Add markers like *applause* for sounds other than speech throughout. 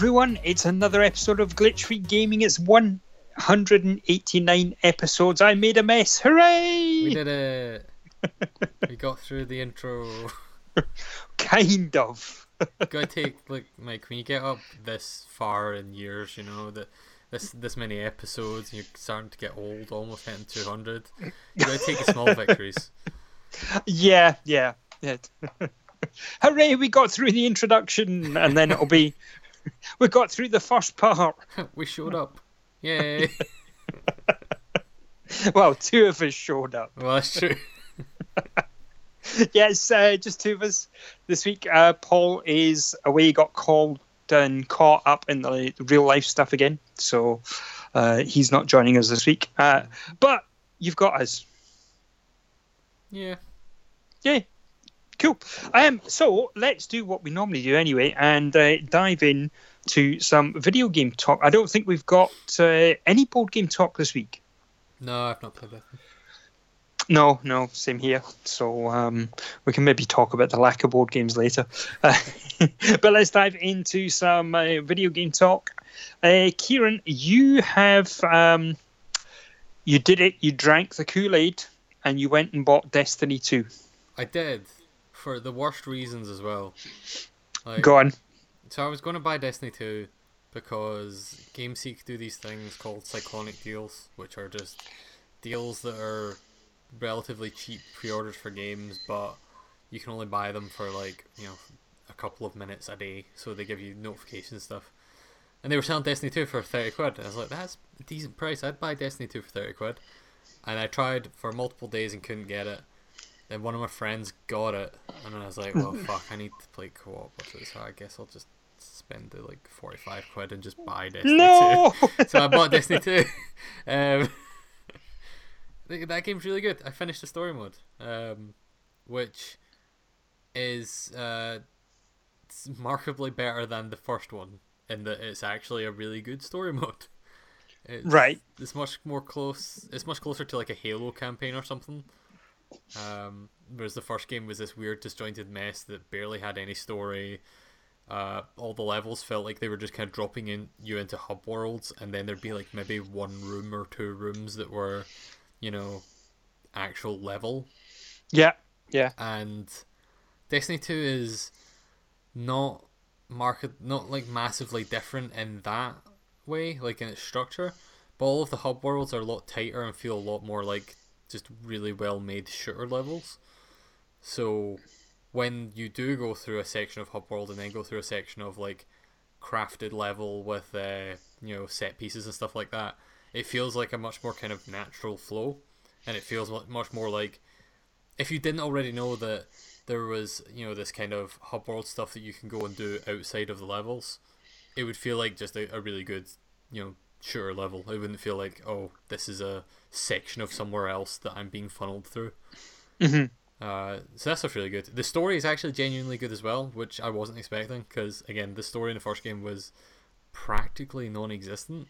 everyone, it's another episode of Glitch Free Gaming. It's 189 episodes. I made a mess. Hooray! We did *laughs* it. we got through the intro. kind of. Gotta take like Mike when you get up this far in years, you know that this this many episodes, you're starting to get old, almost hitting two hundred. You gotta take the small *laughs* victories. Yeah, yeah, yeah. *laughs* Hooray! We got through the introduction, and then it'll be *laughs* we got through the first part. *laughs* we showed up. Yay! *laughs* well, two of us showed up. Well, that's true. yes, uh, just two of us this week. Uh, Paul is away, got called and caught up in the real life stuff again, so uh, he's not joining us this week. Uh, but you've got us. Yeah. Yeah. Cool. Um, so let's do what we normally do anyway, and uh, dive in to some video game talk. I don't think we've got uh, any board game talk this week. No, I've not played that. No, no, same here. So um, we can maybe talk about the lack of board games later. Uh, *laughs* but let's dive into some uh, video game talk. Uh, Kieran, you have um, you did it. You drank the Kool Aid, and you went and bought Destiny Two. I did for the worst reasons as well. Like, Go on. So I was going to buy Destiny 2 because GameSeek do these things called cyclonic deals, which are just deals that are relatively cheap pre-orders for games, but you can only buy them for like you know a couple of minutes a day, so they give you notification stuff. And they were selling Destiny 2 for 30 quid. And I was like, that's a decent price. I'd buy Destiny 2 for 30 quid. And I tried for multiple days and couldn't get it. Then one of my friends got it, and I was like, "Well, *laughs* fuck, I need to play co-op with it, so I guess I'll just spend the like forty-five quid and just buy Destiny no! 2." *laughs* so I bought Destiny 2. *laughs* Um, that game's really good. I finished the story mode, um, which is uh, markedly better than the first one in that it's actually a really good story mode. It's, right. It's much more close. It's much closer to like a Halo campaign or something. Um, whereas the first game was this weird disjointed mess that barely had any story. Uh, all the levels felt like they were just kind of dropping in you into hub worlds, and then there'd be like maybe one room or two rooms that were, you know, actual level. Yeah, yeah. And Destiny Two is not market, not like massively different in that way, like in its structure. But all of the hub worlds are a lot tighter and feel a lot more like just really well made shooter levels. So when you do go through a section of hub world and then go through a section of like crafted level with uh, you know set pieces and stuff like that, it feels like a much more kind of natural flow, and it feels much more like if you didn't already know that there was you know this kind of hub world stuff that you can go and do outside of the levels, it would feel like just a, a really good you know shooter level. It wouldn't feel like oh this is a section of somewhere else that I'm being funneled through. Mm-hmm. Uh, so that's stuff's really good. The story is actually genuinely good as well, which I wasn't expecting because again, the story in the first game was practically non-existent.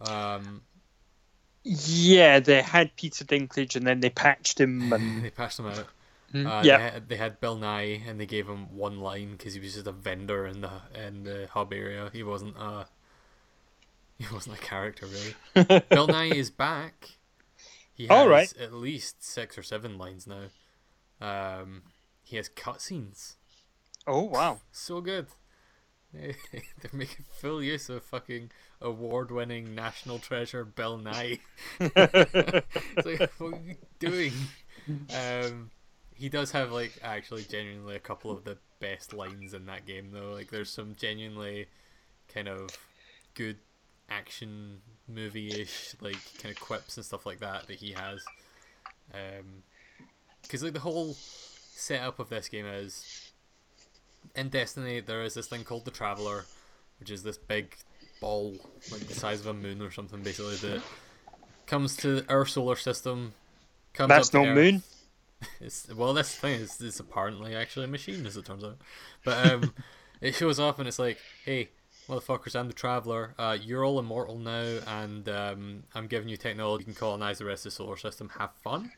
Um, yeah, they had Peter Dinklage and then they patched him *laughs* and they patched him out. Mm, Uh, yeah. they, had, they had Bill Nye, and they gave him one line because he was just a vendor in the in the hub area. He wasn't a he wasn't a character really. *laughs* Bill Nye is back. He has All right. at least six or seven lines now. Um, he has cutscenes. oh wow. *laughs* So good. *laughs* They're making full use of fucking award-winning national treasure Bill Nye. it's like, what are you doing? Um, he does have like actually genuinely a couple of the best lines in that game though. Like there's some genuinely kind of good action movie-ish like kind of quips and stuff like that that he has. Um, because like the whole setup of this game is in Destiny there is this thing called the Traveler, which is this big ball like the size of a moon or something basically that comes to our solar system. Comes That's no Earth. moon. *laughs* It's, well, this thing is it's apparently actually a machine, as it turns out. But um, *laughs* it shows up and it's like, hey, motherfuckers, I'm the traveler. Uh, you're all immortal now, and um, I'm giving you technology. You can colonize the rest of the solar system. Have fun.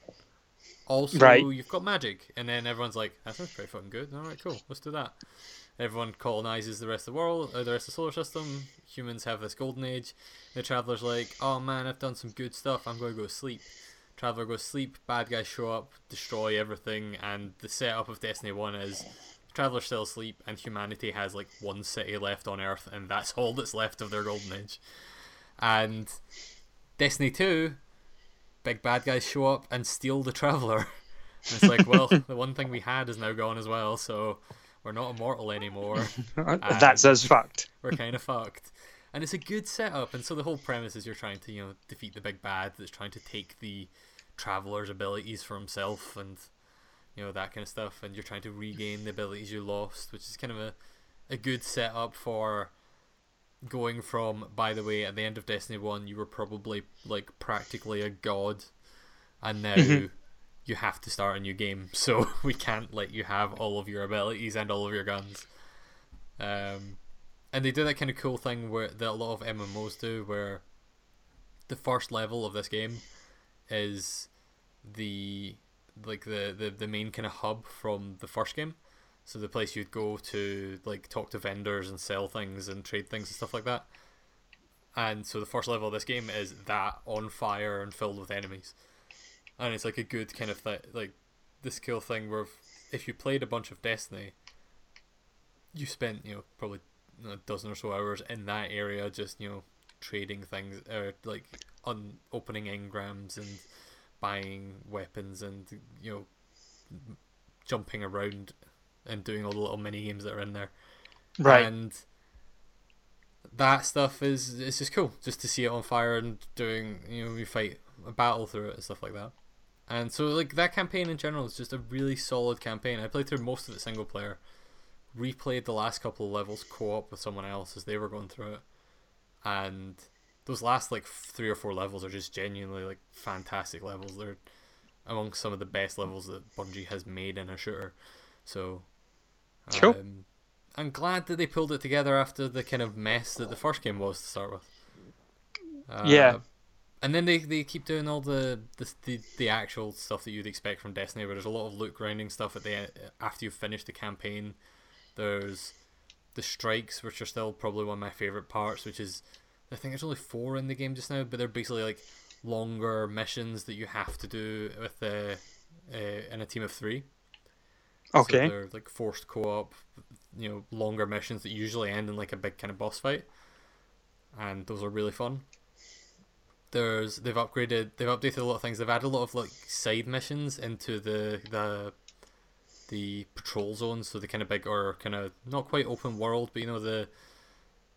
Also, Right. you've got magic, and then everyone's like, "That sounds pretty fucking good. All right, cool. Let's do that." everyone colonizes the rest of the world, or the rest of the solar system. Humans have this golden age. The traveler's like, "Oh man, I've done some good stuff. I'm going to go sleep." Traveler goes sleep. Bad guys show up, destroy everything, and the setup of Destiny One is Traveler's still asleep, and humanity has like one city left on Earth, and that's all that's left of their golden age. And Destiny Two, big bad guys show up and steal the Traveler. And it's like, well, *laughs* the one thing we had is now gone as well, so we're not immortal anymore. *laughs* That's us fucked. We're kind of fucked. And it's a good setup, and so the whole premise is you're trying to, you know, defeat the big bad that's trying to take the traveler's abilities for himself and you know that kind of stuff, and you're trying to regain the abilities you lost, which is kind of a a good setup for going from. By the way, at the end of Destiny One, you were probably like practically a god, and now. Mhm. You have to start a new game, *laughs* so we can't let you have all of your abilities and all of your guns. Um, and they do that kind of cool thing where that a lot of MMOs do, where the first level of this game is the like the, the, the main kind of hub from the first game. So the place you'd go to like talk to vendors and sell things and trade things and stuff like that. And so the first level of this game is that on fire and filled with enemies. And it's like a good kind of th- like this cool thing where if, if you played a bunch of Destiny, you spent you know probably a dozen or so hours in that area just you know trading things or like on opening engrams and buying weapons and you know jumping around and doing all the little mini games that are in there. Right. and that stuff is it's just cool just to see it on fire and doing you know you fight a battle through it and stuff like that. And so like that campaign in general is just a really solid campaign. I played through most of it single player replayed the last couple of levels co-op with someone else as they were going through it and those last like three or four levels are just genuinely like fantastic levels they're among some of the best levels that bungie has made in a shooter so Cool. um, i'm glad that they pulled it together after the kind of mess that the first game was to start with uh, Yeah. and then they, they keep doing all the, the the the actual stuff that you'd expect from Destiny, where there's a lot of loot grinding stuff at the end, after you've finished the campaign. There's the strikes, which are still probably one of my favorite parts, which is I think there's only four in the game just now, but they're basically like longer missions that you have to do with the uh, in a team of three. So Okay. they're like forced co-op, you know, longer missions that usually end in like a big kind of boss fight, and those are really fun. There's they've upgraded, they've updated a lot of things. They've added a lot of like side missions into the the the patrol zones, so the kind of big or kind of not quite open world, but you know the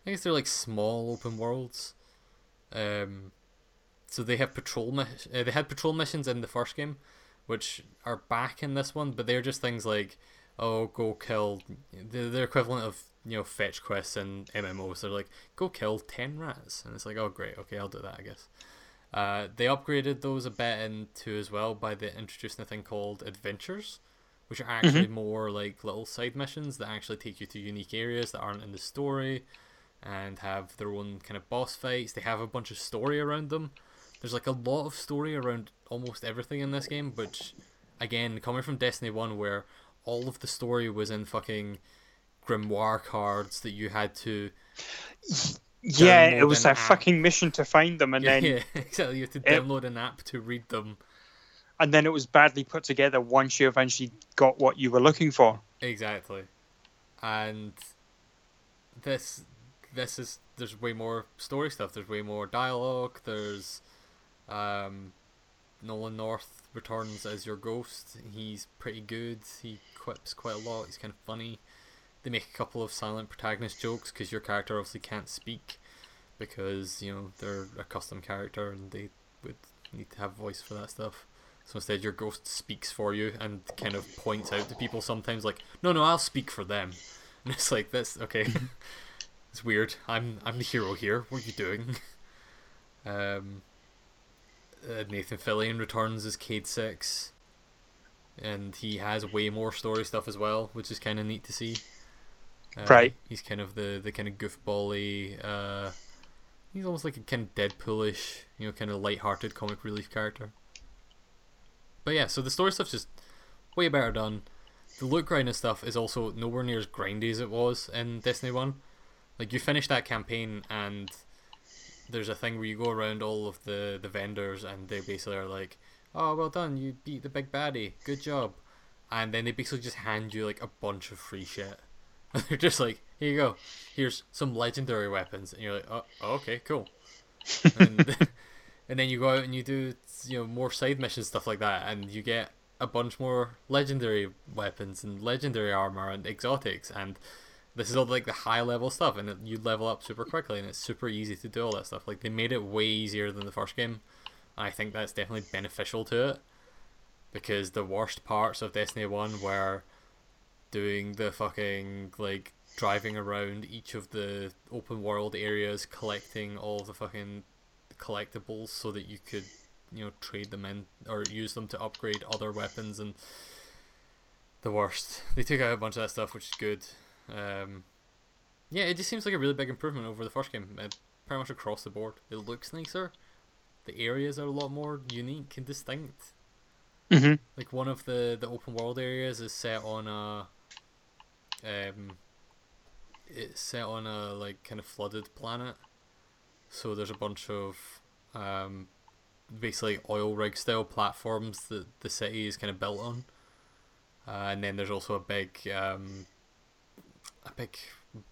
I guess they're like small open worlds. Um, so they have patrol mis- uh, they had patrol missions in the first game, which are back in this one, but they're just things like oh go kill they're, they're equivalent of you know fetch quests and MMOs. They're like go kill ten rats, and it's like oh great okay I'll do that I guess. Uh, they upgraded those a bit into as well by the introducing a thing called adventures, which are actually more like little side missions that actually take you to unique areas that aren't in the story, and have their own kind of boss fights. They have a bunch of story around them. There's like a lot of story around almost everything in this game, which again coming from Destiny One, where all of the story was in fucking grimoire cards that you had to Yeah, it was a app. fucking mission to find them, and *laughs* yeah, then yeah *laughs* exactly you had to It- download an app to read them and then it was badly put together once you eventually got what you were looking for. Exactly. And this this is there's way more story stuff, there's way more dialogue, there's um Nolan North returns as your ghost. He's pretty good. He quips quite a lot. He's kind of funny. They make a couple of silent protagonist jokes because your character obviously can't speak because you know they're a custom character and they would need to have voice for that stuff. So instead, your ghost speaks for you and kind of points out to people sometimes, like, "No, no, I'll speak for them." *laughs* And it's like, "That's okay." *laughs* it's weird. I'm I'm the hero here. What are you doing? *laughs* um, uh, Nathan Fillion returns as Cayde Six, and he has way more story stuff as well, which is kind of neat to see. Uh, Right. He's kind of the the kind of goofbally. Uh, he's almost like a kind of Deadpoolish, you know, kind of light-hearted comic relief character. But yeah, so the story stuff's just way better done. the loot grinding stuff is also nowhere near as grindy as it was in Destiny One. Like you finish that campaign and there's a thing where you go around all of the the vendors and they basically are like, "Oh, well done, you beat the big baddie, good job," and then they basically just hand you like a bunch of free shit. *laughs* And they're just like, "Here you go, here's some legendary weapons," and you're like, "Oh, oh okay, cool." and, *laughs* and then you go out and you do you know more side mission stuff like that, and you get a bunch more legendary weapons and legendary armor and exotics and this is all like the high level stuff and it, you level up super quickly and it's super easy to do all that stuff like they made it way easier than the first game i think that's definitely beneficial to it because the worst parts of destiny 1 were doing the fucking like driving around each of the open world areas collecting all the fucking collectibles so that you could you know trade them in or use them to upgrade other weapons and the worst. They took out a bunch of that stuff, which is good. Um, yeah, it just seems like a really big improvement over the first game, uh, pretty much across the board. It looks nicer. The areas are a lot more unique and distinct. Mm-hmm. Like one of the the open world areas is set on a um it's set on a like kind of flooded planet. So there's a bunch of um basically oil rig style platforms that the city is kind of built on. Uh, and then there's also a big um a big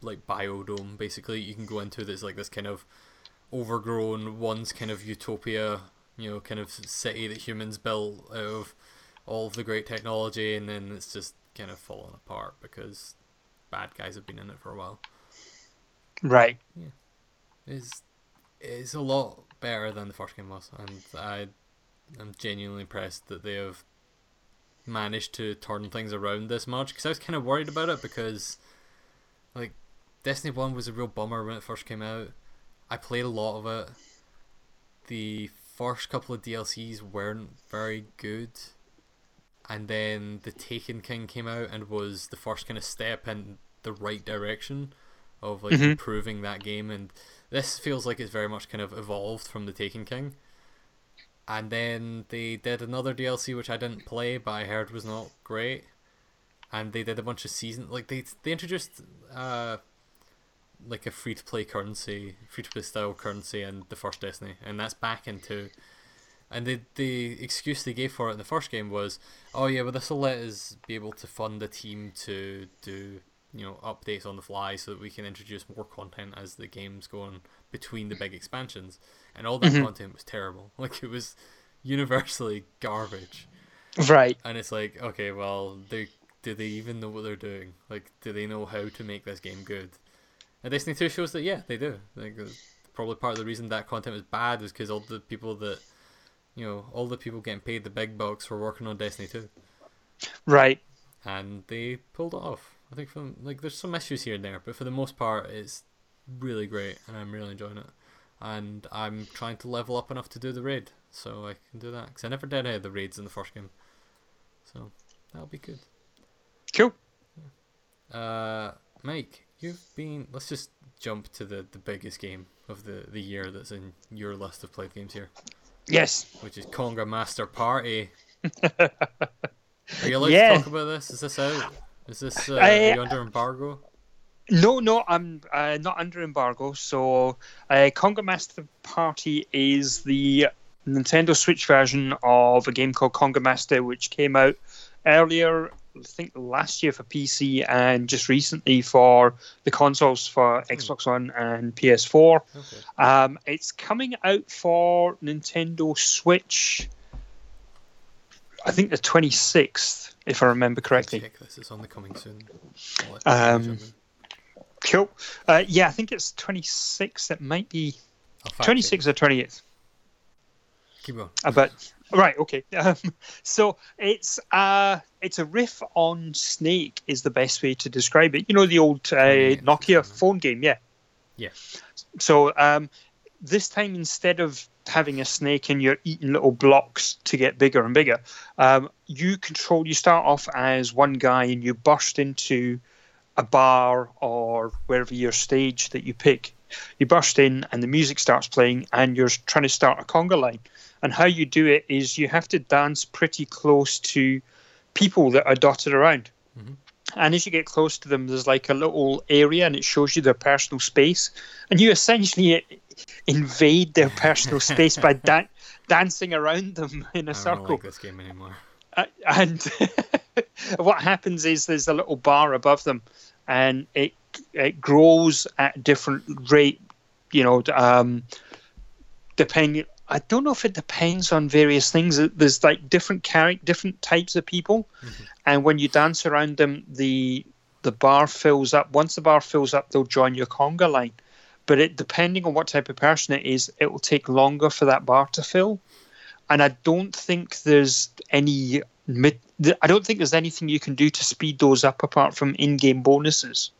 like biodome basically. You can go into that's like this kind of overgrown one's kind of utopia you know kind of city that humans built out of all of the great technology and then it's just kind of fallen apart because bad guys have been in it for a while. Right. yeah. It's it's a lot better than the first game was and i i am genuinely impressed that they have managed to turn things around this much because i was kind of worried about it because like destiny 1 was a real bummer when it first came out. I played a lot of it. The first couple of dlcs weren't very good. And then the taken king came out and was the first kind of step in the right direction of like Mhm. improving that game. And this feels like it's very much kind of evolved from the taken king. And then they did another dlc which i didn't play but i heard was not great and they did a bunch of season like they they introduced uh like a free to play currency free to play style currency in the first destiny and that's back into and the the excuse they gave for it in the first game was, oh yeah, well this will let us be able to fund a team to do you know updates on the fly so that we can introduce more content as the game's going between the big expansions. And all that Mhm. content was terrible. *laughs* Like it was universally garbage. Right. And it's like, okay, well, they do they even know what they're doing? Like, do they know how to make this game good? And Destiny Two shows that yeah, they do. Like, probably part of the reason that content was bad is because all the people that, you know, all the people getting paid the big bucks were working on Destiny Two, Right. and they pulled it off. I think from like there's some issues here and there, but for the most part, it's really great, and I'm really enjoying it. And I'm trying to level up enough to do the raid, so I can do that because I never did any of the raids in the first game, so that'll be good. Cool. Uh, Mike, you've been. Let's just jump to the, the biggest game of the, the year that's in your list of played games here, Yes. which is Conga Master Party. *laughs* Are you allowed Yeah. to talk about this? Is this out? Is this uh, I- are you under embargo? No, no, I'm uh, not under embargo. So, uh, Conga Master Party is the Nintendo Switch version of a game called Conga Master, which came out earlier, I think last year for PC, and just recently for the consoles for Xbox One and PS4. Okay. Um, it's coming out for Nintendo Switch. I think the 26th, if I remember correctly. Check this. It's on the coming soon. Um, you jump in. Cool. Uh, yeah, I think it's 26th. It might be I'll fact check. 26th or 28th. Keep going. Uh, but right, okay. *laughs* Um, so it's uh, it's a riff on Snake is the best way to describe it. You know the old uh, 28th, Nokia phone game, yeah. Yeah. So um, this time instead of having a snake and you're eating little blocks to get bigger and bigger, um, you control. You start off as one guy and you burst into a bar or wherever your stage that you pick. You burst in and the music starts playing and you're trying to start a conga line. And how you do it is you have to dance pretty close to people that are dotted around. Mhm. And as you get close to them, there's like a little area, and it shows you their personal space, and you essentially invade their personal *laughs* space by da- dancing around them in a I circle. don't like this game anymore. Uh, and *laughs* what happens is there's a little bar above them, and it it grows at different rate. You know, um, depending. I don't know if it depends on various things. There's like different character, different types of people, and when you dance around them, the the bar fills up. Once the bar fills up, they'll join your conga line. But it depending on what type of person it is, it will take longer for that bar to fill and I don't think there's any. mid- I don't think there's anything you can do to speed those up apart from in-game bonuses.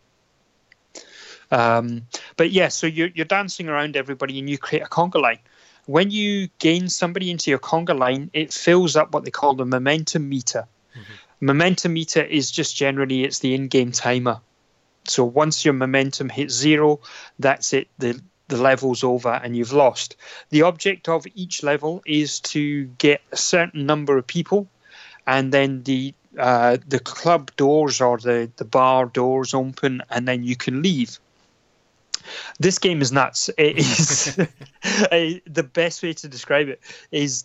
Um, but yeah, so you're you're dancing around everybody and you create a conga line. When you gain somebody into your conga line, it fills up what they call the momentum meter. Momentum meter is just generally it's the in-game timer. So once your momentum hits zero, that's it. The the level's over and you've lost. The object of each level is to get a certain number of people, and then the uh, the club doors or the, the bar doors open, and then you can leave. This game is nuts. It *laughs* is the best way to describe it is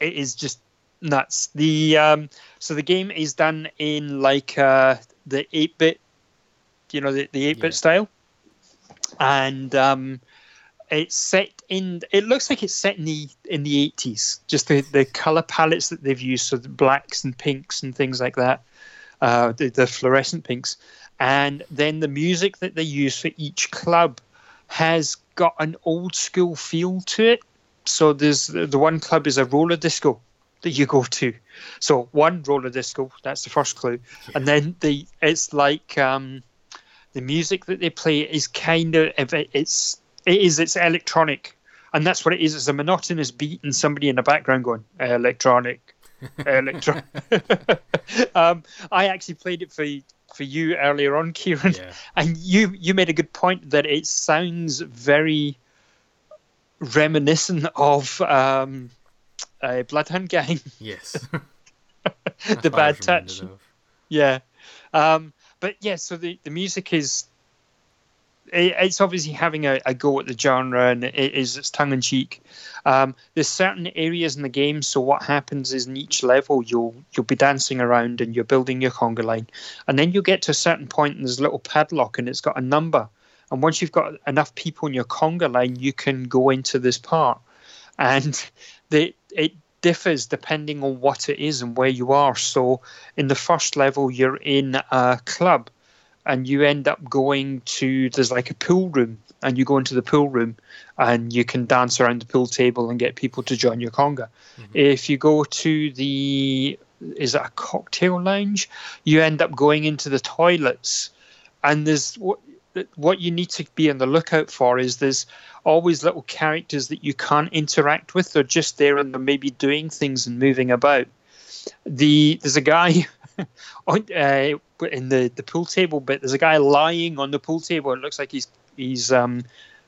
it is just nuts. The um, so the game is done in like uh, the eight bit, you know, the the eight bit Yeah. style, and um, it's set in. It looks like it's set in the in the eighties. Just the the color palettes that they've used, so the blacks and pinks and things like that, uh, the the fluorescent pinks, and then the music that they use for each club has got an old school feel to it. So there's the one club is a roller disco that you go to. So one roller disco, that's the first clue, and then the it's like um, the music that they play is kind of it's it is it's electronic, and that's what it is. It's a monotonous beat and somebody in the background going electronic, electronic. *laughs* um, I actually played it for for you earlier on, *laughs* Kieran, Yeah. and you you made a good point that it sounds very reminiscent of um, uh, Bloodhound Gang. *laughs* Yes. *laughs* the That's what I bad touch. Yeah. Um, but yeah, so the, the music is it's obviously having a, a go at the genre and it is it's tongue in cheek. Um, there's certain areas in the game, so what happens is in each level you'll you'll be dancing around and you're building your conga line, and then you'll get to a certain point and there's a little padlock and it's got a number, and once you've got enough people in your conga line, you can go into this part, and *laughs* the it differs depending on what it is and where you are. So in the first level, you're in a club, and you end up going to there's like a pool room, and you go into the pool room, and you can dance around the pool table and get people to join your conga. If you go to the is it a cocktail lounge, you end up going into the toilets, and there's what what you need to be on the lookout for is there's always little characters that you can't interact with. They're just there and they're maybe doing things and moving about. The there's a guy *laughs* on uh, in the the pool table, but there's a guy lying on the pool table. It looks like he's he's um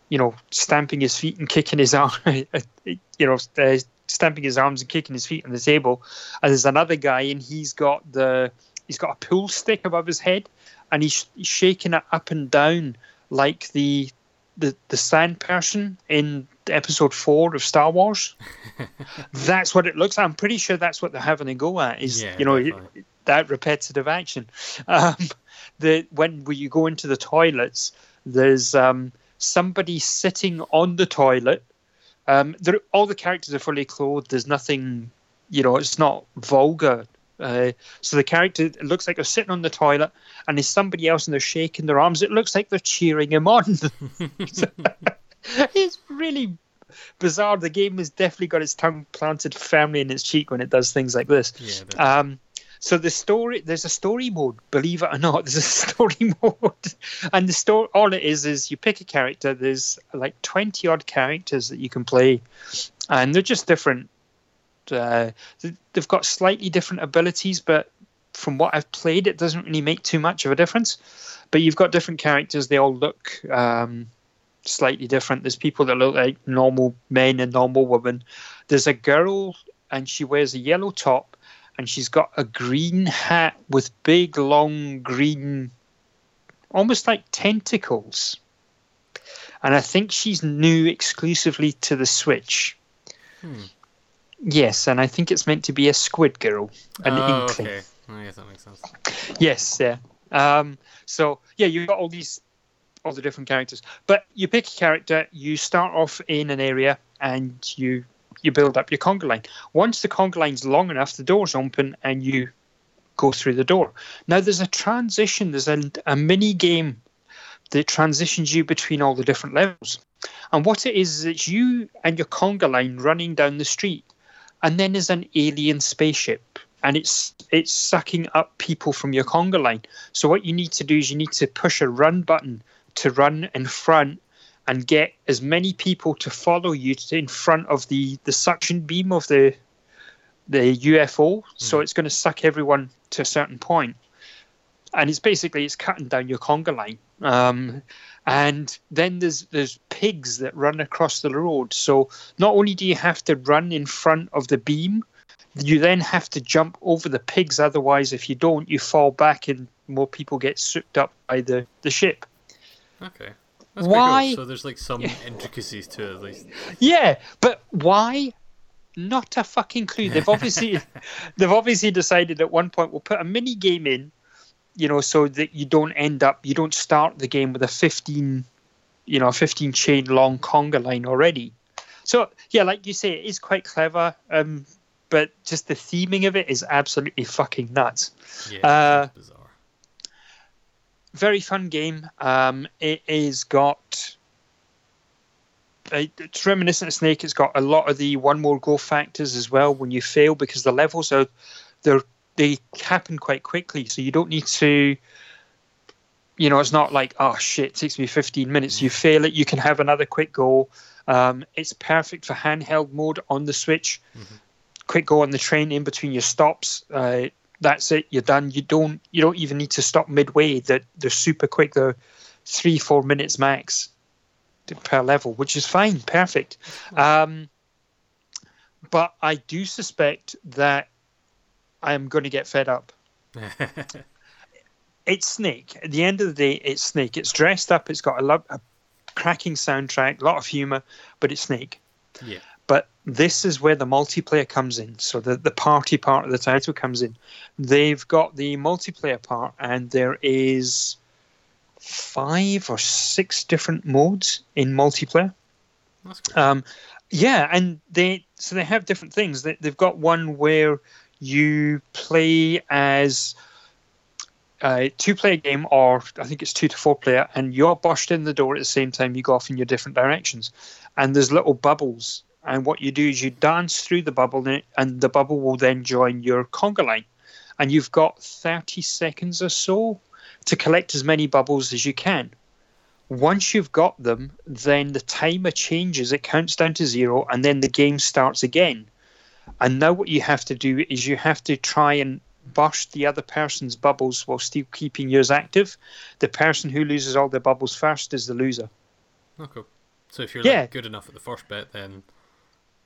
you know stamping his feet and kicking his *laughs* arm, you know. Uh, stamping his arms and kicking his feet on the table and there's another guy and he's got the he's got a pool stick above his head and he's, he's shaking it up and down like the the the sand person in episode four of Star Wars. *laughs* that's what it looks. I'm pretty sure that's what they're having a go at. Is Yeah, you know definitely. that repetitive action. Um, the when when you go into the toilets, there's um, somebody sitting on the toilet. Um, there, all the characters are fully clothed. There's nothing, you know, it's not vulgar. Uh, so the character it looks like they're sitting on the toilet, and there's somebody else, and they're shaking their arms. It looks like they're cheering him on. *laughs* *laughs* it's really bizarre. The game has definitely got its tongue planted firmly in its cheek when it does things like this. Yeah, Um, so the story, there's a story mode. Believe it or not, *laughs* there's a story mode, and the story, all it is, is you pick a character. There's like twenty odd characters that you can play, and they're just different. Uh, they've got slightly different abilities, but from what I've played, it doesn't really make too much of a difference. But you've got different characters. They all look um, slightly different. There's people that look like normal men and normal women. There's a girl, and she wears a yellow top and she's got a green hat with big, long green, almost like tentacles. And I think she's new exclusively to the Switch. Hmm. Yes, and I think it's meant to be a Squid Girl, an oh, inkling. okay. I guess that makes sense. Yes, yeah. Um, so yeah, you've got all these, all the different characters. But you pick a character, you start off in an area, and you you build up your conga line. Once the conga line's long enough, the doors open, and you go through the door. Now there's a transition. There's a, a mini game that transitions you between all the different levels. And what it is is it's you and your conga line running down the street, and then there's an alien spaceship and it's it's sucking up people from your conga line. So what you need to do is you need to push a run button to run in front and get as many people to follow you to in front of the the suction beam of the the UFO. So it's going to suck everyone to a certain point, and it's basically it's cutting down your conga line. Um, and then there's there's pigs that run across the road. So not only do you have to run in front of the beam, you then have to jump over the pigs. Otherwise, if you don't, you fall back and more people get sucked up by the, the ship. Okay. That's Why- cool. So there's like some *laughs* intricacies to it at least. Yeah, but why? Not a fucking clue. They've *laughs* obviously they've obviously decided at one point we'll put a mini game in, you know, so that you don't end up you don't start the game with a fifteen, you know, fifteen chain long conga line already. So yeah, like you say, it is quite clever. Um, but just the theming of it is absolutely fucking nuts. Yeah, Uh, bizarre. very fun game. Um, it is got. uh, It's reminiscent of Snake. It's got a lot of the one more go factors as well when you fail because the levels are they're they happen quite quickly, so you don't need to. You know, it's not like oh shit, it takes me 15 minutes. You fail it, you can have another quick go. Um, it's perfect for handheld mode on the Switch. Quick go on the train in between your stops. Uh, that's it. You're done. You don't. You don't even need to stop midway. That they're super quick. They're three, four minutes max per level, which is fine. Perfect. Um, but I do suspect that I am going to get fed up. *laughs* It's Snake. At the end of the day, it's Snake. It's dressed up. It's got a, lo- a cracking soundtrack, a lot of humor, but it's Snake. yeah. But this is where the multiplayer comes in. So the, the party part of the title comes in. They've got the multiplayer part, and there is five or six different modes in multiplayer. That's. Um, yeah, and they so they have different things. They, they've got one where you play as a two-player game, or I think it's two to four player, and you're bushed in the door at the same time. You go off in your different directions, and there's little bubbles. And what you do is you dance through the bubble, and the bubble will then join your conga line. And you've got 30 seconds or so to collect as many bubbles as you can once you've got them, then the timer changes. It counts down to zero, and then the game starts again. And now what you have to do is you have to try and burst the other person's bubbles while still keeping yours active. The person who loses all their bubbles first is the loser. Okay. So if you're Yeah. like, good enough at the first bet, then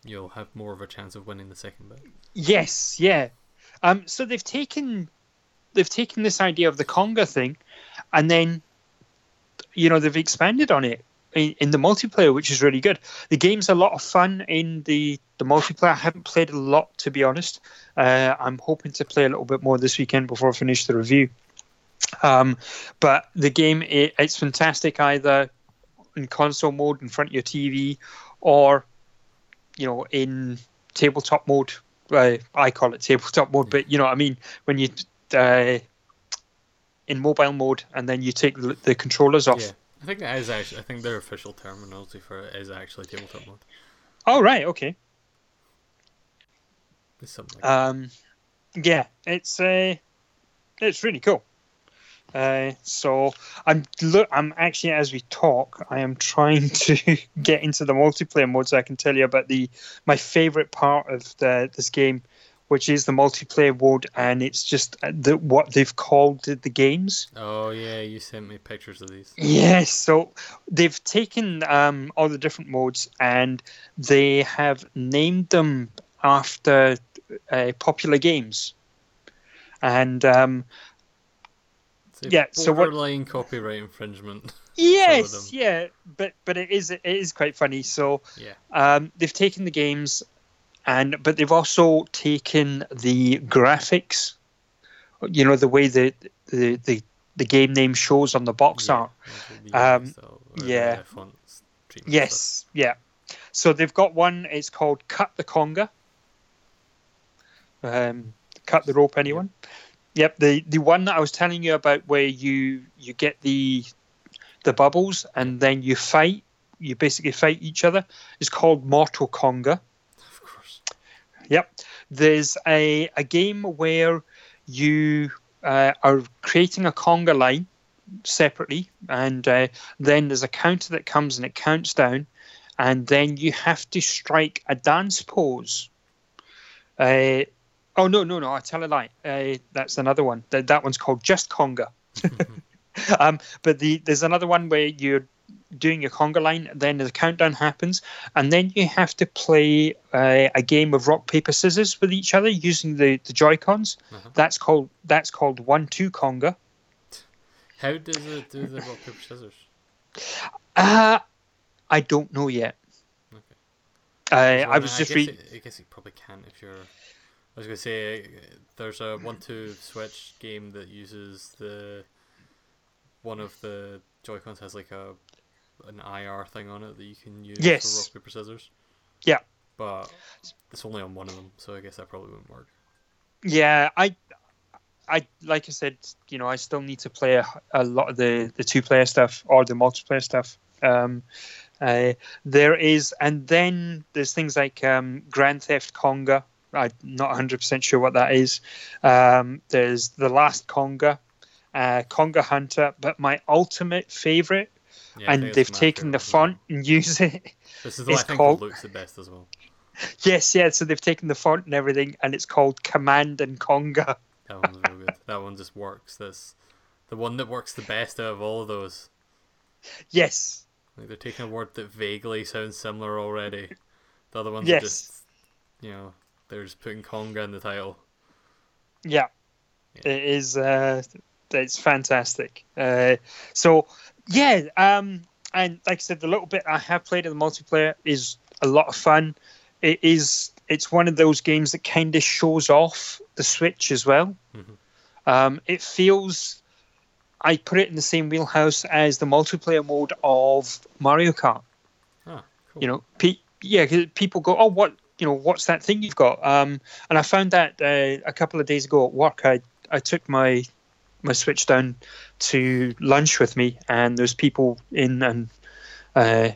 you'll have more of a chance of winning the second bet. Yes, yeah. Um, so they've taken they've taken this idea of the conga thing, and then you know they've expanded on it in, in the multiplayer, which is really good. The game's a lot of fun in the the multiplayer. I haven't played a lot to be honest. Uh, I'm hoping to play a little bit more this weekend before I finish the review. Um, but the game it, it's fantastic either in console mode in front of your TV or you know in tabletop mode. Uh, I call it tabletop mode, but you know what I mean when you uh, in mobile mode and then you take the, the controllers off. Yeah. I think that is actually. I think their official terminology for it is actually tabletop mode. Oh right, okay. It's something. Like. Um, yeah, it's uh, it's really cool. Uh, so I'm look. I'm actually as we talk, I am trying *laughs* to get into the multiplayer mode so I can tell you about the my favorite part of the this game, which is the multiplayer mode, and it's just the what they've called the, games. oh yeah, you sent me pictures of these. Yes, so they've taken um, all the different modes and they have named them after uh, popular games. and um, a Yeah, so what- borderline copyright infringement. *laughs* yes, yeah, but but it is it is quite funny. So yeah. um, they've taken the games, and but they've also taken the graphics. You know the way the the the, the game name shows on the box yeah. art. Um, UI yeah. the fonts stuff. Yes, yeah. So they've got one. It's called Cut the Conga. Um, cut the rope, anyone? Yep. The the one that I was telling you about, where you you get the the bubbles and then you fight. You basically fight each other. Is called Mortal Conga. Yep. There's a, a game where you uh, are creating a conga line separately, and uh, then there's a counter that comes and it counts down, and then you have to strike a dance pose. Uh, oh no, no, no! I tell a lie. Uh, that's another one. That that one's called just conga. *laughs* *laughs* um, but the there's another one where you're doing your conga line, then the countdown happens, and then you have to play uh, a game of rock paper scissors with each other using the the Joy Cons. Uh-huh. That's called that's called one two conga. How does it do the rock paper scissors? Uh, I don't know yet. Okay. Uh, Well, I was no, just reading. I guess you probably can't if you're. I was gonna say uh, there's a one-two switch game that uses the one of the Joy Cons has like a an IR thing on it that you can use Yes. for rock paper scissors. Yeah. But it's only on one of them, so I guess that probably wouldn't work. Yeah, I, I like I said, you know, I still need to play a, a lot of the the two player stuff or the multiplayer stuff. Um, uh, there is, and then there's things like um, Grand Theft Conga. I'm not 100 percent sure what that is. Um, there's the Last Conga, uh, Conga Hunter, but my ultimate favorite, Yeah, and they've taken the as well. font and use it. This is *laughs* the one I think called- looks the best as well. yes, yeah. So they've taken the font and everything, and it's called Command and Conga. That one's real good. *laughs* That one just works. This the one that works the best out of all of those. Yes, Like they're taking a word that vaguely sounds similar already. The other ones Yes. are just, you know, they're just putting conga in the title. Yeah, Yeah. it is. Uh, it's fantastic. Uh, so yeah, um, and like I said, the little bit I have played in the multiplayer is a lot of fun. It is. It's one of those games that kind of shows off the Switch as well. Mhm. Um, it feels. I put it in the same wheelhouse as the multiplayer mode of Mario Kart Ah, cool. you know pe- yeah people go oh what you know what's that thing you've got um and i found that uh, a couple of days ago at work i i took my my switch down to lunch with me and there's people in and uh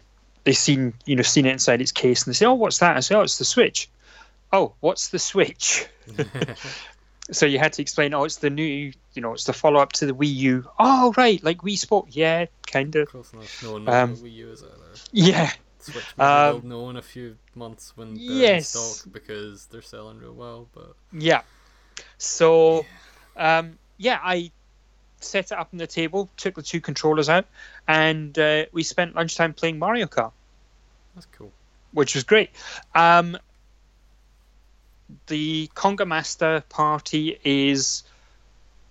they seen you know seen it inside its case and they say oh what's that i say oh it's the switch oh what's the switch *laughs* *laughs* so you had to explain oh it's the new you know it's the follow-up to the wii u oh right like wii sport yeah kind of Close enough. No one Um, Wii U is either. yeah Switch maybe um, will know in a few months when they're yes. in stock because they're selling real well. But Yeah. So, um, yeah, I set it up on the table, took the two controllers out, and uh, we spent lunchtime playing Mario Kart, that's cool. which was great. Um, the Conga Master Party is.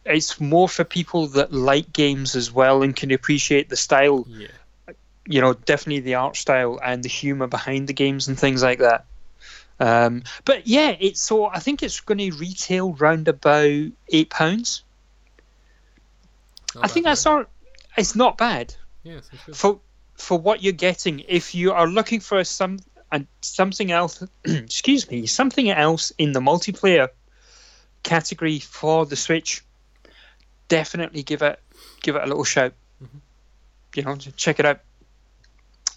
It's more for people that like games as well and can appreciate the style, Yeah. you know, definitely the art style and the humor behind the games and things like that. Um, but yeah, it's so I think it's going to retail round about eight pounds. Not I think bad that's all. It's not bad Yeah, for for what you're getting. If you are looking for some and something else, *clears throat* excuse me, something else in the multiplayer category for the Switch, definitely give it give it a little shout. Mhm. You know, check it out.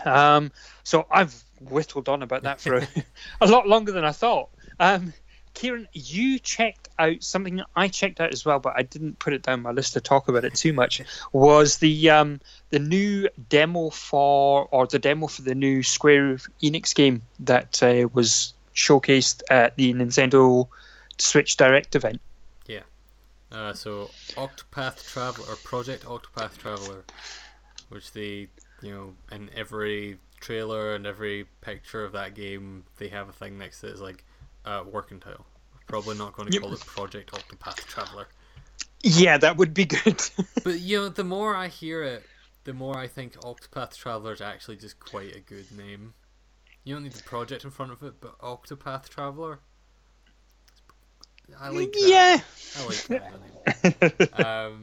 Um, so I've whittled on about that for a, *laughs* a lot longer than I thought. Um, Kieran, you checked out something I checked out as well, but I didn't put it down my list to talk about it too much. Was the um, the new demo for, or the demo for the new Square Enix game that uh, was showcased at the Nintendo Switch Direct event? Yeah. Uh, so Octopath Traveler or Project Octopath Traveler, which they, you know, in every trailer and every picture of that game, they have a thing next to it. it is like uh, working title, Probably not going to call it Project Octopath Traveler. Yeah, that would be good. *laughs* But you know, the more I hear it, the more I think Octopath Traveler is actually just quite a good name. You don't need the project in front of it, but Octopath Traveler. I like that. yeah. I like that. *laughs* name. um,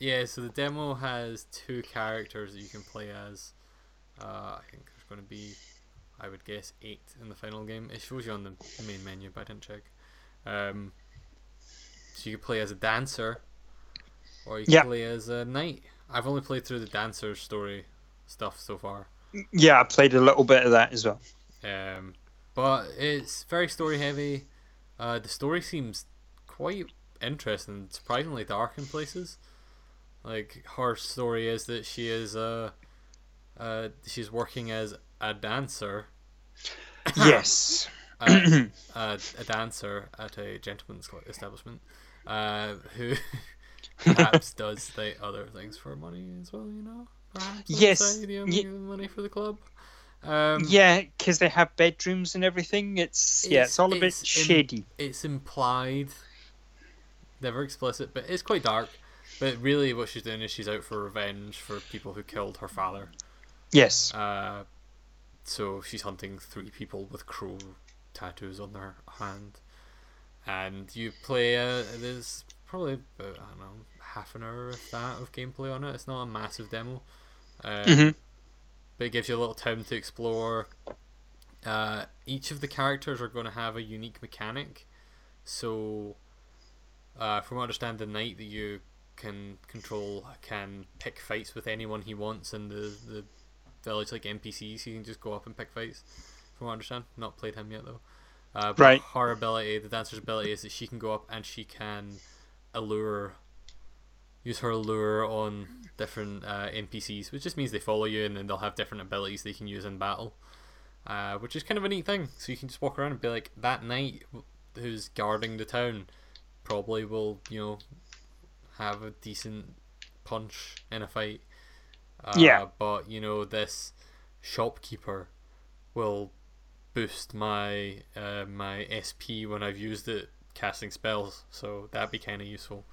yeah, so the demo has two characters that you can play as. Uh, I think there's going to be, I would guess, eight in the final game. It shows you on the main menu, but I didn't check. Um, so you can play as a dancer, or you can Yeah. play as a knight. I've only played through the dancer story stuff so far. yeah, I played a little bit of that as well. Um, but it's very story heavy. Uh, the story seems quite interesting, surprisingly dark in places. Like her story is that she is uh, uh she's working as a dancer, yes. *coughs* uh, uh, a dancer at a gentleman's establishment, uh, who *laughs* perhaps does the other things for money as well. You know, perhaps the Yes, know, ye- money for the club. Um, Yeah, because they have bedrooms and everything. It's yeah, it's, all a bit it's im- shady. it's implied, never explicit, but it's quite dark. But really, what she's doing is she's out for revenge for people who killed her father. yes. Uh, so she's hunting three people with crow tattoos on their hand, and you play. Uh, there's probably about I don't know half an hour of that of gameplay on it. It's not a massive demo. Um, Mhm. but it gives you a little time to explore. Uh, each of the characters are going to have a unique mechanic. So, uh, from what I understand, the knight that you can control can pick fights with anyone he wants and the, the village, like NPCs. you can just go up and pick fights. From what I understand, not played him yet though. Uh, but Right. Her ability, the dancer's ability, is that she can go up and she can allure use her lure on different uh, NPCs, which just means they follow you and then they'll have different abilities they can use in battle, uh, which is kind of a neat thing. So you can just walk around and be like, that knight who's guarding the town probably will, you know, have a decent punch in a fight. Uh, Yeah. But, you know, this shopkeeper will boost my uh, my SP when I've used it casting spells, so that'd be kind of useful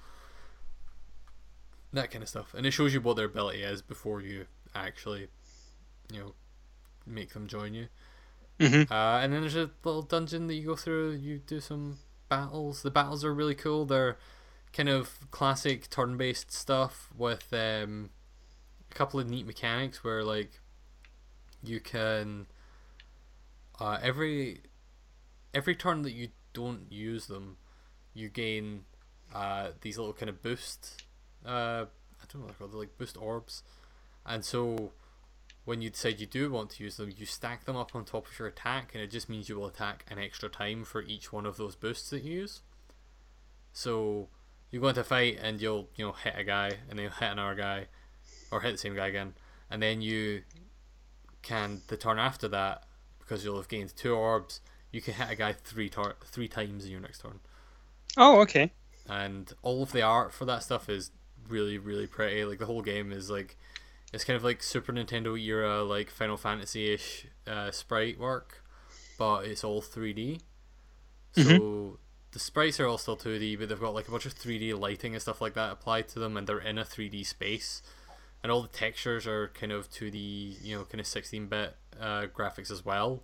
that kind of stuff. And it shows you what their ability is before you actually, you know, make them join you. Mhm. Uh, and then there's a little dungeon that you go through. You do some battles. The battles are really cool. They're kind of classic turn-based stuff with um, a couple of neat mechanics where like you can uh, every every turn that you don't use them, you gain uh, these little kind of boost. Uh, I don't know what they're called. They're like boost orbs, and so when you decide you do want to use them, you stack them up on top of your attack, and it just means you will attack an extra time for each one of those boosts that you use. So you go into a fight and you'll you know hit a guy, and then you'll hit another guy, or hit the same guy again, and then you can the turn after that because you'll have gained two orbs. You can hit a guy three tar- three times in your next turn. Oh, okay. and all of the art for that stuff is really really pretty. Like the whole game is like it's kind of like super nintendo era like final fantasy-ish uh, sprite work but it's all 3d so the sprites are all still 2d but they've got like a bunch of 3d lighting and stuff like that applied to them and they're in a 3d space and all the textures are kind of 2d you know kind of 16-bit uh, graphics as well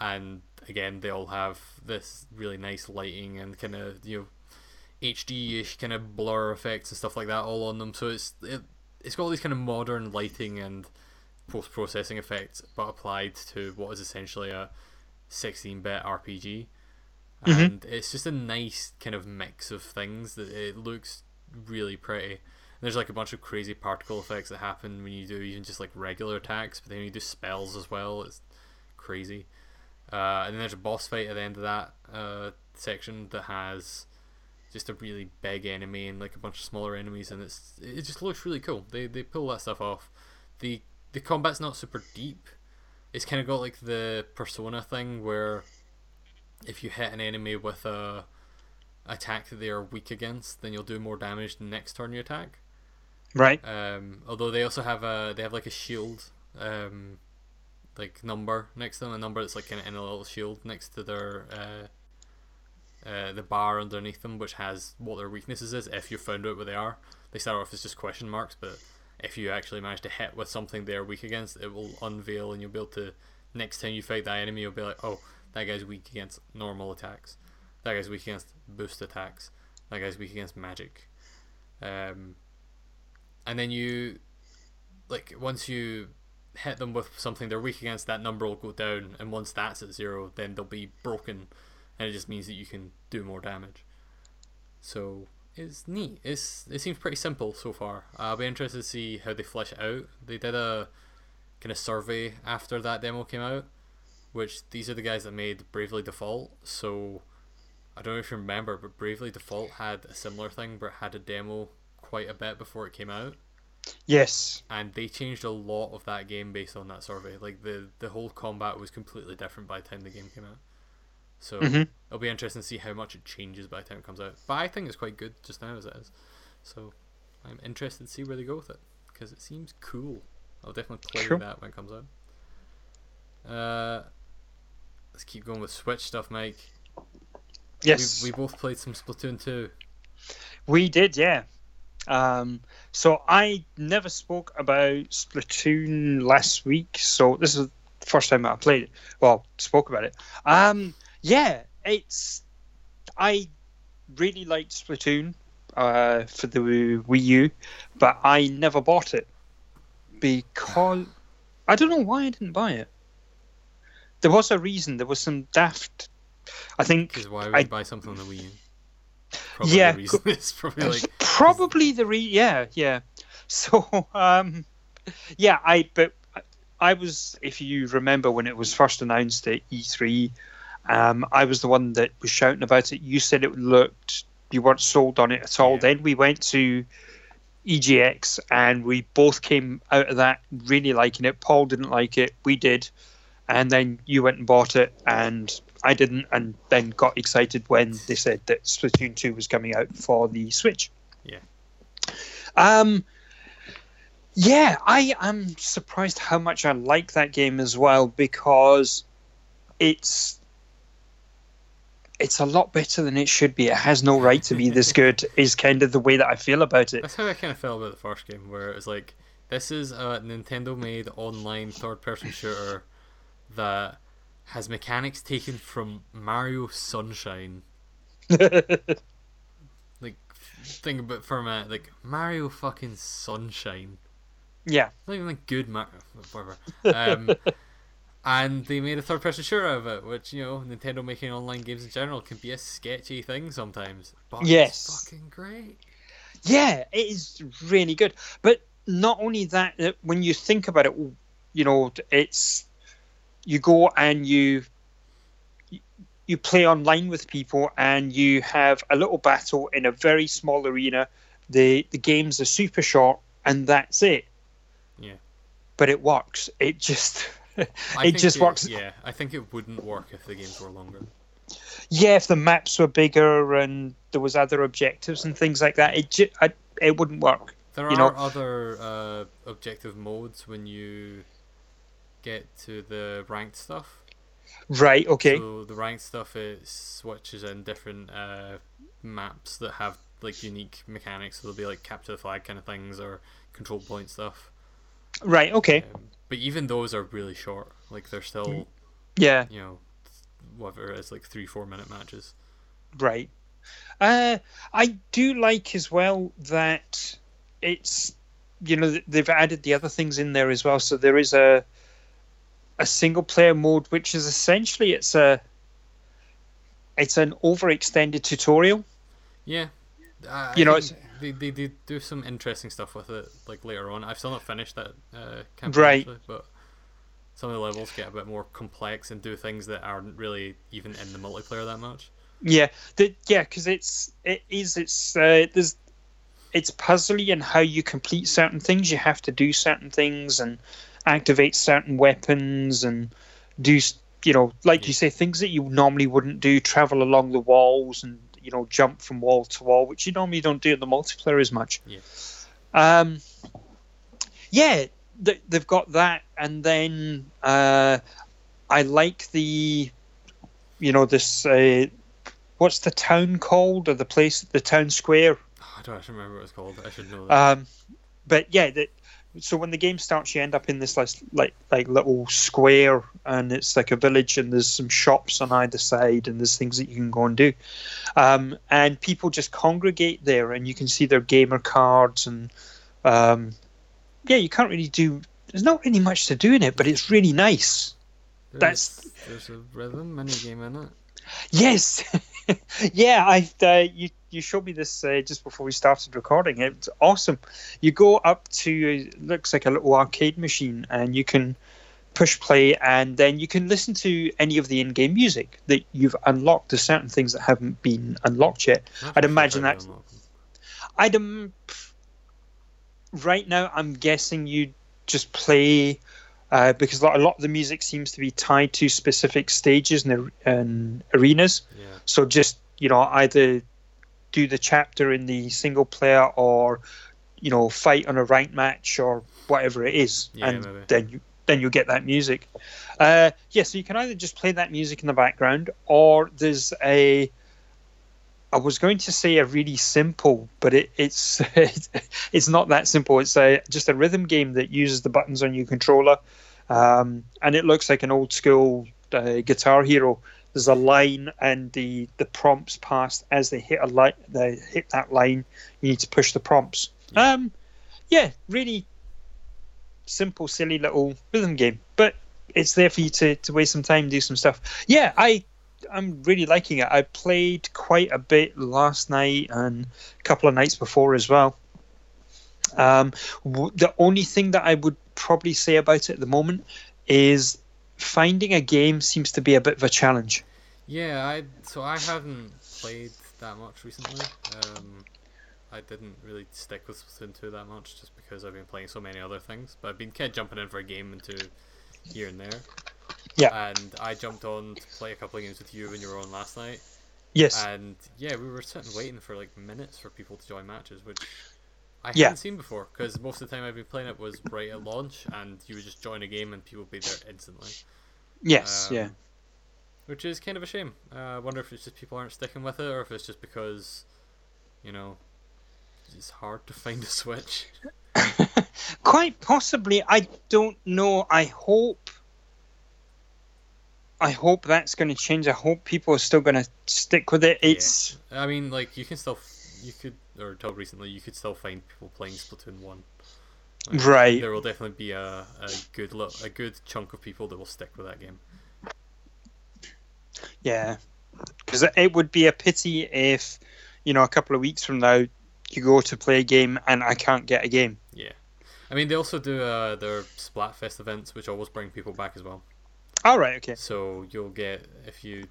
and again they all have this really nice lighting and kind of you know HD-ish kind of blur effects and stuff like that all on them. So it's it, it's got all these kind of modern lighting and post processing effects, but applied to what is essentially a 16-bit RPG. And it's just a nice kind of mix of things that it looks really pretty. There's like a bunch of crazy particle effects that happen when you do even just like regular attacks, but then you do spells as well. It's crazy. Uh, and then there's a boss fight at the end of that uh, section that has just a really big enemy and like a bunch of smaller enemies, and it's it just looks really cool. They they pull that stuff off. the The combat's not super deep. It's kind of got like the persona thing where if you hit an enemy with a attack that they are weak against, then you'll do more damage the next turn you attack. Right. Um, although they also have a they have like a shield, um, like number next to them, a number that's like kind of in a little shield next to their uh, uh, the bar underneath them, which has what their weaknesses is. If you found out what they are, they start off as just question marks, but if you actually manage to hit with something they're weak against, it will unveil, and you'll be able to. Next time you fight that enemy, you'll be like, oh, that guy's weak against normal attacks. That guy's weak against boost attacks. That guy's weak against magic. Um, and then you, like, once you hit them with something they're weak against, that number will go down, and once that's at zero, then they'll be broken, and it just means that you can do more damage. So it's neat. It's it seems pretty simple so far. I'll be interested to see how they flesh it out. They did a kind of survey after that demo came out, which these are the guys that made Bravely Default. So I don't know if you remember, but Bravely Default had a similar thing, but had a demo quite a bit before it came out. Yes. And they changed a lot of that game based on that survey. Like the the whole combat was completely different by the time the game came out. So mm-hmm. it'll be interesting to see how much it changes by the time it comes out. But I think it's quite good just now as it is. So I'm interested to see where they go with it because it seems cool. I'll definitely play cool. that when it comes out. Uh, let's keep going with Switch stuff, Mike. Yes, we, we both played some Splatoon 2. We did, yeah. Um, so I never spoke about Splatoon last week, so this is the first time I played it. Well, spoke about it. Um, yeah, it's I really liked Splatoon uh, for the Wii U, but I never bought it because I don't know why I didn't buy it. There was a reason. There was some daft. I think. Because why would I, you buy something on the Wii U? Probably yeah, the it's probably like probably the re yeah yeah. *laughs* So um, yeah, I but I was if you remember when it was first announced at E3, um, I was the one that was shouting about it. You said it looked you weren't sold on it at all. Yeah. Then we went to EGX and we both came out of that really liking it. Paul didn't like it, we did, and then you went and bought it, and I didn't, and then got excited when they said that Splatoon 2 was coming out for the Switch. Yeah. Um. Yeah, I am surprised how much I like that game as well because it's it's a lot better than it should be. It has no right to be *laughs* this good. Is kind of the way that I feel about it. That's how I kind of felt about the first game, where it was like, this is a Nintendo-made online third-person shooter that has mechanics taken from Mario Sunshine. *laughs* like, think about for a minute, like Mario fucking Sunshine. Yeah. Not even like good Mario, whatever. Um, *laughs* and they made a third person shooter out of it, which you know Nintendo making online games in general can be a sketchy thing sometimes. But yes, it's fucking great. Yeah, it is really good. But not only that, when you think about it, you know, it's you go and you you play online with people and you have a little battle in a very small arena. The the games are super short and that's it. Yeah. But it works. It just *laughs* it just it, works. Yeah, I think it wouldn't work if the games were longer. Yeah, if the maps were bigger and there was other objectives and things like that, it ju- I, it wouldn't work. There you are know? other uh, objective modes when you get to the ranked stuff. Right. Okay. So the ranked stuff it switches in different uh, maps that have like unique mechanics. So there'll be like capture the flag kind of things or control point stuff. Right. Okay. Um, but even those are really short. Like they're still, yeah, you know, whatever it's like three four minute matches. Right. Uh, I do like as well that it's you know they've added the other things in there as well. So there is a a single player mode, which is essentially it's a it's an overextended tutorial. Yeah, uh, you know, they, they, they do some interesting stuff with it like later on. I've still not finished that uh, campaign, right? Actually, but some of the levels get a bit more complex and do things that aren't really even in the multiplayer that much. Yeah, the, yeah, because it's it is it's uh, there's it's puzzly in how you complete certain things. You have to do certain things and activate certain weapons and do you know like you say things that you normally wouldn't do. Travel along the walls and you know jump from wall to wall, which you normally don't do in the multiplayer as much. Yeah. Um, yeah, they, have got that, and then uh, I like the, you know, this uh, what's the town called or the place, the town square? I don't actually remember what it's called. I should know that. Um, but yeah, that so when the game starts, you end up in this like like like little square, and it's like a village, and there's some shops on either side, and there's things that you can go and do, um, and people just congregate there, and you can see their gamer cards, and um, yeah, you can't really do. There's not really much to do in it, but it's really nice. there's, that's- there's a rhythm mini game in it. Yes, *laughs* yeah. I uh, you you showed me this uh, just before we started recording. It's awesome. You go up to it looks like a little arcade machine, and you can push play, and then you can listen to any of the in-game music that you've unlocked. There's certain things that haven't been unlocked yet. I'd imagine that-. I'd um, right now I'm guessing you just play uh, because a lot of the music seems to be tied to specific stages and, and arenas. Yeah. So just you know either do the chapter in the single player or you know fight on a ranked match or whatever it is, Yeah, and maybe. then you then you'll get that music. Uh, yeah, so you can either just play that music in the background or there's a. I was going to say a really simple, but it, it's *laughs* it's not that simple. It's a just a rhythm game that uses the buttons on your controller, um, and it looks like an old school uh, Guitar Hero there's a line and the the prompts passed. As they hit a line they hit that line you need to push the prompts. Yeah. um yeah really simple silly little rhythm game. But it's there for you to, to waste some time do some stuff. Yeah i i'm really liking it. I played quite a bit last night and a couple of nights before as well. Um w- the only thing that i would probably say about it at the moment is finding a game seems to be a bit of a challenge Yeah, I so I haven't played that much recently. Um, I didn't really stick with Splatoon 2 that much just because I've been playing so many other things. But I've been kind of jumping in for a game and two here and there. Yeah. And I jumped on to play a couple of games with you when you were on last night. Yes. And yeah, we were sitting waiting for like minutes for people to join matches, which I Yeah. hadn't seen before because most of the time I've been playing it was right at launch, and you would just join a game and people would be there instantly, yes. um, yeah. which is kind of a shame. Uh, I wonder if it's just people aren't sticking with it, or if it's just because, you know, it's hard to find a Switch. *laughs* Quite possibly. I don't know. I hope. I hope that's going to change. I hope people are still going to stick with it. Yeah. It's I mean, like you can still, you could, or until recently, you could still find people playing Splatoon one. Like, Right. There will definitely be a, a good lo- a good chunk of people that will stick with that game. yeah, because it would be a pity if you know a couple of weeks from now you go to play a game and I can't get a game. Yeah. I mean, they also do uh, their Splatfest events, which always bring people back as well. All right. Okay. So you'll get if you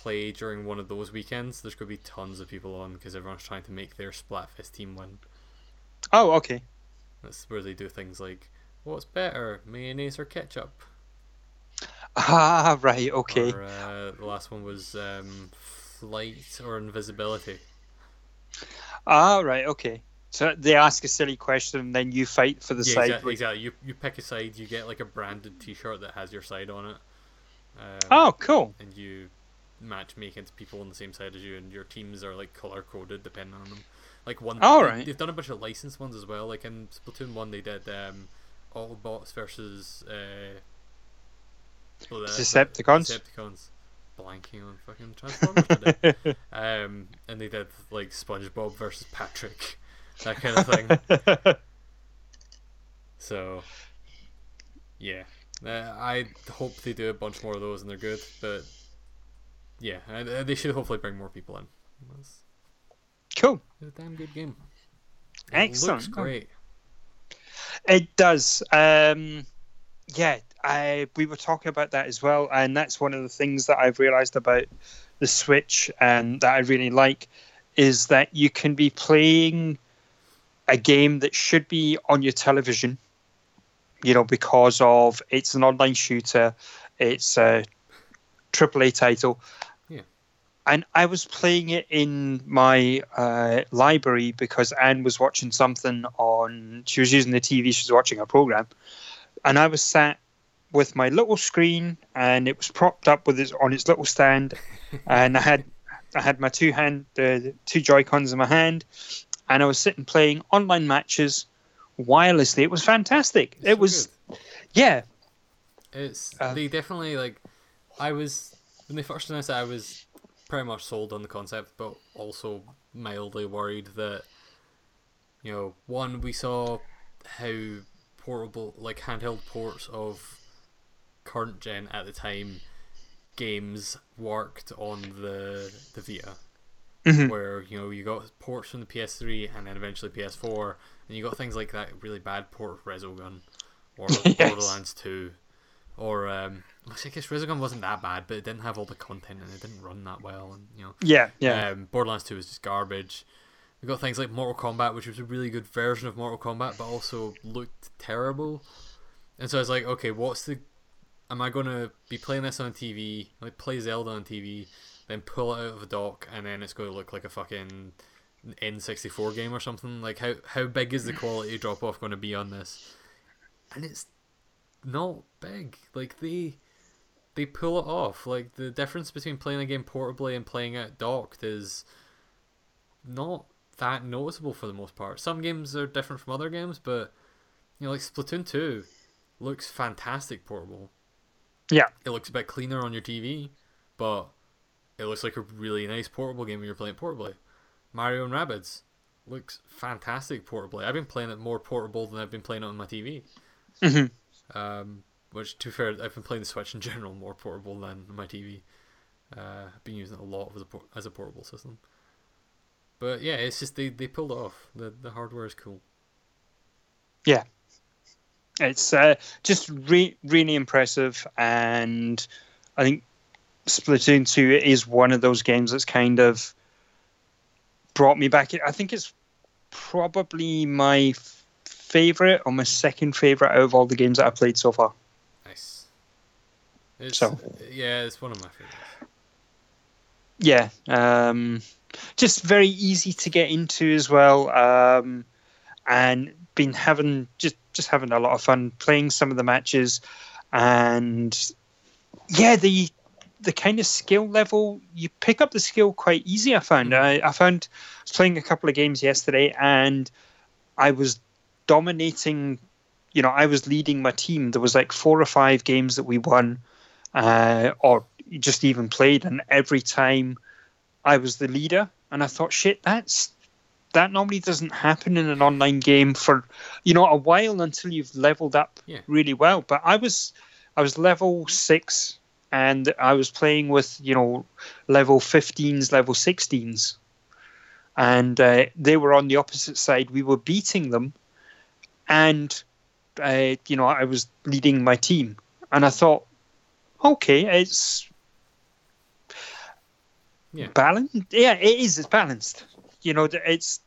play during one of those weekends, there's going to be tons of people on because everyone's trying to make their Splatfest team win. Oh, okay. That's where they do things like, "What's better, mayonnaise or ketchup?" *laughs* Ah, right. Okay. Or uh, the last one was um, flight or invisibility. Ah, right. Okay. So they ask a silly question and then you fight for the yeah, side. exactly, exactly. You you pick a side, you get like a branded T-shirt that has your side on it. Um, Oh, cool. and you match make against people on the same side as you, and your teams are like color coded depending on them. Like one, all right. they- right. they've done a bunch of licensed ones as well. Like in Splatoon one, they did um, Autobots versus uh, blah- Decepticons? Decepticons. Blanking on fucking Transformers today. *laughs* um, and they did like SpongeBob versus Patrick, that kind of thing. *laughs* So, yeah, uh, I hope they do a bunch more of those and they're good. But yeah, uh, they should hopefully bring more people in. It's cool. It's a damn good game. It Excellent. Looks great. It does. Um, yeah, I we were talking about that as well, and that's one of the things that I've realised about the Switch and that I really like is that you can be playing a game that should be on your television, you know, because of it's an online shooter, it's a AAA title. And I was playing it in my uh, library because Anne was watching something on. She was using the TV. She was watching a program, and I was sat with my little screen, and it was propped up with its on its little stand, *laughs* and I had I had my two hand, uh, two Joy Cons in my hand, and I was sitting playing online matches wirelessly. It was fantastic. It's it was, good. yeah, It's Uh, they definitely like. I was when they first announced it, I was pretty much sold on the concept, but also mildly worried that you know one we saw how portable like handheld ports of current gen at the time games worked on the the Vita. Mhm. Where you know you got ports from the PS3 and then eventually PS4, and you got things like that really bad port of Resogun or *laughs* Yes. Borderlands 2, or um, I guess Resogun wasn't that bad, but it didn't have all the content and it didn't run that well, and you know, yeah, yeah. um, Borderlands 2 was just garbage. We got things like Mortal Kombat, which was a really good version of Mortal Kombat, but also looked terrible. And so I was like, okay, what's the? Am I gonna be playing this on TV, like play Zelda on TV, then pull it out of a dock, and then it's going to look like a fucking N64 game or something? Like how how big is the quality drop off going to be on this? And it's not big. Like they they pull it off. Like the difference between playing a game portably and playing it docked is not that noticeable for the most part. Some games are different from other games, but you know, like Splatoon two looks fantastic portable. Yeah. It looks a bit cleaner on your TV, but it looks like a really nice portable game when you're playing portably. Mario and Rabbids looks fantastic portably. I've been playing it more portable than I've been playing it on my TV. Mhm. Um, which, to be fair, I've been playing the Switch in general more portable than my TV. Uh, I've been using it a lot as a por- as a portable system. But yeah, it's just they, they pulled it off. The the hardware is cool. Yeah. It's uh, just re- really impressive, and I think Splatoon 2 is one of those games that's kind of brought me back. I think it's probably my f- favorite or my second favorite out of all the games that I've played so far. Nice. It's, So- yeah, it's one of my favorites. Yeah, um, just very easy to get into as well, um, and been having just just having a lot of fun playing some of the matches, and yeah, the the kind of skill level you pick up the skill quite easy. I found I, I found I was playing a couple of games yesterday, and I was dominating. You know, I was leading my team. There was like four or five games that we won, uh, or just even played, and every time I was the leader, and I thought, shit, that's that normally doesn't happen in an online game for you know a while until you've leveled up Yeah. really well. But I was I was level six, and I was playing with you know level 15s, level 16s, and uh, they were on the opposite side. We were beating them, and uh, you know I was leading my team, and I thought, okay, it's Yeah. balanced. Yeah, it is. It's balanced. You know, it's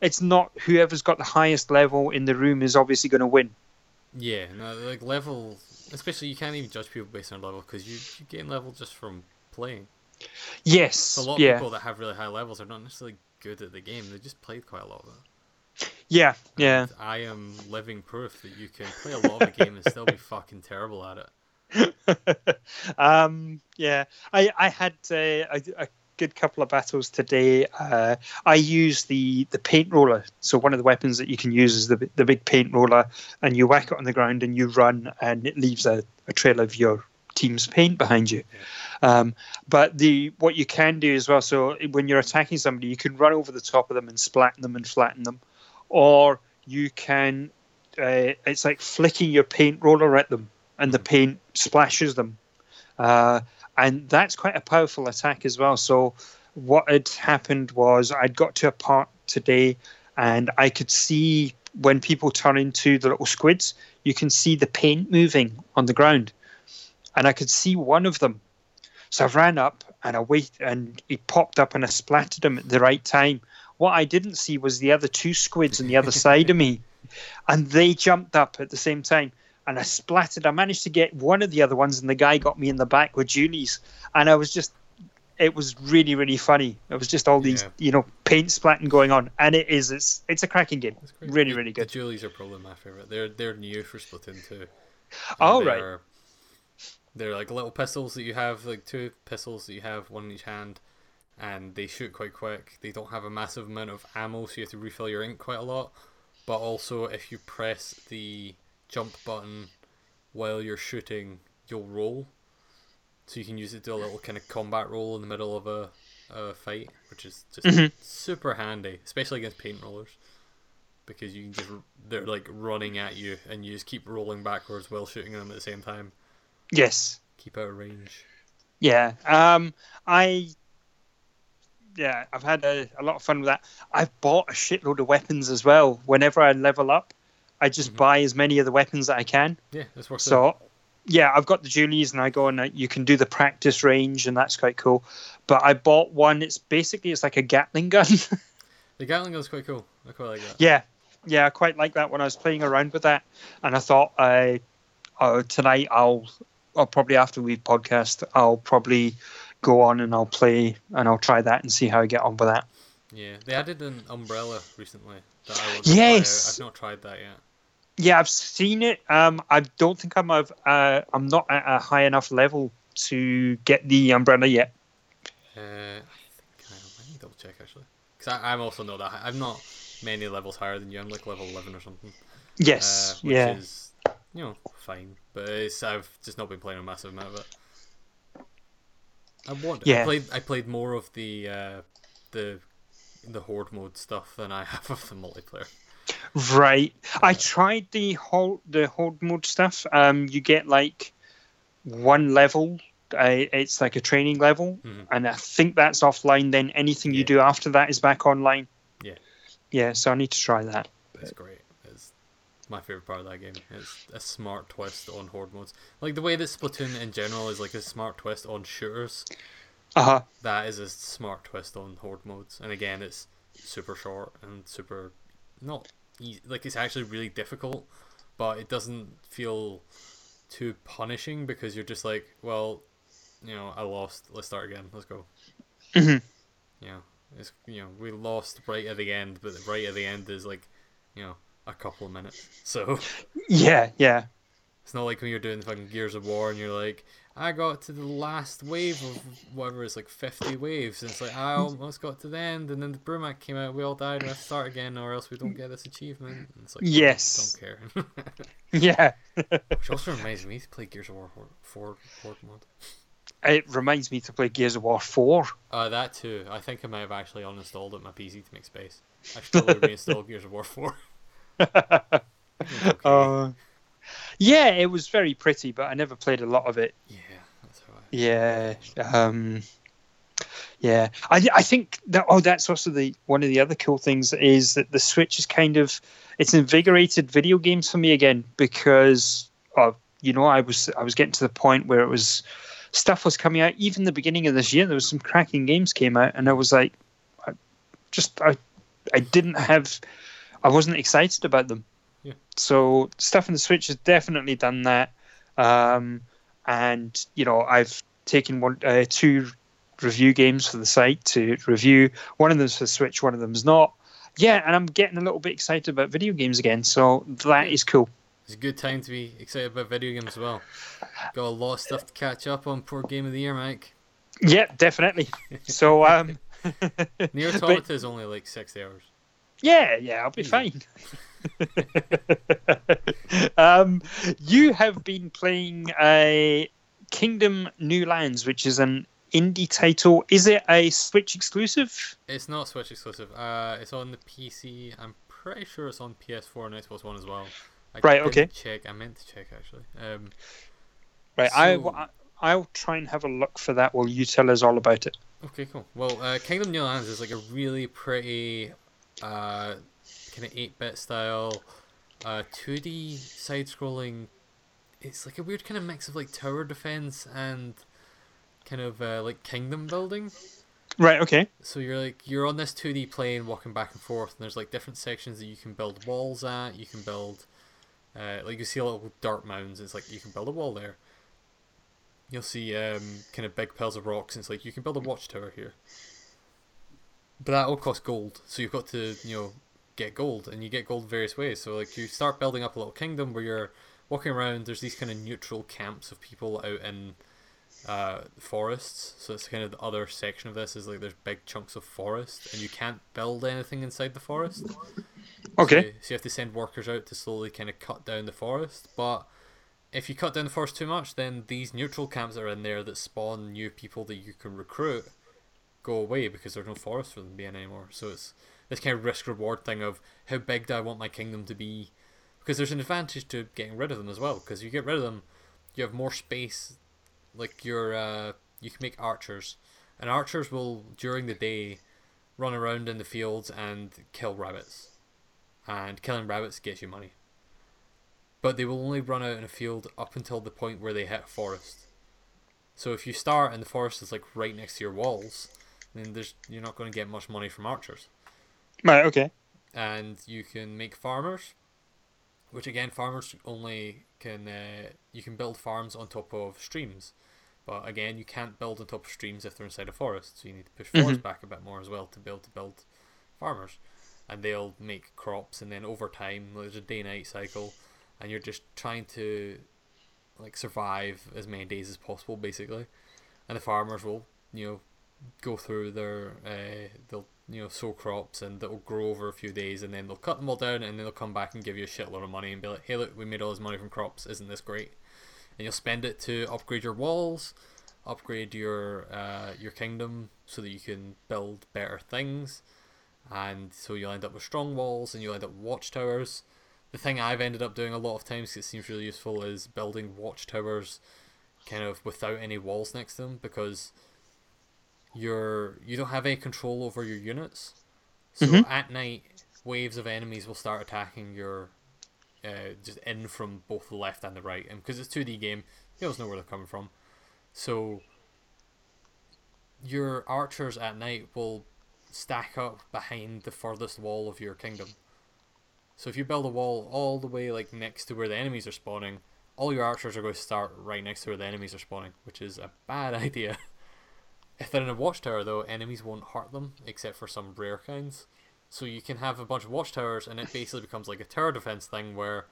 it's not whoever's got the highest level in the room is obviously going to win. Yeah, no, like level, especially you can't even judge people based on level because you, you gain level just from playing. Yes. So a lot of yeah. people that have really high levels are not necessarily good at the game. They just played quite a lot of it. Yeah. Yeah. And I am living proof that you can play a lot of a game and still be *laughs* fucking terrible at it. *laughs* um, yeah, I I had uh, a, a good couple of battles today. Uh, I use the the paint roller. So one of the weapons that you can use is the the big paint roller, and you whack it on the ground and you run, and it leaves a, a trail of your team's paint behind you. Um, but the what you can do as well. So when you're attacking somebody, you can run over the top of them and splat them and flatten them, or you can. Uh, it's like flicking your paint roller at them, and the paint splashes them. Uh, and that's quite a powerful attack as well. So what had happened was I'd got to a part today, and I could see when people turn into the little squids, you can see the paint moving on the ground, and I could see one of them. So I ran up and I wait, and he popped up, and I splattered him at the right time. What I didn't see was the other two squids on the other side of me, and they jumped up at the same time and I splattered. I managed to get one of the other ones, and the guy got me in the back with Dualies, and I was just. It was really, really funny. It was just all these, Yeah. you know, paint splatting going on, and it is. It's it's a cracking game. Really, The- really good. The Dualies are probably my favorite. They're they're new for Splatoon 2. And Oh, right. they're, They're like little pistols that you have, like two pistols that you have, one in each hand, and they shoot quite quick. They don't have a massive amount of ammo, so you have to refill your ink quite a lot. But also, if you press the jump button while you're shooting, you'll roll. So you can use it to do a little kind of combat roll in the middle of a, a fight, which is just Mhm. super handy, especially against paint rollers. Because you can just they're like running at you, and you just keep rolling backwards while shooting them at the same time. Yes. Keep out of range. Yeah. Um, I. Yeah, I've had a, a lot of fun with that. I've bought a shitload of weapons as well. Whenever I level up, I just Mhm. buy as many of the weapons that I can. Yeah, works. out. So, yeah, I've got the Dualies, and I go and you can do the practice range, and that's quite cool. But I bought one. It's basically it's like a Gatling gun. *laughs* The Gatling gun's quite cool. I quite like that. yeah, yeah, I quite like that when I was playing around with that, and I thought, I, uh, tonight I'll, or probably after we podcast, I'll probably go on and I'll play and I'll try that and see how I get on with that. Yeah, they added an umbrella recently that I want Yes! to try out. I've not tried that yet. Yeah, I've seen it. Um, I don't think I'm of, uh, I'm not at a high enough level to get the umbrella yet. Uh, I think I, I need to double check actually, because I'm also not that. High. I'm not many levels higher than you. I'm like level eleven or something. Yes, uh, which yeah, is you know fine, but it's, I've just not been playing a massive amount of it. I want. I played. I played more of the uh, the the horde mode stuff than I *laughs* have of the multiplayer. right. I tried the whole the horde mode stuff. Um, you get like one level. Uh, it's like a training level, Mhm. and I think that's offline. Then anything you Yeah. do after that is back online. Yeah. Yeah, so I need to try that. It's great. My favorite part of that game. It's a smart twist on horde modes. Like the way that Splatoon in general is like a smart twist on shooters. Uh huh. That is a smart twist on horde modes. And again, it's super short and super not easy. Like it's actually really difficult, but it doesn't feel too punishing because you're just like, well, you know, I lost. Let's start again. Let's go. Mhm. You know, it's you know we lost right at the end, but right at the end is like, you know, a couple of minutes. So Yeah, yeah, it's not like when you're doing fucking Gears of War and you're like, I got to the last wave of whatever it's like 50 waves, and it's like I almost got to the end, and then the Brumak came out, we all died, and I start again, or else we don't get this achievement. And it's like, Yes. don't care. *laughs* yeah. Which also reminds me to play Gears of War 4 Horde mode. It reminds me to play Gears of War Four. Uh, that too. I think I might have actually uninstalled it on my PC to make space. I should probably reinstall *laughs* Gears of War 4. *laughs* okay. Uh, yeah, it was very pretty, but I never played a lot of it. yeah, that's I. Yeah, um, yeah. I I think that oh, that's also the one of the other cool things is that the Switch is kind of it's invigorated video games for me again because uh, you know I was I was getting to the point where it was stuff was coming out even the beginning of this year there was some cracking games came out and I was like I just I I didn't have I wasn't excited about them. Yeah. So stuff in the Switch has definitely done that. Um, and you know I've taken one uh, two review games for the site to review. One of them's for Switch, one of them's not. Yeah, and I'm getting a little bit excited about video games again, so that is cool. It's a good time to be excited about video games as well. Got a lot of stuff to catch up on. Poor game of the year, Mike. Yeah, definitely. So um, *laughs* Nier *laughs* But- is only like 60 hours. Yeah, yeah, I'll be fine. *laughs* um, you have been playing a Kingdom New Lands, which is an indie title. Is it a Switch exclusive? It's not Switch exclusive. Uh, it's on the PC. I'm pretty sure it's on PS4 and Xbox One as well. I Right, okay. Check. I meant to check actually. Um, Right, So- I, I'll try and have a look for that while you tell us all about it. okay, cool. Well, uh, Kingdom New Lands is like a really pretty, uh, kind of 8-bit style, uh, 2D side-scrolling. It's like a weird kind of mix of like tower defense and kind of uh, like kingdom building. Right, okay. So you're like you're on this 2D plane walking back and forth, and there's like different sections that you can build walls at. You can build, uh, like you see a little dirt mounds. It's like you can build a wall there. You'll see um, kind of big piles of rocks. And it's like you can build a watchtower here. But that all costs gold, so you've got to you know get gold, and you get gold various ways. So like you start building up a little kingdom where you're walking around. There's these kind of neutral camps of people out in uh, forests. So it's kind of the other section of this is like there's big chunks of forest, and you can't build anything inside the forest. Okay. So, so you have to send workers out to slowly kind of cut down the forest. But if you cut down the forest too much, then these neutral camps are in there that spawn new people that you can recruit go away because there's no forest for them to be in anymore. So it's this kind of risk reward thing of how big do I want my kingdom to be? Because there's an advantage to getting rid of them as well. Because you get rid of them, you have more space. Like your, uh, you can make archers, and archers will during the day run around in the fields and kill rabbits, and killing rabbits gets you money. But they will only run out in a field up until the point where they hit a forest. So if you start and the forest is like right next to your walls, then there's you're not going to get much money from archers Right. Okay. and you can make farmers, which again farmers only can uh, you can build farms on top of streams, but again you can't build on top of streams if they're inside a forest. So you need to push forests back a bit more as well to be able to build farmers, and they'll make crops, and then over time there's a day night cycle, and you're just trying to like survive as many days as possible basically, and the farmers will you know go through their uh, they'll you know sow crops and that'll grow over a few days and then they'll cut them all down and then they'll come back and give you a shitload of money and be like hey look we made all this money from crops. Isn't this great? And you'll spend it to upgrade your walls upgrade your uh, your kingdom so that you can build better things. And so you'll end up with strong walls and you'll end up watchtowers. The thing I've ended up doing a lot of times 'cause it seems really useful is building watchtowers kind of without any walls next to them because you're you don't have any control over your units. So Mhm. at night, waves of enemies will start attacking your uh, just in from both the left and the right, and because it's two D game, you always know where they're coming from. So your archers at night will stack up behind the furthest wall of your kingdom. So if you build a wall all the way like next to where the enemies are spawning, all your archers are going to start right next to where the enemies are spawning, which is a bad *laughs* idea. If they're in a watchtower, though, enemies won't hurt them except for some rare kinds. So you can have a bunch of watchtowers, and it basically becomes like a tower defense thing where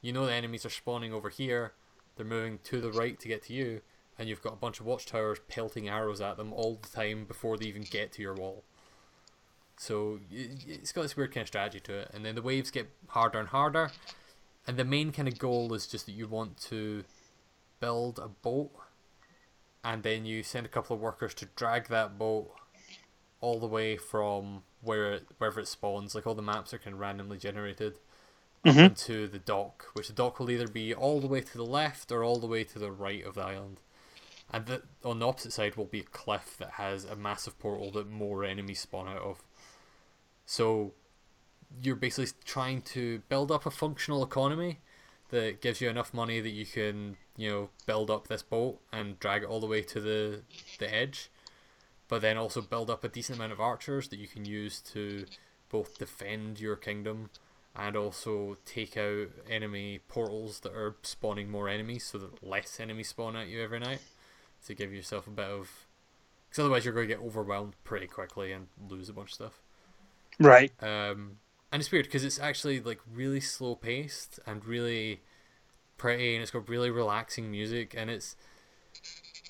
you know the enemies are spawning over here, they're moving to the right to get to you, and you've got a bunch of watchtowers pelting arrows at them all the time before they even get to your wall. So it's got this weird kind of strategy to it, and then the waves get harder and harder, and the main kind of goal is just that you want to build a boat and then you send a couple of workers to drag that boat all the way from where it, wherever it spawns. Like all the maps are kind of randomly generated Mhm. into the dock, which the dock will either be all the way to the left or all the way to the right of the island. And the, on the opposite side will be a cliff that has a massive portal that more enemies spawn out of. So you're basically trying to build up a functional economy that gives you enough money that you can, you know, build up this boat and drag it all the way to the the edge. But then also build up a decent amount of archers that you can use to both defend your kingdom and also take out enemy portals that are spawning more enemies so that less enemies spawn at you every night to give yourself a bit of because otherwise you're going to get overwhelmed pretty quickly and lose a bunch of stuff Right. um, and it's weird because it's actually like really slow paced and really pretty, and it's got really relaxing music, and it's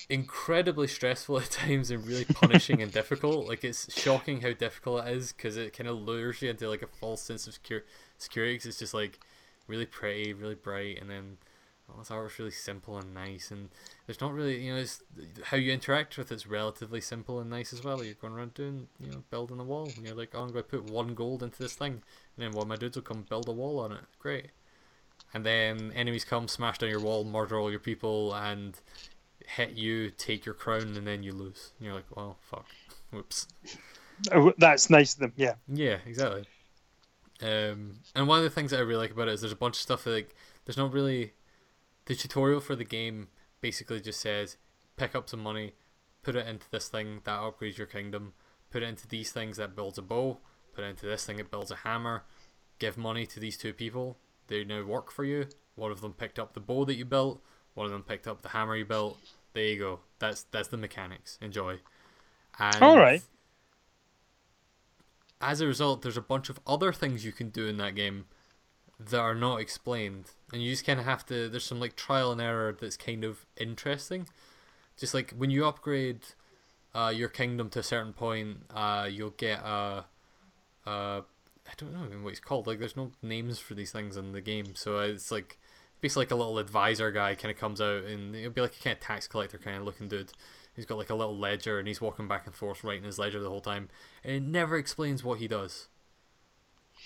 incredibly stressful at *laughs* times and really punishing and difficult. Like it's shocking how difficult it is because it kind of lures you into like a false sense of security. Cause it's just like really pretty, really bright, and then this artwork's really simple and nice, and there's not really you know it's how you interact with it's relatively simple and nice as well. You're going around doing you know building a wall, and you're like, oh, I'm going to put one gold into this thing, and then one of my dudes will come build a wall on it. Great. And then enemies come, smash down your wall, murder all your people, and hit you, take your crown, and then you lose. And you're like, well, fuck. *laughs* Whoops. Oh, That's nice of them. Yeah. Yeah, exactly. Um, and one of the things that I really like about it is there's a bunch of stuff that, like there's not really the tutorial for the game basically just says pick up some money, put it into this thing that upgrades your kingdom, put it into these things that builds a bow, put it into this thing that builds a hammer, give money to these two people. They now work for you. One of them picked up the bow that you built. One of them picked up the hammer you built. There you go. That's that's the mechanics. Enjoy. And All right. as a result, there's a bunch of other things you can do in that game that are not explained, and you just kind of have to. There's some like trial and error that's kind of interesting Just like when you upgrade uh, your kingdom to a certain point, uh, you'll get a, a I don't know even what it's called. Like, there's no names for these things in the game, so it's like basically like a little advisor guy kind of comes out, and it'll be like a kind of tax collector kind of looking dude. He's got like a little ledger, and he's walking back and forth writing his ledger the whole time, and it never explains what he does.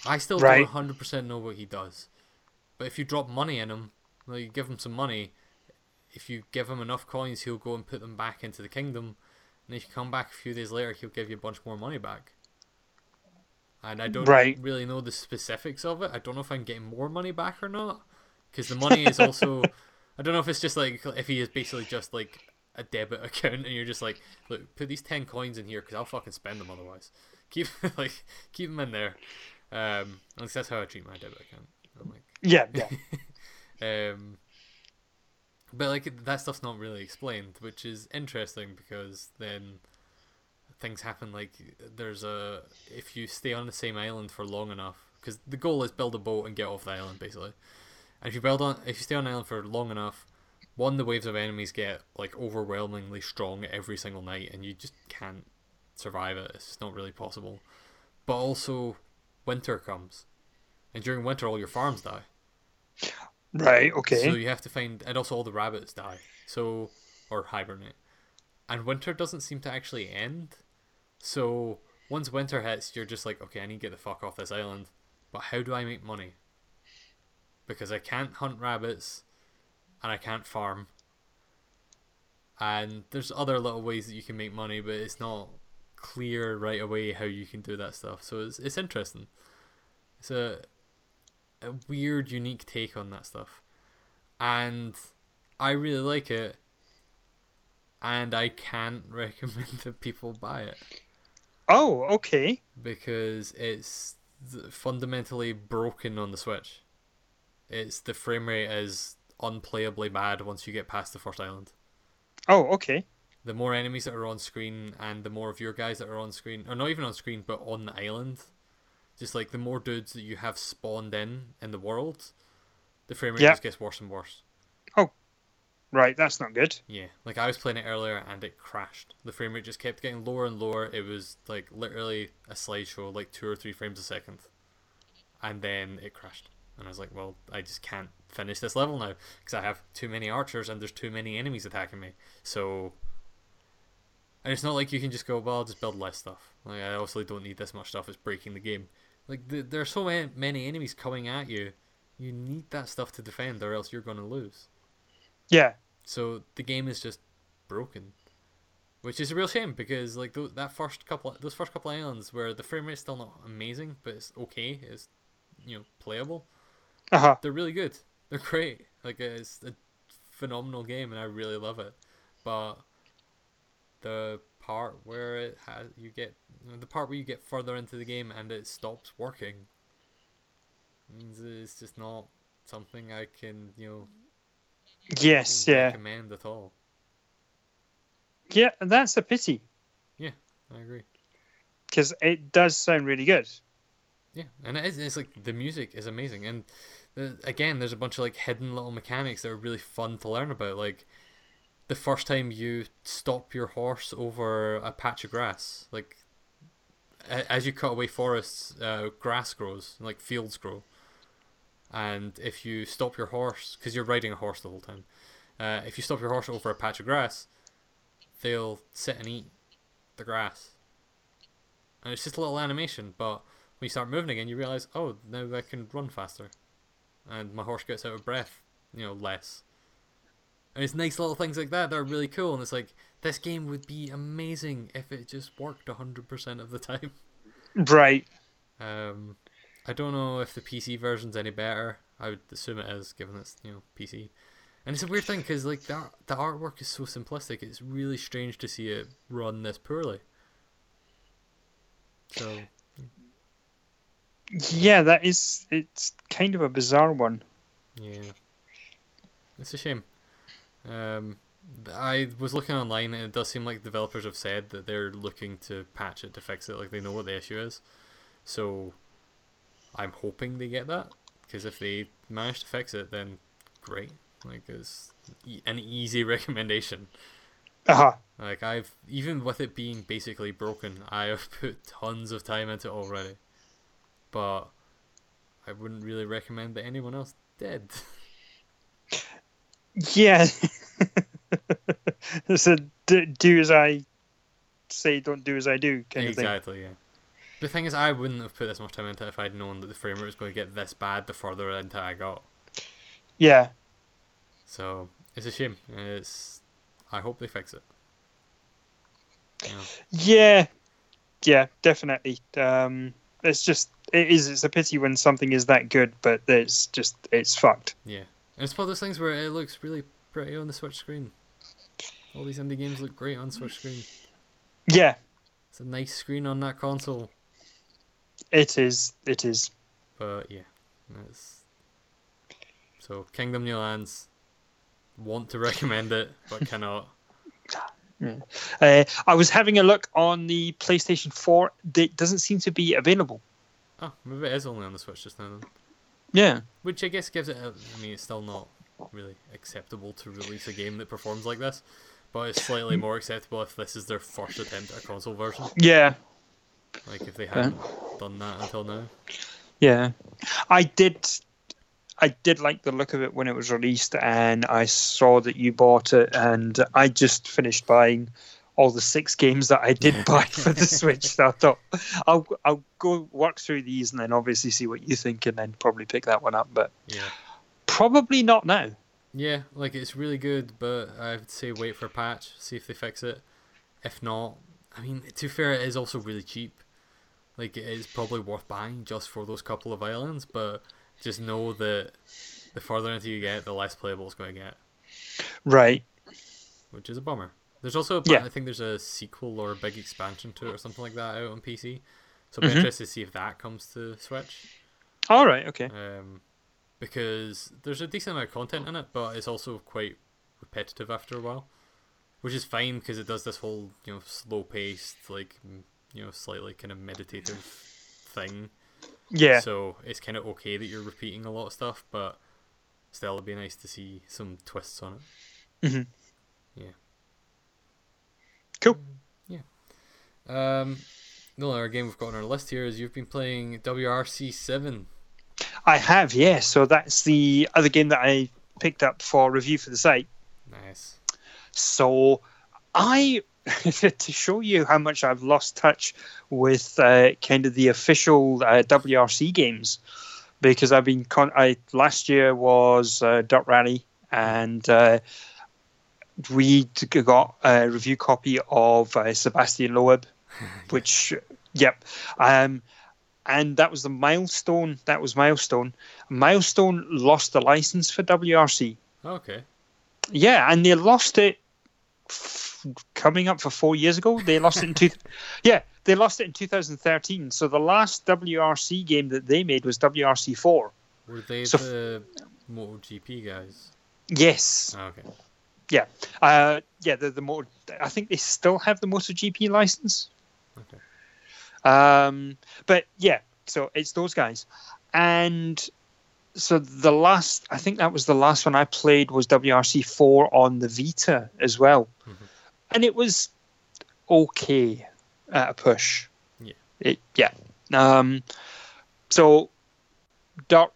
I still Right. don't hundred percent know what he does, but if you drop money in him, like you give him some money, if you give him enough coins, he'll go and put them back into the kingdom, and if you come back a few days later, he'll give you a bunch more money back. And I don't Right. really know the specifics of it. I don't know if I'm getting more money back or not, because the money is also. *laughs* I don't know if it's just like if he is basically just like a debit *laughs* account, and you're just like, look, put these ten coins in here because I'll fucking spend them otherwise. Keep *laughs* like keep them in there. Um, at least that's how I treat my debit account. I'm like, Yeah, yeah. *laughs* um, but like that stuff's not really explained, which is interesting because then things happen. Like there's a if you stay on the same island for long enough, because the goal is build a boat and get off the island basically. And if you build on, if you stay on the island for long enough, one the waves of enemies get like overwhelmingly strong every single night, and you just can't survive it. It's just not really possible. But also, winter comes, and during winter all your farms die. Right, okay. So you have to find, and also all the rabbits die. So or hibernate, and winter doesn't seem to actually end. So once winter hits, you're just like, okay, I need to get the fuck off this island. But how do I make money? Because I can't hunt rabbits, and I can't farm. And there's other little ways that you can make money, but it's not clear right away how you can do that stuff. So it's it's interesting. It's a a weird, unique take on that stuff, and I really like it. And I can't *laughs* recommend that people buy it Oh, okay. because it's fundamentally broken on the Switch. It's the frame rate is unplayably bad once you get past the first island. Oh, okay. The more enemies that are on screen and the more of your guys that are on screen, or not even on screen, but on the island, just like the more dudes that you have spawned in in the world, the frame rate Yeah. just gets worse and worse. Oh, right, that's not good. Yeah, like I was playing it earlier and it crashed. The frame rate just kept getting lower and lower. It was like literally a slideshow, like two or three frames a second, and then it crashed. And I was like, well, I just can't finish this level now because I have too many archers and there's too many enemies attacking me. So, and it's not like you can just go, well, I'll just build less stuff. Like I obviously don't need this much stuff. It's breaking the game. Like the, there are so many, enemies coming at you. You need that stuff to defend, or else you're going to lose. Yeah. So the game is just broken, which is a real shame because like th- that first couple, those first couple islands where the frame rate's still not amazing, but it's okay, it's you know playable. Uh huh. They're really good. They're great. Like it's a phenomenal game, and I really love it. But the part where it has you get the part where you get further into the game and it stops working means it's just not something I can you know Yes, yeah. recommend at all. Yeah, that's a pity Yeah, I agree. because it does sound really good. Yeah, and it is. It's like the music is amazing, and the, again, there's a bunch of like hidden little mechanics that are really fun to learn about. Like the first time you stop your horse over a patch of grass, like as you cut away forests, uh, grass grows, like fields grow, and if you stop your horse, because you're riding a horse the whole time, uh, if you stop your horse over a patch of grass, they'll sit and eat the grass. And it's just a little animation, but when you start moving again, you realize, oh, now I can run faster, and my horse gets out of breath, you know, less. And it's nice little things like that that are really cool, and it's like this game would be amazing if it just worked hundred percent of the time. Right. Um, I don't know if the PC version's any better. I would assume it is, given it's you know PC. And it's a weird thing because like the the artwork is so simplistic. It's really strange to see it run this poorly. So Yeah, that is. It's kind of a bizarre one. Yeah, it's a shame. Um, I was looking online, and it does seem like developers have said that they're looking to patch it to fix it. Like they know what the issue is, so I'm hoping they get that. Because if they manage to fix it, then great. Like it's e- an easy *laughs* recommendation. Uh-huh. Like I've even with it being basically broken, I have put tons of time into it already. But I wouldn't really recommend that anyone else did. *laughs* Yeah. *laughs* so do, do as I say, don't do as I do kind of thing. exactly, yeah. The thing is, I wouldn't have put this much time into it if I'd known that the frame rate was going to get this bad the further into I got. Yeah. So it's a shame. It's. I hope they fix it. Yeah. Yeah. Yeah, definitely. Um, it's just it is it's a pity when something is that good, but it's just it's fucked. Yeah. And it's one of those things where it looks really pretty on the Switch screen. All these indie games look great on Switch screen. Yeah, It's a nice screen on that console. it is. It is. But yeah. It's... So Kingdom New Lands want to recommend it, but *laughs* cannot. Uh, I was having a look on the PlayStation 4. It doesn't seem to be available. Oh, maybe it is only on the Switch just now then. Yeah. Which I guess gives it. A, I mean, it's still not really acceptable to release a game that performs like this, but it's slightly more acceptable if this is their first attempt at a console version. Yeah. Like if they hadn't done that until now. Yeah. I did. I did like the look of it when it was released, and I saw that you bought it, and I just finished buying all the six games that I did buy for the *laughs* Switch. So I thought I'll I'll go work through these, and then obviously see what you think, and then probably pick that one up. But Yeah. probably not now. Yeah, like it's really good, but I would say wait for a patch, see if they fix it. If not, I mean, to be fair, it is also really cheap. Like it is probably worth buying just for those couple of islands, but just know that the further into you get, the less playable it's going to get, Right. which is a bummer. There's also, a, Yeah. I think there's a sequel or a big expansion to it or something like that out on PC. So I'm Mhm. interested to see if that comes to Switch. All right. Okay. um, because there's a decent amount of content in it, but it's also quite repetitive after a while, which is fine because it does this whole you know slow paced like you know slightly kind of meditative thing. Yeah. So it's kind of okay that you're repeating a lot of stuff, but still it'd be nice to see some twists on it. Mhm. Yeah. Cool. Um, the only other game we've got on our list here is you've been playing WRC seven. I have. Yeah. So that's the other game that I picked up for review for the site. Nice. So I *laughs* to show you how much I've lost touch with uh, kind of the official uh, WRC games because I've been con- I last year was uh, Dirt Rally and uh, we got a review copy of uh, Sebastien Loeb, *laughs* which yep, um, and that was the milestone. That was milestone. Milestone lost the license for WRC. Okay. Yeah, and they lost it f- coming up for four years ago. They lost it in two. *laughs* Yeah, they lost it in 2013. So the last WRC game that they made was WRC four. Were they So- the MotoGP guys? Yes. Okay. Yeah. Uh, yeah. The the more I think they still have the MotoGP license. Okay. Um, but yeah, so it's those guys, and so the last I think that was the last one I played was WRC four on the Vita as well, Mhm. and it was okay at a push. Yeah. It, yeah. Um, so Dirt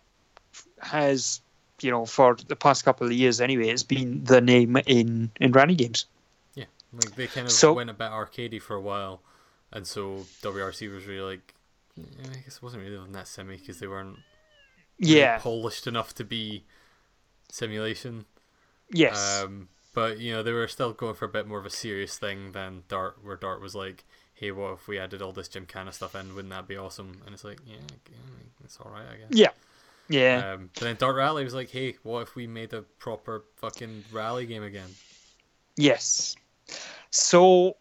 has you know for the past couple of years anyway, it's been the name in in rally games. Yeah, like they kind of So- went a bit arcadey for a while, and so WRC was really like, I guess it wasn't really on that semi because they weren't really Yeah. polished enough to be simulation. Yes. Um, but you know they were still going for a bit more of a serious thing than Dirt, where Dirt was like, hey, what if we added all this Gymkhana stuff in? Wouldn't that be awesome? And it's like, yeah, it's all right, I guess. yeah. Yeah. Um, but then Dirt Rally was like, hey, what if we made a proper fucking rally game again? Yes. So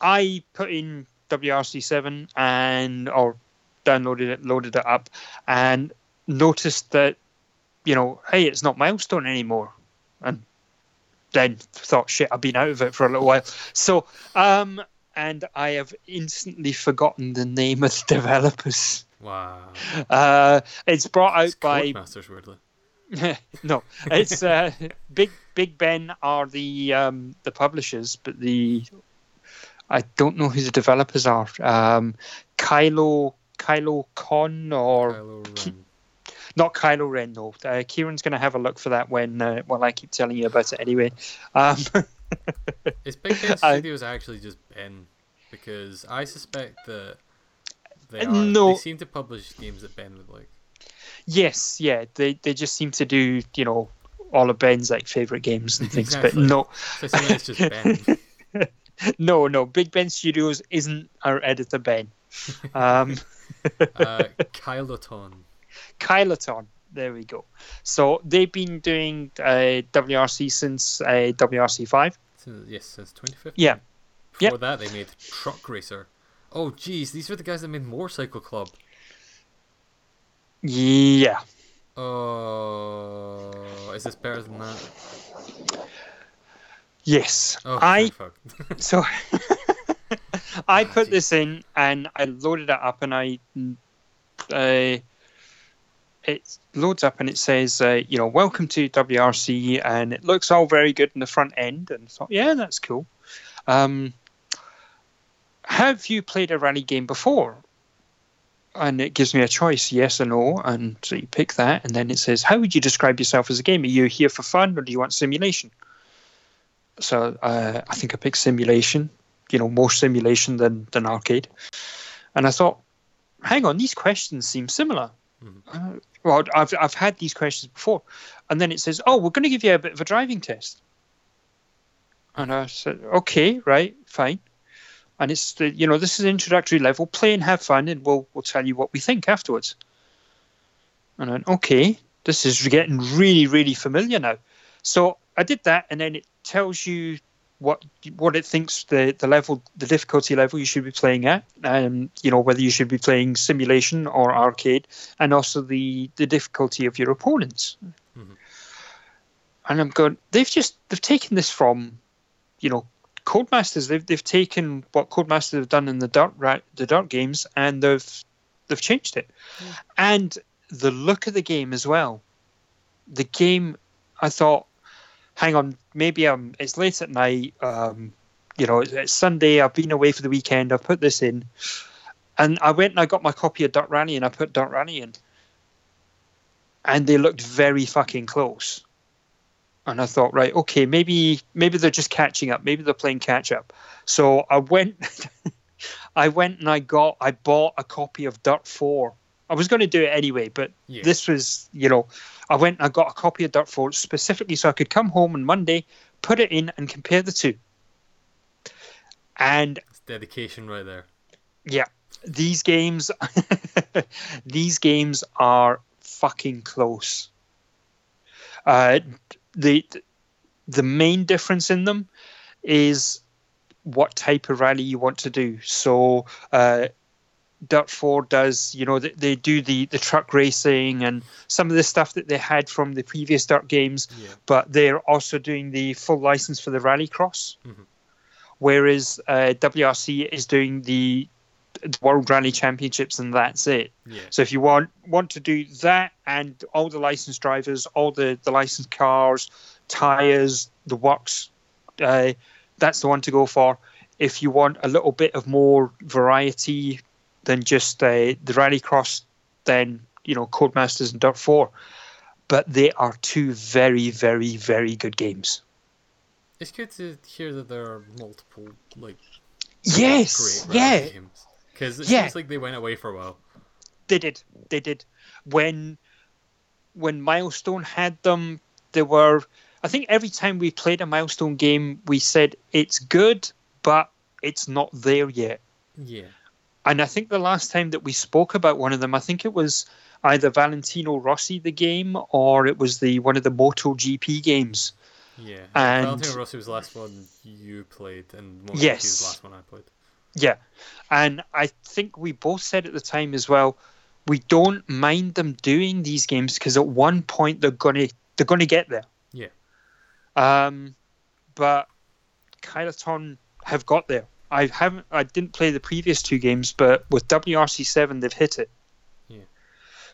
I put in WRC7 and or downloaded it, loaded it up, and noticed that you know, hey, it's not milestone anymore, and then thought, shit, I've been out of it for a little while. So, um, and I have instantly forgotten the name of the *laughs* developers. Wow. Uh, it's brought out It's by Codemasters, weirdly. *laughs* no, it's uh, Big Big Ben are the um, the publishers, but the I don't know who the developers are. Um, Kylo Kylo Con or Kylo Ren. not Kylo Ren. No, uh, Kieran's going to have a look for that when uh, well I keep telling you about it anyway. Um, Is Big Ben *laughs* Studios actually just Ben? Because I suspect that they are. no. They seem to publish games that Ben would like. yes, yeah, they they just seem to do you know all of Ben's like favorite games and things, Exactly. but no, So it's just Ben. *laughs* no, no. Big Ben Studios isn't our editor Ben. Um, *laughs* uh, *laughs* Kylotonn. Kylotonn. There we go. So they've been doing uh, WRC since uh, WRC five. Yes, since 2015. Yeah. Before Yep. that, they made Truck Racer. Oh, geez, these were the guys that made Motorcycle Club. Yeah. Oh, is this better than that? Yes. Oh, I fuck. *laughs* so *laughs* I Ah, put this in and I loaded it up and I uh, it loads up and it says uh, you know welcome to WRC and it looks all very good in the front end and I thought yeah that's cool. Um, have you played a rally game before? And it gives me a choice, yes or no, and so you pick that, and then it says, "How would you describe yourself as a game? Are you here for fun, or do you want simulation?" So uh, I think I picked simulation. You know, more simulation than than arcade. And I thought, hang on, these questions seem similar. Mhm. Uh, well, I've I've had these questions before, and then it says, "Oh, we're going to give you a bit of a driving test." And I said, "Okay, right, fine." And it's the you know this is introductory level. Play and have fun, and we'll we'll tell you what we think afterwards. And I went, okay, this is getting really really familiar now. So I did that, and then it tells you what what it thinks the the level the difficulty level you should be playing at, and you know whether you should be playing simulation or arcade, and also the the difficulty of your opponents. Mhm. And I'm going, they've just they've taken this from, you know, Codemasters. They've they've taken what Codemasters have done in the Dirt ra- the Dirt games, and they've they've changed it, and the look of the game as well. The game, I thought, hang on, maybe um, it's late at night. Um, you know, it's, it's Sunday. I've been away for the weekend. I've put this in, and I went and I got my copy of Dirt Rally and I put Dirt Rally in, and they looked very fucking close. And I thought, right, okay, maybe maybe they're just catching up. Maybe they're playing catch up. So I went, *laughs* I went and I got, I bought a copy of Dirt Four. I was going to do it anyway, but Yeah. this was, you know, I went and I got a copy of Dirt 4 specifically so I could come home on Monday, put it in, and compare the two. And It's dedication right there. yeah, these games, *laughs* these games are fucking close. Uh, the the main difference in them is what type of rally you want to do. So, uh, Dirt 4 does, you know, they, they do the, the truck racing and some of the stuff that they had from the previous Dirt games, Yeah. but they're also doing the full license for the Rallycross. Mhm. Whereas uh, WRC is doing the World Rally Championships and that's it. Yeah. So if you want want to do that and all the licensed drivers, all the, the licensed cars, tires, the works, uh, that's the one to go for. If you want a little bit of more variety than just uh, the Rallycross, then you know Codemasters and Dirt Four. But they are two very, very, very good games. It's good to hear that there are multiple like Yes, yeah, games because it Yeah. seems like they went away for a while. they did. They did. When when Milestone had them, there were. I think every time we played a Milestone game, we said it's good, but it's not there yet. Yeah. And I think the last time that we spoke about one of them, I think it was either Valentino Rossi the game or it was the one of the Moto GP games. Yeah. And- Valentino Rossi was the last one you played, and MotoGP Yes. was the last one I played. Yeah, and I think we both said at the time as well. We don't mind them doing these games because at one point they're gonna they're gonna get there. Yeah. Um, but Kylotonn have got there. I haven't. I didn't play the previous two games, but with WRC seven they've hit it. Yeah.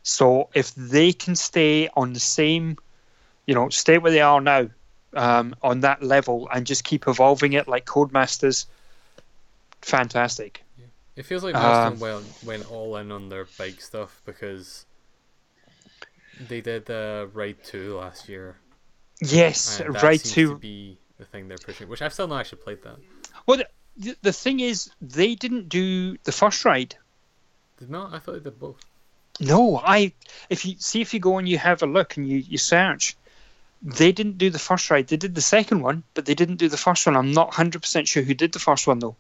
So if they can stay on the same, you know, stay where they are now, um, on that level, and just keep evolving it like Codemasters, fantastic. It feels like Milestone um, went went all in on their bike stuff because they did the uh, Ride Two last year. Yes, Ride Two. To be the thing they're pushing, which I've still not actually played that. Well, the, the thing is, they didn't do the first ride. Did not? I thought they did both. No, I. If you see, if you go and you have a look and you you search, they didn't do the first ride. They did the second one, but they didn't do the first one. I'm not hundred percent sure who did the first one though.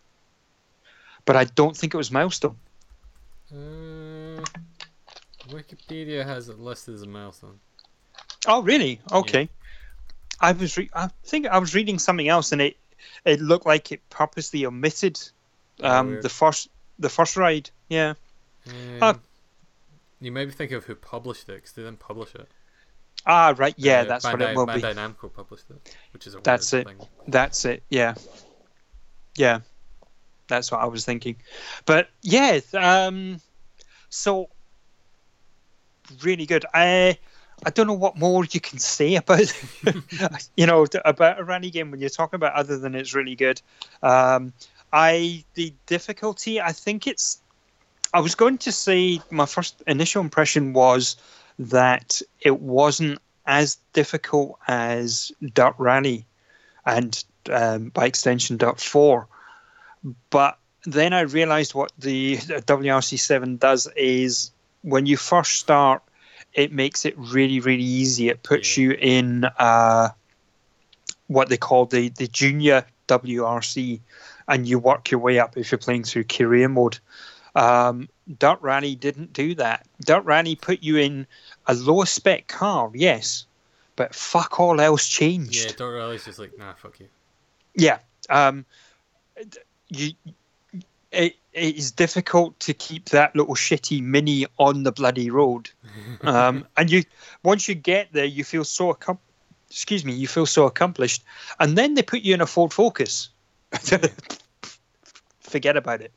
But I don't think it was Milestone. Uh, Wikipedia has it listed as a milestone. Oh, really? Okay. Yeah. I was re- I think I was reading something else, and it it looked like it purposely omitted oh, um, oh, the first the first ride. Yeah. Um, uh, you maybe think of who published it because they didn't publish it. Ah, right. Yeah, uh, that's Bandai, what it will Bandai be. Namco published it, which is a that's it. Thing. That's it. Yeah. Yeah. That's what I was thinking. But yeah, um, so really good. I I don't know what more you can say about *laughs* you know about a rally game when you're talking about other than it's really good. Um, I the difficulty I think it's I was going to say my first initial impression was that it wasn't as difficult as Dirt Rally and um, by extension Dirt 4. But then I realized what the WRC7 does is when you first start, it makes it really, really easy. It puts yeah. you in uh, what they call the, the junior WRC, and you work your way up if you're playing through career mode. Um, Dirt Rally didn't do that. Dirt Rally put you in a lower spec car, yes, but fuck all else changed. Yeah, Dirt Rally's just like, nah, fuck you. Yeah. Um, you it, it is difficult to keep that little shitty mini on the bloody road. *laughs* Um, and you once you get there, you feel so accom- excuse me, you feel so accomplished, and then they put you in a Ford Focus. *laughs* Forget about it.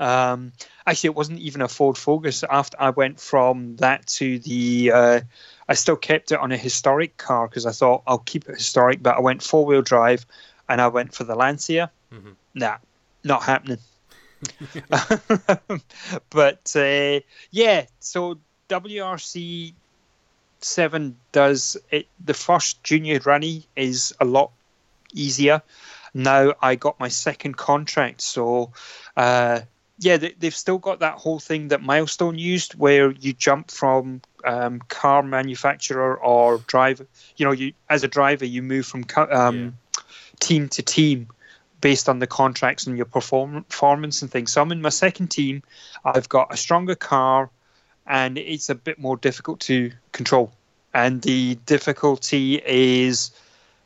Um, actually, it wasn't even a Ford Focus. After I went from that to the, uh, I still kept it on a historic car because I thought I'll keep it historic. But I went four wheel drive, and I went for the Lancia. Mm-hmm. Nah, not happening. *laughs* but uh, yeah, so WRC seven does it. The first junior rally is a lot easier. Now I got my second contract, so uh, yeah, they, have still got that whole thing that Milestone used, where you jump from um, car manufacturer or driver. You know, you as a driver, you move from um, yeah. team to team based on the contracts and your perform- performance and things. So I'm in my second team. I've got a stronger car, and it's a bit more difficult to control. And the difficulty is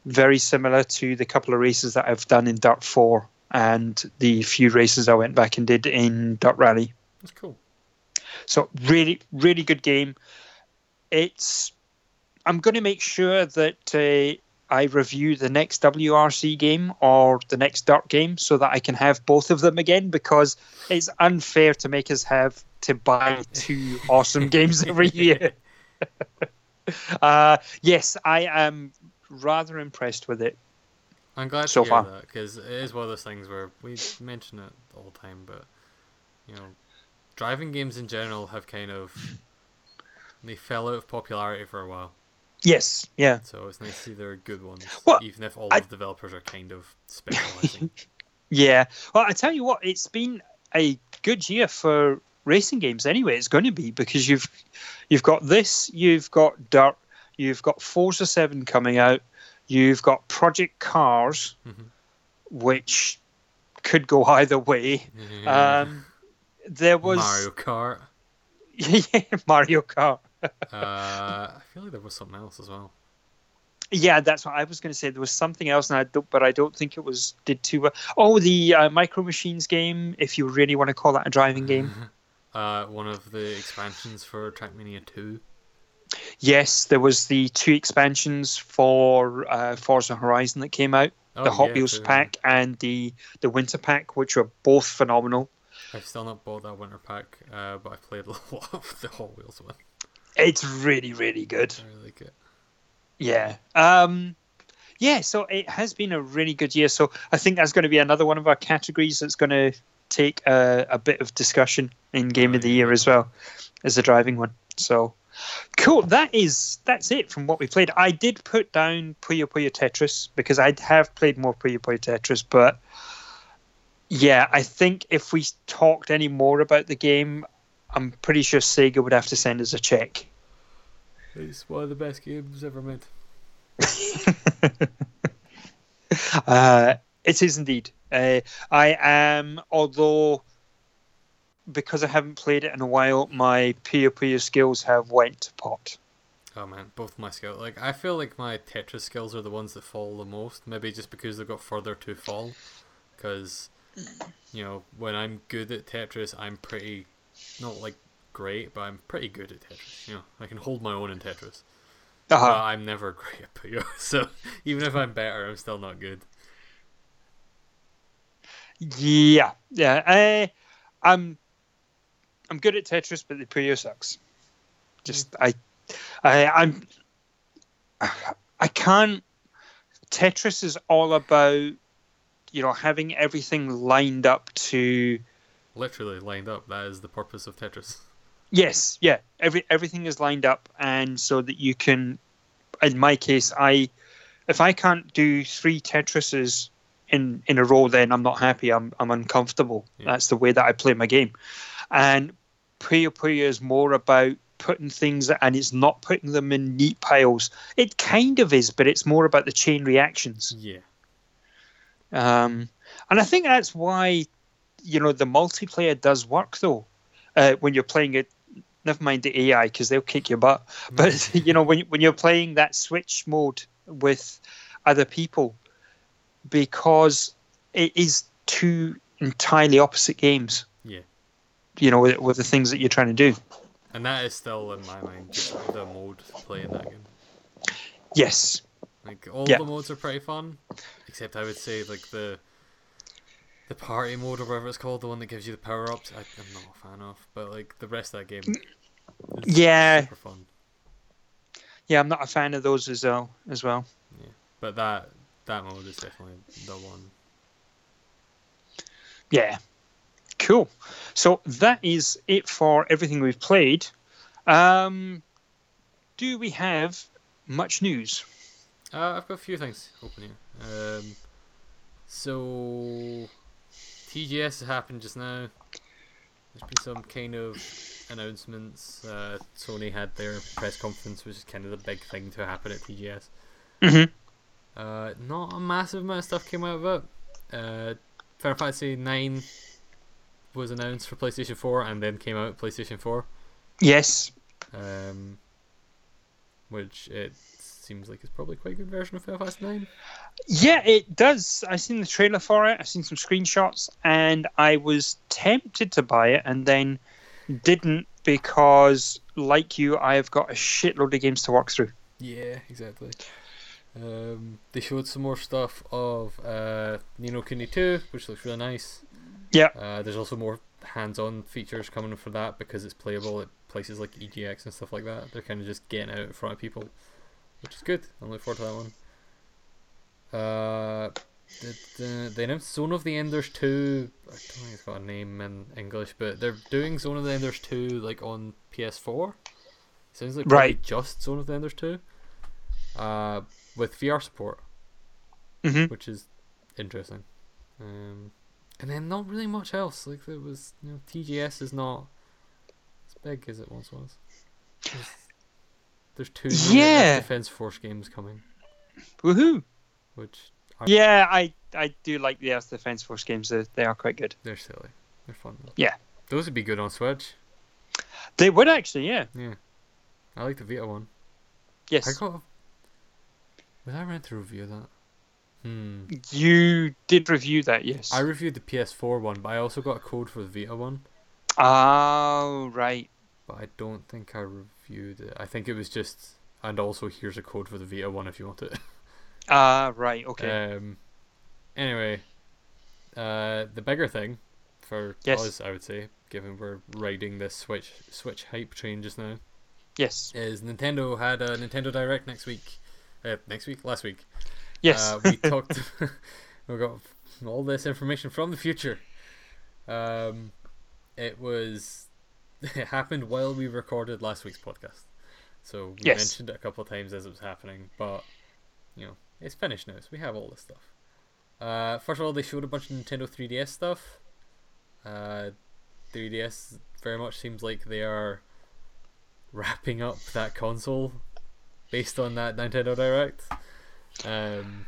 very similar to the couple of races that I've done in Dirt 4 and the few races I went back and did in Dirt Rally. That's cool. So really, really good game. It's. I'm going to make sure that uh, I review the next WRC game or the next Dirt game so that I can have both of them again because it's unfair to make us have to buy two *laughs* awesome games every year. *laughs* uh, yes, I am rather impressed with it. I'm glad so to hear far. that because it is one of those things where we mention it all the time, but you know, driving games in general have kind of they fell out of popularity for a while. Yes, yeah. So it's nice to see there are good ones, well, even if all I, of the developers are kind of *laughs* specializing. yeah. Well, I tell you what, it's been a good year for racing games. Anyway, it's going to be because you've you've got this, you've got Dirt, you've got Forza Seven coming out, you've got Project Cars, mm-hmm. which could go either way. Yeah. Um, there was Mario Kart. *laughs* yeah, Mario Kart uh, I feel like there was something else as well. Yeah, that's what I was going to say. There was something else, and I don't, but I don't think it was did too well. Oh, the uh, Micro Machines game, if you really want to call that a driving game. *laughs* uh, one of the expansions for Trackmania Two. Yes, there was the two expansions for uh, Forza Horizon that came out, oh, the Hot yeah, Wheels too, pack and the the Winter pack, which were both phenomenal. I've still not bought that Winter pack, uh, but I played a *laughs* lot of the Hot Wheels one. It's really, really good. I really like it. Yeah. Um, yeah, so it has been a really good year. So I think that's going to be another one of our categories that's going to take a, a bit of discussion in Game of the Year as well as a driving one. So cool. That is that's it from what we played. I did put down Puyo Puyo Tetris because I have played more Puyo Puyo Tetris, but yeah, I think if we talked any more about the game, I'm pretty sure Sega would have to send us a check. It's one of the best games ever made. *laughs* uh, it is indeed. Uh, I am, although because I haven't played it in a while, my Puyo Puyo skills have went to pot. Oh man, both my skills. Like I feel like my Tetris skills are the ones that fall the most. Maybe just because they've got further to fall. Because you know, when I'm good at Tetris, I'm pretty not like great, but I'm pretty good at Tetris. You know, I can hold my own in Tetris. Uh-huh. But I'm never *laughs* great at Puyo, so even if I'm better, I'm still not good. Yeah, yeah. I, I'm, I'm good at Tetris, but the Puyo sucks. Just I, I, I'm, I can't. Tetris is all about, you know, having everything lined up to. Literally lined up. That is the purpose of Tetris. Yes, yeah. Every everything is lined up, and so that you can. In my case, I, if I can't do three Tetrises in in a row, then I'm not happy. I'm I'm uncomfortable. Yeah. That's the way that I play my game, and Puyo Puyo is more about putting things and it's not putting them in neat piles. It kind of is, but it's more about the chain reactions. Yeah. Um, and I think that's why, you know, the multiplayer does work though. Uh, when you're playing it, never mind the AI because they'll kick your butt. Mm. But *laughs* you know, when when you're playing that switch mode with other people, because it is two entirely opposite games. Yeah. You know, with, with the things that you're trying to do. And that is still in my mind the mode playing that game. Yes. Like all Yeah. the modes are pretty fun, except I would say like the the party mode or whatever it's called, the one that gives you the power ups. I, am not a fan of, but like the rest of that game, is Yeah. Yeah, I'm not a fan of those as well. As well. Yeah, But that that mode is definitely the one. Yeah. Cool. So that is it for everything we've played. Um, do we have much news? Uh, I've got a few things open here. Um, so TGS happened just now. There's been some kind of announcements. Uh, Sony had their press conference, which is kind of the big thing to happen at TGS. Mm-hmm. Uh, not a massive amount of stuff came out of it. Uh, Final Fantasy Nine was announced for PlayStation Four, and then came out PlayStation Four. Yes. Um, which it seems like it's probably quite a good version of Fantasy Nine. Yeah, it does. I've seen the trailer for it. I've seen some screenshots, and I was tempted to buy it, and then didn't because, like you, I have got a shitload of games to work through. Yeah, exactly. Um, they showed some more stuff of uh, Ni no Kuni 2, which looks really nice. Yeah. Uh, there's also more hands-on features coming for that because it's playable at places like EGX and stuff like that. They're kind of just getting out in front of people, which is good. I look forward to that one. Uh, the, the, they announced Zone of the Enders 2. I don't think it's got a name in English, but they're doing Zone of the Enders 2 like on PS4. Sounds like Right. just Zone of the Enders 2. Uh, with VR support, hmm which is interesting. Um, and then not really much else. Like there was, you know, TGS is not as big as it once was. There's, there's two Yeah. Defense Force games coming, Woohoo! which are, Yeah, I I do like the Earth Defense Force games. They, they are quite good. they're silly. They're fun though. Yeah. Those would be good on Switch. They would actually, yeah. Yeah. I like the Vita one. Yes. I got. A... Was I meant to review that? Hmm. You did review that, yes. I reviewed the PS4 one, but I also got a code for the Vita one. Oh, right. but I don't think I reviewed it. I think it was just, and also here's a code for the Vita one if you want it. *laughs* Ah, right. Okay. Um, anyway, uh, the bigger thing for Yes. us, I would say, given we're riding this Switch Switch hype train just now, Yes. is Nintendo had a Nintendo Direct next week. Uh, next week, last week. Yes. Uh, we *laughs* talked. *laughs* we got all this information from the future. Um, it was. It *laughs* happened while we recorded last week's podcast, so we Yes. mentioned it a couple of times as it was happening. But you know, it's finished now, so we have all this stuff. Uh, first of all, they showed a bunch of Nintendo 3DS stuff. Uh, 3DS very much seems like they are wrapping up that console based on that Nintendo Direct. Um,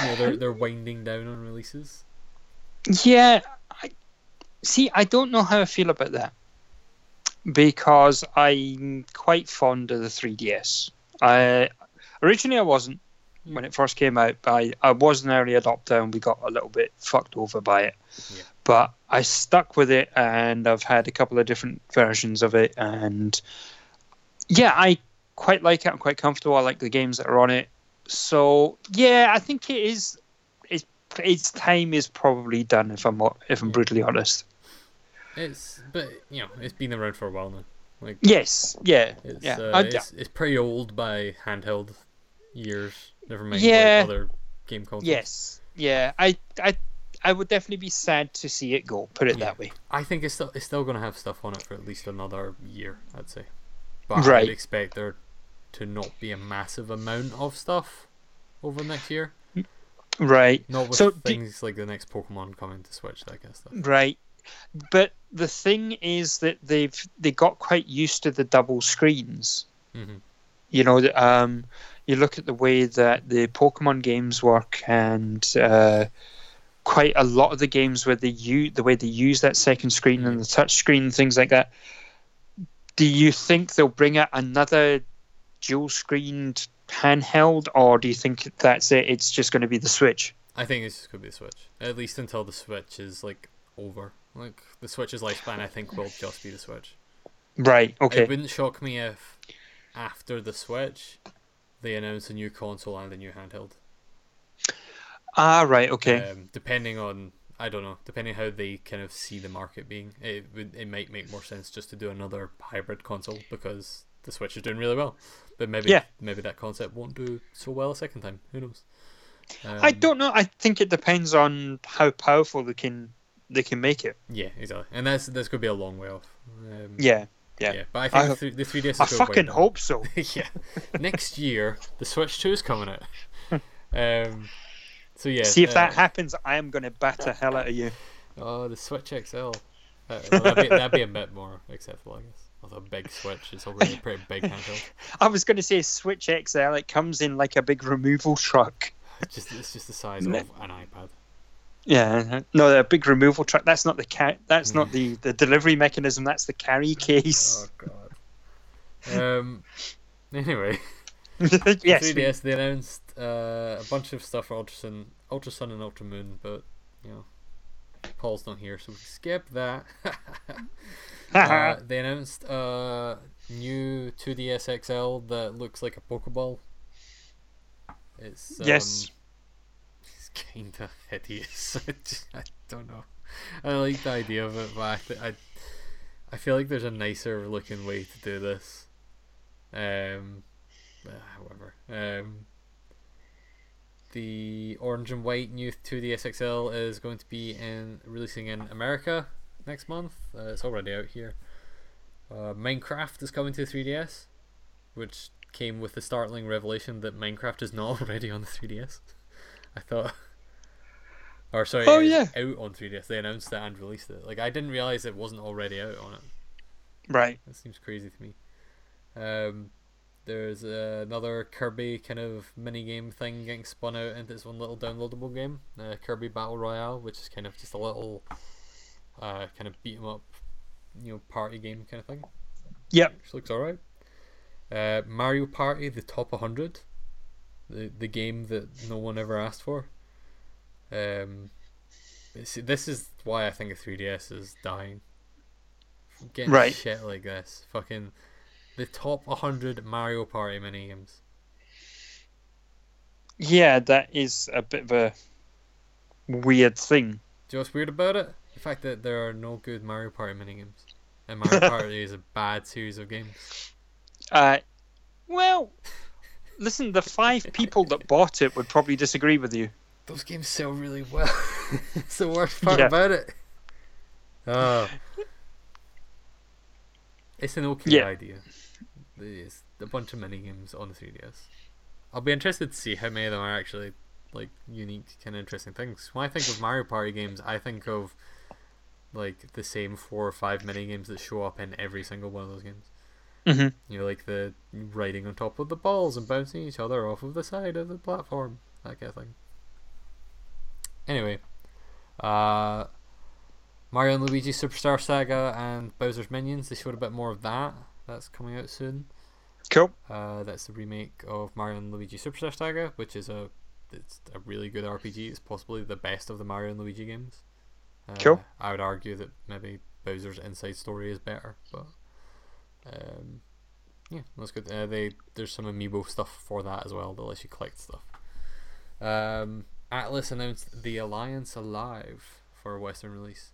you know, they're they're winding down on releases. Yeah, I see. I don't know how I feel about that because I'm quite fond of the 3DS. I originally I wasn't when it first came out, but I, I was an early adopter and we got a little bit fucked over by it. Yeah. But I stuck with it and I've had a couple of different versions of it and yeah, I quite like it. I'm quite comfortable. I like the games that are on it. So yeah, I think it is. It's its time is probably done. If I'm if I'm brutally honest. It's but you know it's been around for a while now. Like Yes. Yeah. it's yeah. uh, it's, it's pretty old by handheld years. Never mind Yeah. like other game consoles. yes. Yeah. I I I would definitely be sad to see it go. Put it Yeah. that way. I think it's still it's still gonna have stuff on it for at least another year. I'd say, but I'd expect there to not be a massive amount of stuff over the next year. Right. Not with So do- things like the next Pokemon coming to Switch, that kind of stuff. Right. But the thing is that they've they got quite used to the double screens. hmm you know, um, you look at the way that the Pokemon games work, and uh, quite a lot of the games where they use the way they use that second screen and the touch screen, things like that. Do you think they'll bring out another dual screened handheld, or do you think that's it? It's just going to be the Switch. I think it's just gonna be the Switch, at least until the Switch is like over. Like the Switch's lifespan, I think will just be the Switch. Right. Okay. It wouldn't shock me if after the Switch they announce a new console and a new handheld. Ah. Right. Okay. Um, depending on I don't know, depending how they kind of see the market being, it would it might make more sense just to do another hybrid console because the Switch is doing really well. But maybe Yeah. maybe that concept won't do so well a second time. Who knows? I Um, don't know. I think it depends on how powerful they can they can make it. Yeah, exactly, and that's that's gonna be a long way off. Um, Yeah. Yeah. yeah, but I I think hope- the, th- the 3DS. I is gonna fucking hope so. *laughs* yeah, next year the Switch Two is coming out. *laughs* um, so yeah, See if uh, that happens, I am going to batter hell out of you. Oh, the Switch XL. Uh, well, that'd, be, that'd be a bit more acceptable, I guess. Although a big Switch is already a pretty big handheld. *laughs* I was going to say Switch XL. It comes in like a big removal truck. It's just it's just the size of an iPad. Yeah, no, a big removal truck. That's not the ca- That's not the, the delivery mechanism. That's the carry case. Oh god. Um. Anyway, *laughs* yes. 3DS they announced uh, a bunch of stuff for Ultra Sun, Ultra Sun and Ultra Moon, but you know, Paul's not here, so we skip that. *laughs* uh, *laughs* they announced a new 2DS XL that looks like a Pokeball. It's um, Yes. Kind of hideous. *laughs* I, just, I don't know. I like the idea of it, but I, I, I feel like there's a nicer looking way to do this. Um, uh, however, um, the orange and white new 2DS XL is going to be in releasing in America next month. Uh, it's already out here. Uh, Minecraft is coming to 3DS, which came with the startling revelation that Minecraft is not *laughs* already on the 3DS. I thought, *laughs* or sorry, Oh, yeah. out on 3DS. They announced it and released it. Like I didn't realize it wasn't already out on it. Right. That seems crazy to me. Um, there's uh, another Kirby kind of mini game thing getting spun out into this one little downloadable game, uh, Kirby Battle Royale, which is kind of just a little uh, kind of beat 'em up, you know, party game kind of thing. Yep. Which looks alright. Uh, Mario Party: The Top 100, the the game that no one ever asked for. Um, see, this is why I think a 3DS is dying. Getting Right. shit like this, fucking the top 100 Mario Party mini games. Yeah, that is a bit of a weird thing. Do you know what's weird about it? The fact that there are no good Mario Party mini games, and Mario *laughs* Party is a bad series of games. Uh, well, listen, the five people that bought it would probably disagree with you. Those games sell really well. *laughs* it's the worst part Yeah. about it. Oh. It's an okay Yeah. idea. It's a bunch of mini games on the 3DS. I'll be interested to see how many of them are actually like unique, kind of interesting things. When I think of Mario Party games, I think of like the same four or five mini games that show up in every single one of those games. Hmm You know, like the riding on top of the balls and bouncing each other off of the side of the platform, that kind of thing. Anyway, uh, Mario and Luigi Superstar Saga and Bowser's Minions. They showed a bit more of that. That's coming out soon. Cool. Uh, that's the remake of Mario and Luigi Superstar Saga, which is a it's a really good RPG. It's possibly the best of the Mario and Luigi games. Uh, Cool. I would argue that maybe Bowser's Inside Story is better, but um, yeah, that's good. Uh, they there's some amiibo stuff for that as well that lets you collect stuff. Um, Atlus announced the Alliance Alive for a Western release,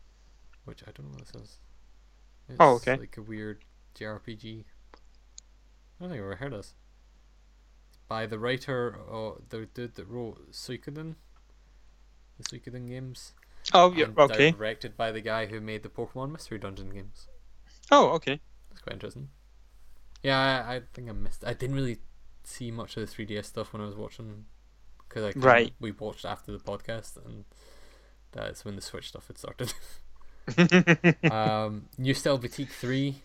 which I don't know what this is. It's Oh, okay. Like a weird JRPG. I don't think I've ever heard of this. By the writer, or the dude that wrote Suikoden, the Suikoden games. Oh, yeah. Okay. Directed by the guy who made the Pokemon Mystery Dungeon games. Oh, okay. That's quite interesting. Yeah, I, I think I missed. I didn't really see much of the 3DS stuff when I was watching, because I Right. we watched after the podcast, and that's when the Switch stuff had started. *laughs* *laughs* um, New Style Boutique Three,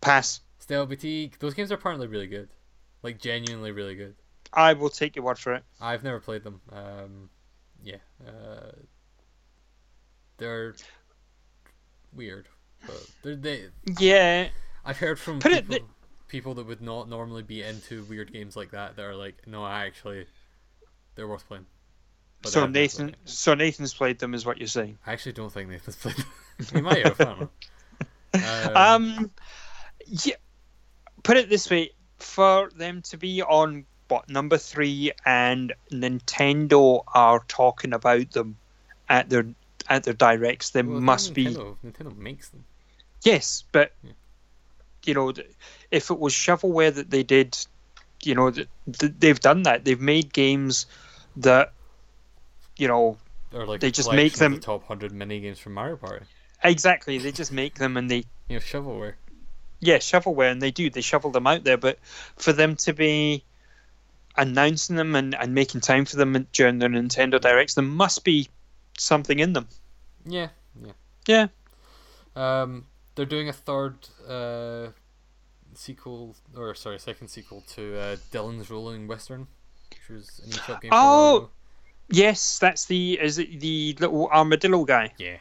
Pass. Style Boutique. Those games are apparently really good, like genuinely really good. I will take your word for it. I've never played them. Um, yeah, uh, they're weird, but they. Yeah. I've heard from Put it people, people that would not normally be into weird games like that that are like, no, I actually, they're worth playing. But So I've never played Nathan, so Nathan's played them, is what you're saying. I actually don't think Nathan's played them. *laughs* he might have. I don't know. *laughs* Um, Um, yeah. Put it this way: for them to be on what number three, and Nintendo are talking about them at their at their directs, there well, must be Nintendo, Nintendo makes them. Yes, but Yeah. you know, if it was shovelware that they did, you know, th- th- they've done that. They've made games that, you know, Or like They just make them- the top hundred mini games from Mario Party. exactly. They just make them and they *laughs* You know, shovelware. yeah, shovelware, and they do. They shovel them out there, but for them to be announcing them and, and making time for them during their Nintendo Directs, there must be something in them. Yeah, yeah. Yeah. Um, they're doing a third uh, sequel, or sorry, second sequel to uh, Dillon's Rolling Western, which was an eShop game. for Oh! Yes, that's the is it the little armadillo guy? Yeah.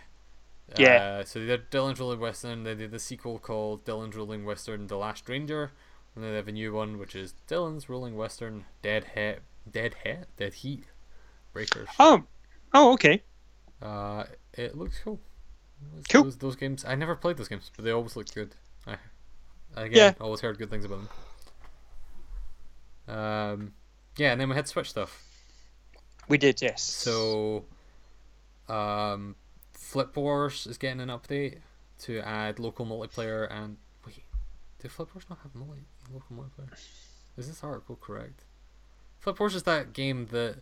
Yeah. Uh, so they did Dillon's Rolling Western. They did the sequel called Dillon's Rolling Western: The Last Ranger, and then they have a new one which is Dillon's Rolling Western: Dead Heat, Dead Heat, Dead Heat Breakers. Oh, oh, okay. Uh, it looks cool. Those- Cool. Those, those games, I never played those games, but they always look good. I, again, always heard good things about them. Um, yeah, and then we had Switch stuff. We did, yes. So, um, Flip Wars is getting an update to add local multiplayer and wait, do Flip Wars not have multi local multiplayer? Is this article correct? Flip Wars is that game that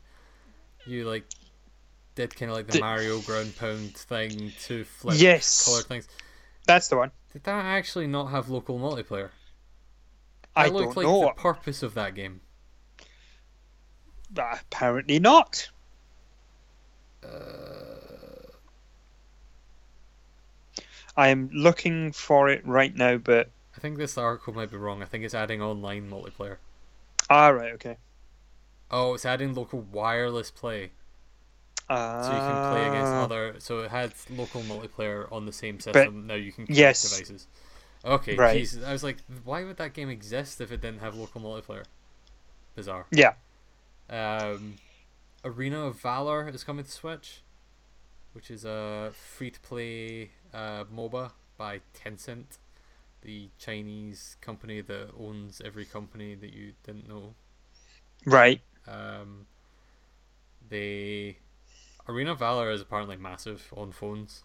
you like did kind of like the, The- Mario ground pound thing to flip Yes. color things. that's the one. Did that actually not have local multiplayer? That I looked don't like know. the purpose of that game. Uh, Apparently not. I am looking for it right now, but I think this article might be wrong. I think it's adding online multiplayer. Ah, right, okay. Oh, it's adding local wireless play. Uh, So you can play against other. So it had local multiplayer on the same system. now you can connect yes. devices. Okay, Right. Jesus. I was like, why would that game exist if it didn't have local multiplayer? Bizarre. Yeah. Um, Arena of Valor is coming to Switch, which is a free to play uh, MOBA by Tencent, the Chinese company that owns every company that you didn't know. Right. Um, they Arena Valor is apparently massive on phones.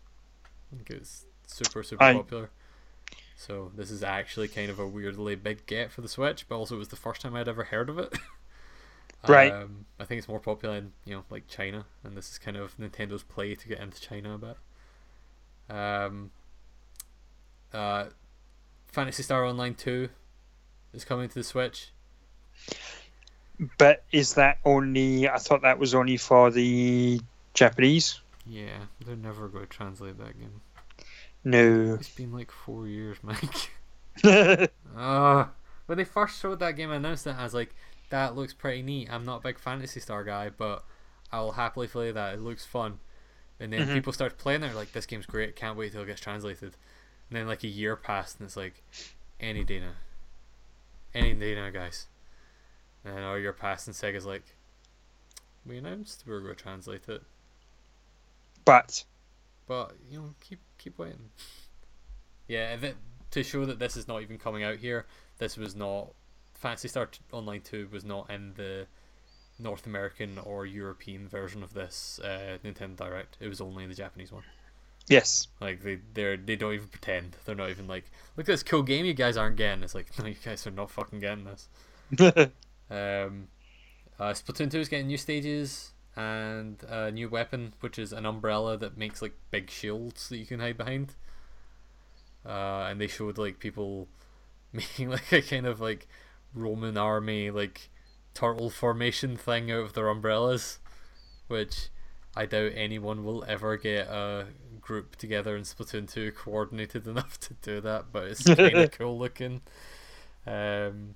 I think it's super super popular. So this is actually kind of a weirdly big get for the Switch, but also it was the first time I'd ever heard of it. *laughs* Right. Um, I think it's more popular in you know like China, and this is kind of Nintendo's play to get into China a bit. Um. Uh, Phantasy Star Online Two is coming to the Switch. But is that only? I thought that was only for the Japanese. Yeah, they're never going to translate that game. No. It's been like four years, Mike. *laughs* Uh, when they first showed that game, I announced it. I was like, "That looks pretty neat." I'm not a big Phantasy Star guy, but I'll happily play that. It looks fun. And then Mhm. people start playing. They're like, "This game's great. Can't wait till it gets translated." And then like a year passed, and it's like, "Any day now, any day now, guys." And then a year passed, and Sega's like, "We announced we were going to translate it, but but you know, keep keep waiting." yeah, and to show that this is not even coming out here, this was not Phantasy Star Online Two was not in the North American or European version of this uh, Nintendo Direct. It was only in the Japanese one. yes. Like they they they don't even pretend. They're not even like, look at this cool game you guys aren't getting. It's like, *laughs* no, you guys are not fucking getting this. *laughs* Um, uh, Splatoon 2 is getting new stages and a new weapon, which is an umbrella that makes like big shields that you can hide behind. Uh, and they showed like people *laughs* making like a kind of like Roman army like turtle formation thing out of their umbrellas, which I doubt anyone will ever get a group together in Splatoon 2 coordinated *laughs* enough to do that, but it's kind of *laughs* cool looking. Um,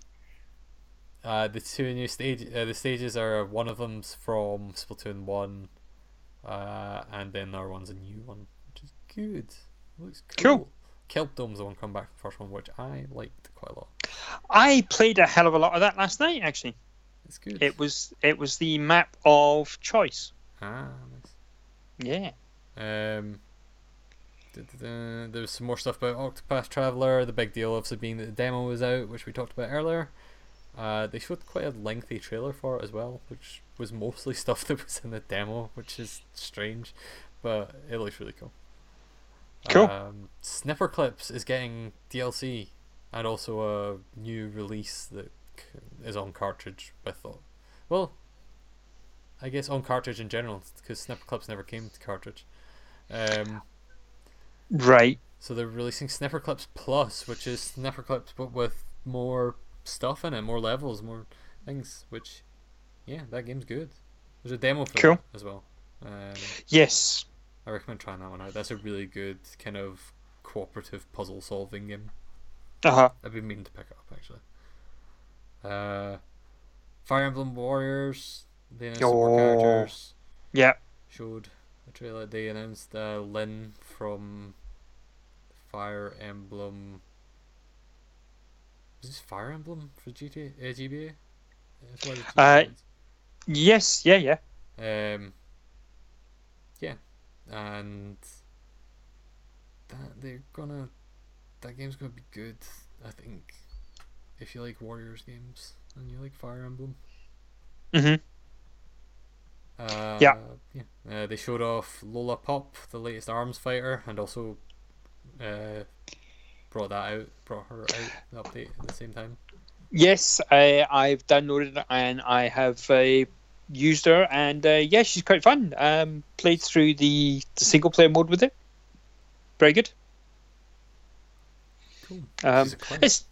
uh, the two new stage, uh, the stages are one of them's from Splatoon One, uh, and then the other one's a new one, which is good. Looks cool. Cool. Kelp Dome's the one come back from the first one, which I liked quite a lot. I played a hell of a lot of that last night. Actually, It's good. it was it was the map of choice. ah, nice. Yeah. Um, duh, duh, duh, there was some more stuff about Octopath Traveler. The big deal obviously being that the demo was out, which we talked about earlier. Uh, they showed quite a lengthy trailer for it as well, which was mostly *laughs* stuff that was in the demo, which is strange, but it looks really cool. Cool. Um, Snipper Clips is getting DLC and also a new release that is on cartridge with, uh, well, I guess on cartridge in general because Snipper Clips never came to cartridge. Um, Right. so they're releasing Snipper Clips Plus, which is Snipper Clips but with more stuff in it, more levels, more things. Which, yeah, that game's good. There's a demo for Cool. as well. Um, Yes. I recommend trying that one out. That's a really good kind of cooperative puzzle solving game. Uh huh. I've been meaning to pick it up actually. Uh, Fire Emblem Warriors. They announced more Oh. characters. Yeah. Showed a trailer. They announced uh, Lyn from Fire Emblem. Is this Fire Emblem for GTA? Uh, GBA? Why the Uh, Yes. Yeah. Yeah. Um, yeah, and that they're gonna that game's gonna be good. I think if you like Warriors games and you like Fire Emblem. Mhm. Uh, Yeah. yeah. Uh, they showed off Lola Pop, the latest Arms fighter, and also uh, brought that out, brought her out the update at the same time. Yes. I I've downloaded it and I have uh, used her, and uh, yeah, she's quite fun. Um, played through the, the single player mode with it. Very good. Cool. Um. It's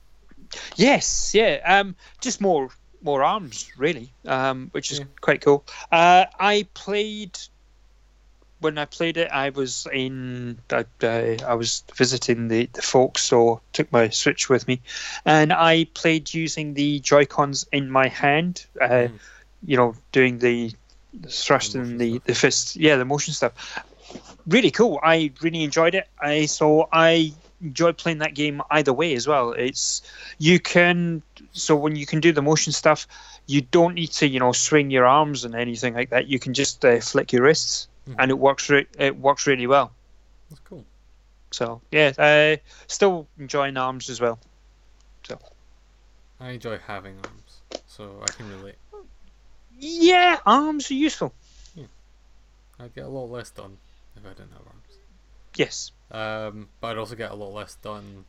yes, yeah. Um, just more more arms really, um, which is Yeah. quite cool. Uh, I played when I played it. I was in. Uh, I was visiting the the folks, so took my Switch with me, and I played using the Joy Cons in my hand. Uh, Mm. You know, doing the thrust and the stuff. the fist. Yeah, the motion stuff. Really cool. I really enjoyed it. I so I enjoy playing that game either way as well. It's you can so when you can do the motion stuff, you don't need to you know swing your arms and anything like that. You can just uh, flick your wrists, Mhm. and it works. Re- it works really well. That's cool. So yeah, I still enjoying arms as well. So I enjoy having arms, so I can relate. Yeah, arms are useful. Yeah. I'd get a lot less done if I didn't have arms. Yes. Um, but I'd also get a lot less done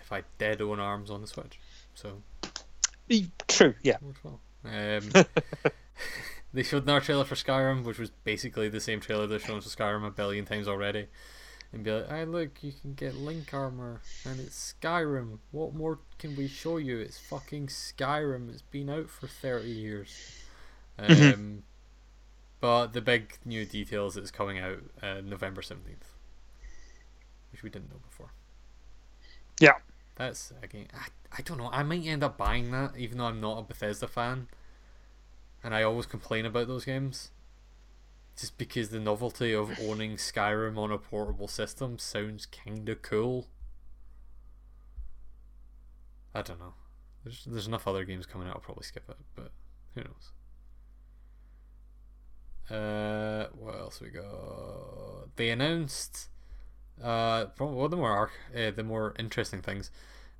if I did own Arms on the Switch. So True, yeah. well. Um, *laughs* they showed another trailer for Skyrim, which was basically the same trailer they've shown for Skyrim a billion times already. And be like, hey, look, you can get Link armor, and it's Skyrim. What more can we show you? It's fucking Skyrim. It's been out for 30 years. Um, Mhm. But the big new details is coming out uh, November 17th, which we didn't know before. Yeah. That's again. I, I don't know. I might end up buying that, even though I'm not a Bethesda fan, and I always complain about those games. Just because the novelty of *laughs* owning Skyrim on a portable system sounds kind of cool. I don't know. There's there's enough other games coming out. I'll probably skip it, but who knows. Uh, what else we got? They announced uh, probably one of the more arc, uh, the more interesting things.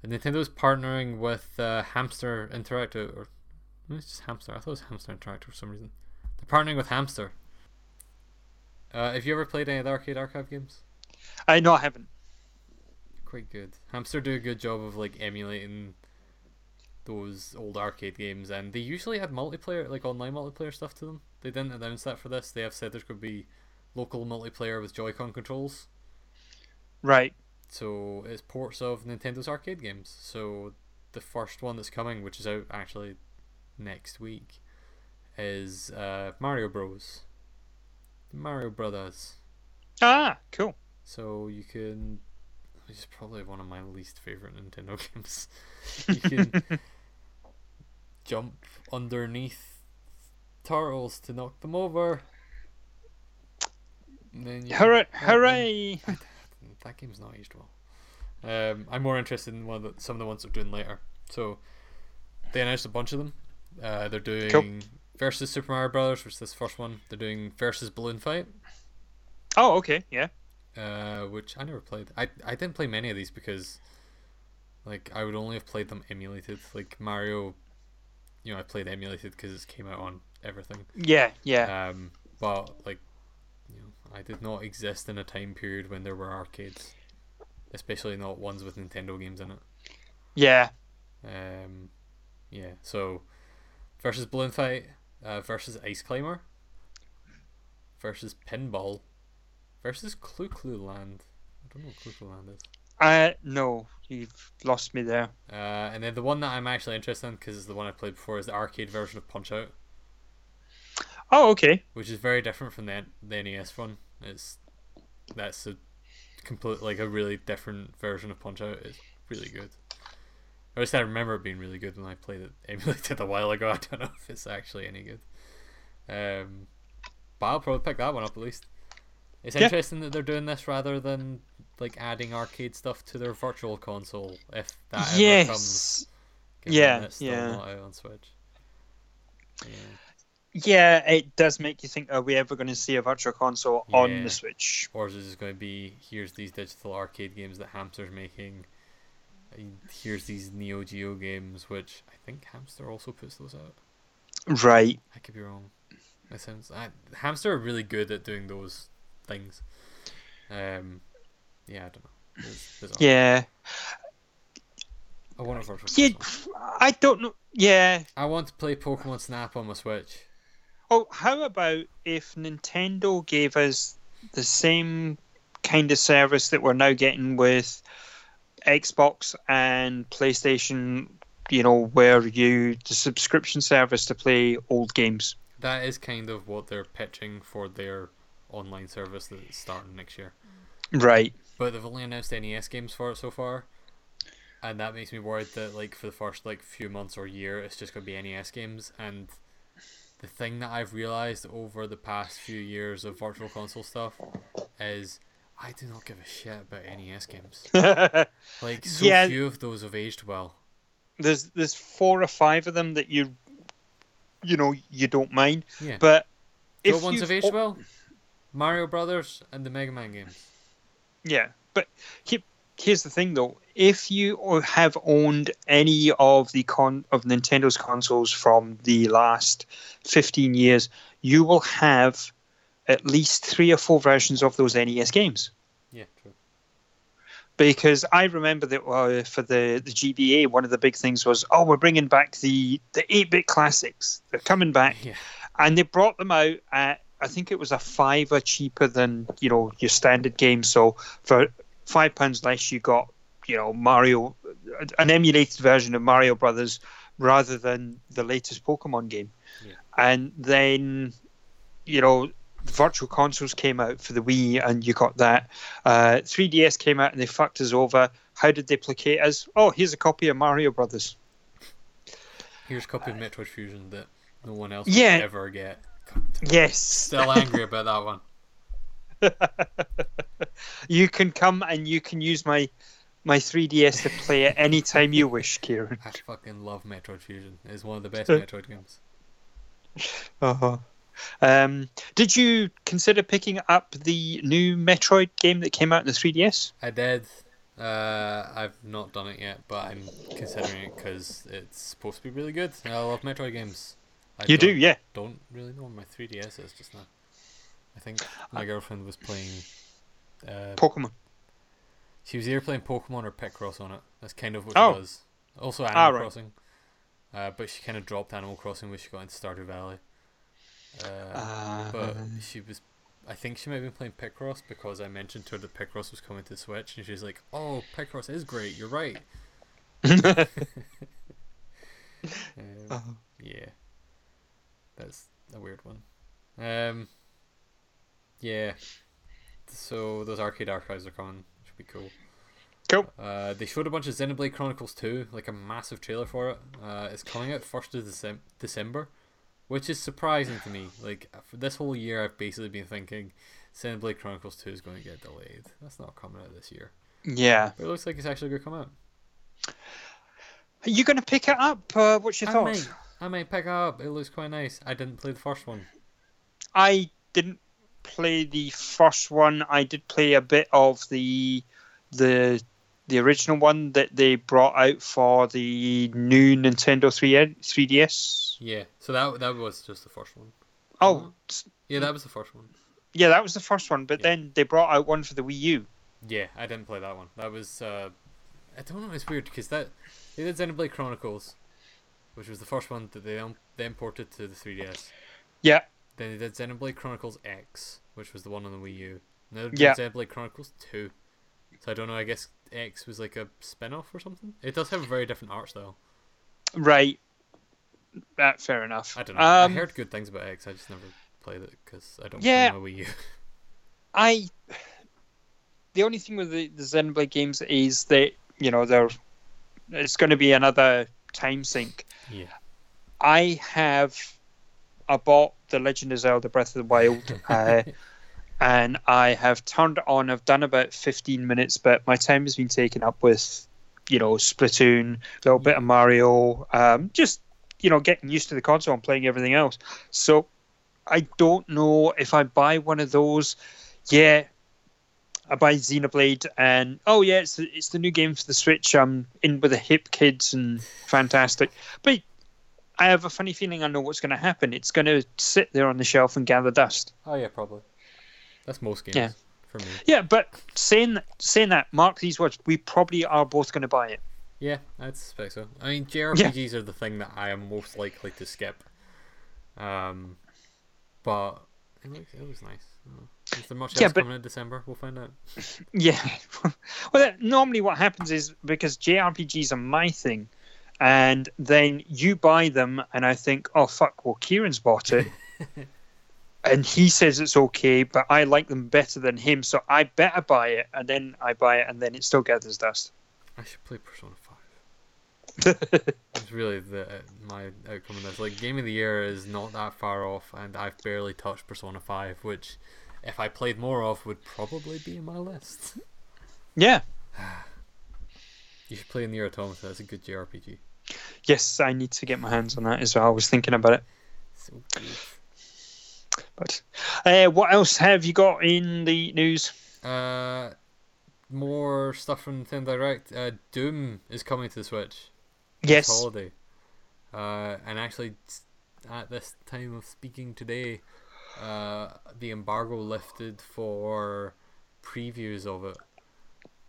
Nintendo's partnering with uh, Hamster Interactive, or it's just Hamster. I thought it was Hamster Interactive for some reason. They're partnering with Hamster. Uh, have you ever played any of the Arcade Archive games? I no, I haven't. Quite good. Hamster do a good job of like emulating those old arcade games, and they usually add multiplayer, like online multiplayer stuff to them. They didn't announce that for this. They have said there's going to be local multiplayer with Joy-Con controls. Right. So it's ports of Nintendo's arcade games. So the first one that's coming, which is out actually next week, is uh, Mario Bros. Mario Brothers. Ah, cool. So you can. It's probably one of my least favorite Nintendo *laughs* games. You can *laughs* jump underneath turtles to knock them over. And then you Hooray! can. Hooray! *laughs* That game's not aged well. Um, I'm more interested in one of the, some of the ones they're doing later. So they announced a bunch of them. Uh, they're doing Cool. versus Super Mario Brothers, which is this first one. They're doing versus Balloon Fight, Oh, okay, yeah. uh, which I never played. I I didn't play many of these because, like, I would only have played them emulated. Like Mario, you know, I played emulated because it came out on everything. Yeah, yeah. Um, but like, you know, I did not exist in a time period when there were arcades, especially not ones with Nintendo games in it. Yeah. Um, yeah. So, versus Balloon Fight, uh, versus Ice Climber, versus Pinball, versus Clu Clu Land. I don't know what Clu Clu Land is. Uh, no, you've lost me there. Uh, and then the one that I'm actually interested in because it's the one I played before is the arcade version of Punch Out. Oh, okay. which is very different from the, the NES one. It's that's a complete like a really different version of Punch Out. It's really good. Or at least I remember it being really good when I played it *laughs* emulated a while ago. *laughs* I don't know if it's actually any good. Um, but I'll probably pick that one up at least. It's Yeah. interesting that they're doing this rather than like adding arcade stuff to their virtual console if that ever comes. yes. Yeah, yeah. not out on Switch. Yeah. Yeah, it does make you think: Are we ever going to see a virtual console on the Switch? Or is it just going to be here's these digital arcade games that Hamster's making? Here's these Neo Geo games, which I think Hamster also puts those out. Right. I could be wrong. That sounds. I, Hamster are really good at doing those things. Um, yeah, I don't know. It's. Yeah. I want a virtual Yeah. console. I don't know. Yeah. I want to play Pokemon Snap on my Switch. Oh, how about if Nintendo gave us the same kind of service that we're now getting with Xbox and PlayStation? You know, where you the subscription service to play old games. That is kind of what they're pitching for their online service that's starting next year. Right. But they've only announced NES games for it so far, and that makes me worried that like for the first like few months or year, it's just gonna be NES games. And the thing that I've realized over the past few years of virtual console stuff is I do not give a shit about NES games. *laughs* Like so Yeah. few of those have aged well. there's there's four or five of them that you you know you don't mind, Yeah. but What if ones have aged well? Mario Brothers and the Mega Man games. Yeah, but he, here's the thing though: if you have owned any of the con of Nintendo's consoles from the last 15 years, you will have at least three or four versions of those NES games. Yeah, true. because I remember that uh, for the, the GBA, one of the big things was, oh, we're bringing back the the eight bit classics. They're coming back, Yeah. and they brought them out at I think it was a fiver cheaper than you know your standard game. So for five pounds less, you got you know Mario, an emulated version of Mario Brothers rather than the latest Pokemon game. Yeah. And then you know virtual consoles came out for the Wii, and you got that. Uh, 3DS came out, and they fucked us over. How did they placate us? Oh, here's a copy of Mario Brothers. Here's a copy of Metroid Fusion that no one else Yeah. will ever get. Yes. Still angry about that one. *laughs* you can come and you can use my my 3DS to play it anytime you wish, Kieran. I fucking love Metroid Fusion. It's one of the best *laughs* Metroid games. Uh-huh. Um, did you consider picking up the new Metroid game that came out in the 3DS? I did. Uh, I've not done it yet, but I'm considering it because it's supposed to be really good. I love Metroid games. I You do, yeah. Don't really know what my 3DS is just now. I think my girlfriend was playing. Uh, Pokemon. she was either playing Pokemon or Picross on it. That's kind of what Oh. she was. Also Ah, Animal right. Crossing. Uh, but she kind of dropped Animal Crossing when she got into Stardew Valley. Uh, Uh, but she was I think she might have been playing Picross because I mentioned to her that Picross was coming to Switch and she's like, Oh, Picross is great, you're right. *laughs* *laughs* Um, Uh-huh. yeah. That's a weird one. Um Yeah. So those arcade archives are coming, which would be cool. cool. Uh, they showed a bunch of Xenoblade Chronicles 2, like a massive trailer for it. Uh, it's coming out first of Decem- December, which is surprising to me. Like for this whole year, I've basically been thinking Xenoblade Chronicles 2 is going to get delayed. That's not coming out this year, Yeah. but it looks like it's actually going to come out. Are you going to pick it up? Uh, what's your I thoughts? might, I might pick it up. It looks quite nice. I didn't play the first one. I didn't play the first one. I did play a bit of the the the original one that they brought out for the new Nintendo 3 3DS. Yeah, so that that was just the first one. Oh, s- Yeah, that was the first one. yeah, that was the first one. But Yeah. then they brought out one for the Wii U. Yeah, I didn't play that one. That was uh, I don't know. It's weird because that they did Xenoblade Chronicles, which was the first one that they um, they imported to the 3DS. Yeah, Then they did Xenoblade Chronicles X, which was the one on the Wii U. Now they did Yeah. Xenoblade Chronicles Two. So I don't know. I guess X was like a spin-off or something. It does have a very different art style. right. That fair enough. I don't know. I Um, heard good things about X. I just never played it because I don't Yeah. play my Wii U. *laughs* I the only thing with the, the Xenoblade games is that you know they're it's going to be another time sink. yeah. I have I bought The Legend of Zelda: Breath of the Wild, *laughs* uh, and I have turned on. I've done about fifteen minutes, but my time has been taken up with you know Splatoon, a little bit of Mario, um, just you know getting used to the console and playing everything else. So I don't know if I buy one of those. Yeah, I buy Xenoblade, and oh yeah, it's the, it's the new game for the Switch. I'm in with the hip kids and fantastic, but I have a funny feeling I know what's going to happen. It's going to sit there on the shelf and gather dust. Oh yeah, probably. That's most games Yeah. for me. Yeah, but saying saying that, mark these words. We probably are both going to buy it. Yeah, I'd suspect so. I mean, JRPGs are the thing that I am most likely to skip. Um, but it looks it looks nice. I. Is there much Yeah, else but- coming in December? We'll find out. *laughs* Yeah. *laughs* well, that- normally what happens is because JRPGs are my thing, and then you buy them, and I think, oh fuck, well Kieran's bought it, *laughs* and he says it's okay, but I like them better than him, so I better buy it, and then I buy it, and then it still gathers dust. I should play Persona Five. *laughs* It's really the my outcome of this. Like, game of the year is not that far off, and I've barely touched Persona Five, which, if I played more of, would probably be in my list. *laughs* yeah. *sighs* You should play Nier Automata. That's a good JRPG. Yes, I need to get my hands on that as well. I was thinking about it. So good. But uh, what else have you got in the news? Uh, more stuff from Nintendo Direct. Uh, Doom is coming to the Switch. this Yes. holiday. Uh, and actually, at this time of speaking today, uh, the embargo lifted for previews of it.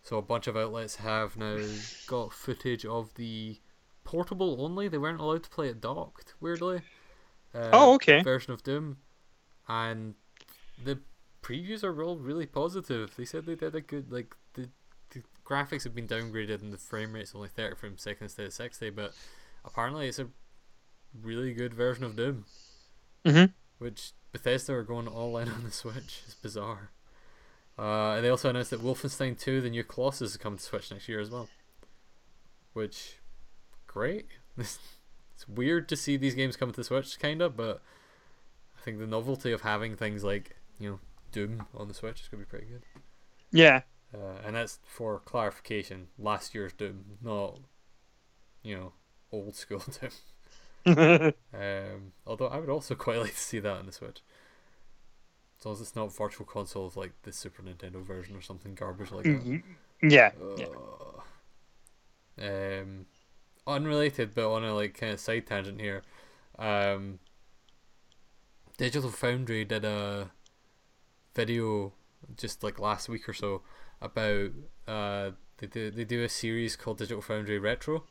So a bunch of outlets have now got footage of the portable only. They weren't allowed to play it docked. Weirdly. Uh, Oh, okay. Version of Doom, and the previews are all really positive. They said they did a good like the the graphics have been downgraded and the frame rate's only thirty frames per second instead of sixty, but apparently it's a really good version of Doom. Mhm. Which Bethesda are going all in on the Switch. *laughs* It's bizarre. Uh, and they also announced that Wolfenstein 2, the new Colossus, is coming to Switch next year as well. Which, great. *laughs* it's weird to see these games come to the Switch, kind of, but think the novelty of having things like, you know, Doom on the Switch is going to be pretty good. Yeah. Uh, and that's for clarification, last year's Doom, not, you know, old school *laughs* Doom. *laughs* Um, although I would also quite *laughs* like to see that on the Switch. As long as it's not Virtual Console of like the Super Nintendo version or something garbage like that. Mhm. yeah. yeah. Um, unrelated, but on a like kind of side tangent here. Um, Digital Foundry did a video just like last week or so about uh they do they do a series called Digital Foundry Retro.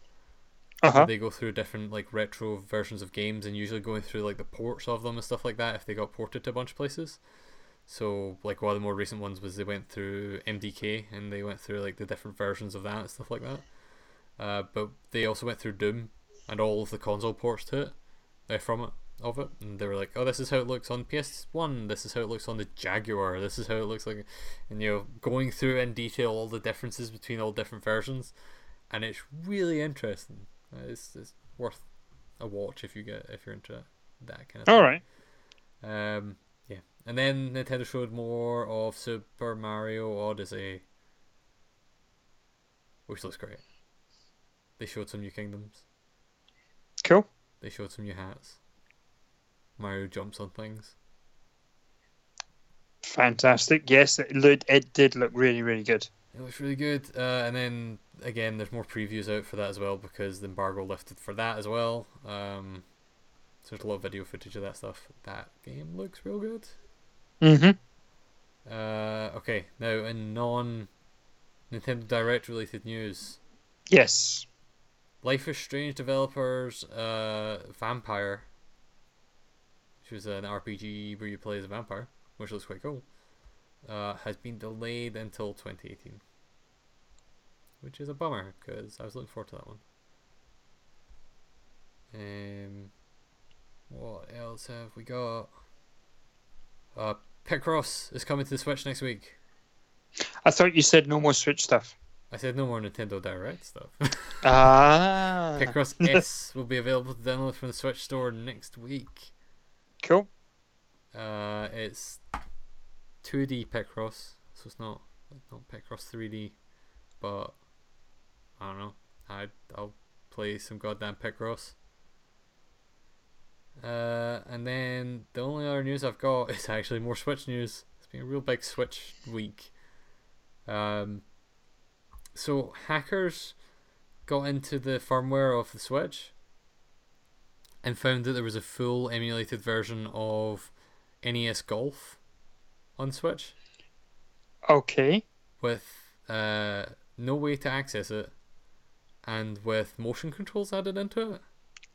Uh huh. They go through different like retro versions of games and usually going through like the ports of them and stuff like that if they got ported to a bunch of places. So like one of the more recent ones was they went through MDK and they went through like the different versions of that and stuff like that. Uh, but they also went through Doom and all of the console ports to it, uh, from it, of it, and they were like, "Oh, this is how it looks on PS One. This is how it looks on the Jaguar. This is how it looks like," and you know, going through in detail all the differences between all different versions, and it's really interesting. Uh, It's, it's worth a watch if you get if you're into that kind of. All thing. right. Um, yeah, and then Nintendo showed more of Super Mario Odyssey, which looks great. They showed some new kingdoms. Cool. They showed some new hats. Mario jumps on things. Fantastic. Yes, it looked. It did look really, really good. It looks really good. Uh, and then again, there's more previews out for that as well because the embargo lifted for that as well. Um, so there's a lot of video footage of that stuff. That game looks real good. Mm-hmm. Uh, okay, now in non Nintendo Direct related news, Yes. Life is Strange developers uh, Vampyr, which was an RPG where you play as a vampire, which looks quite cool, uh, has been delayed until 2018. Which is a bummer because I was looking forward to that one. Um, what else have we got? Uh, Picross is coming to the Switch next week. I thought you said no more Switch stuff. I said no more Nintendo Direct stuff. Ah. *laughs* Picross S will be available to download from the Switch store next week. Cool. Uh, it's 2D Picross, so it's not not Picross 3D, but I don't know. I I'll play some goddamn Picross. Uh, and then the only other news I've got *laughs* is actually more Switch news. It's been a real big Switch week. Um, so hackers got into the firmware of the Switch and found that there was a full emulated version of NES Golf on Switch Okay. with uh, no way to access it and with motion controls added into it.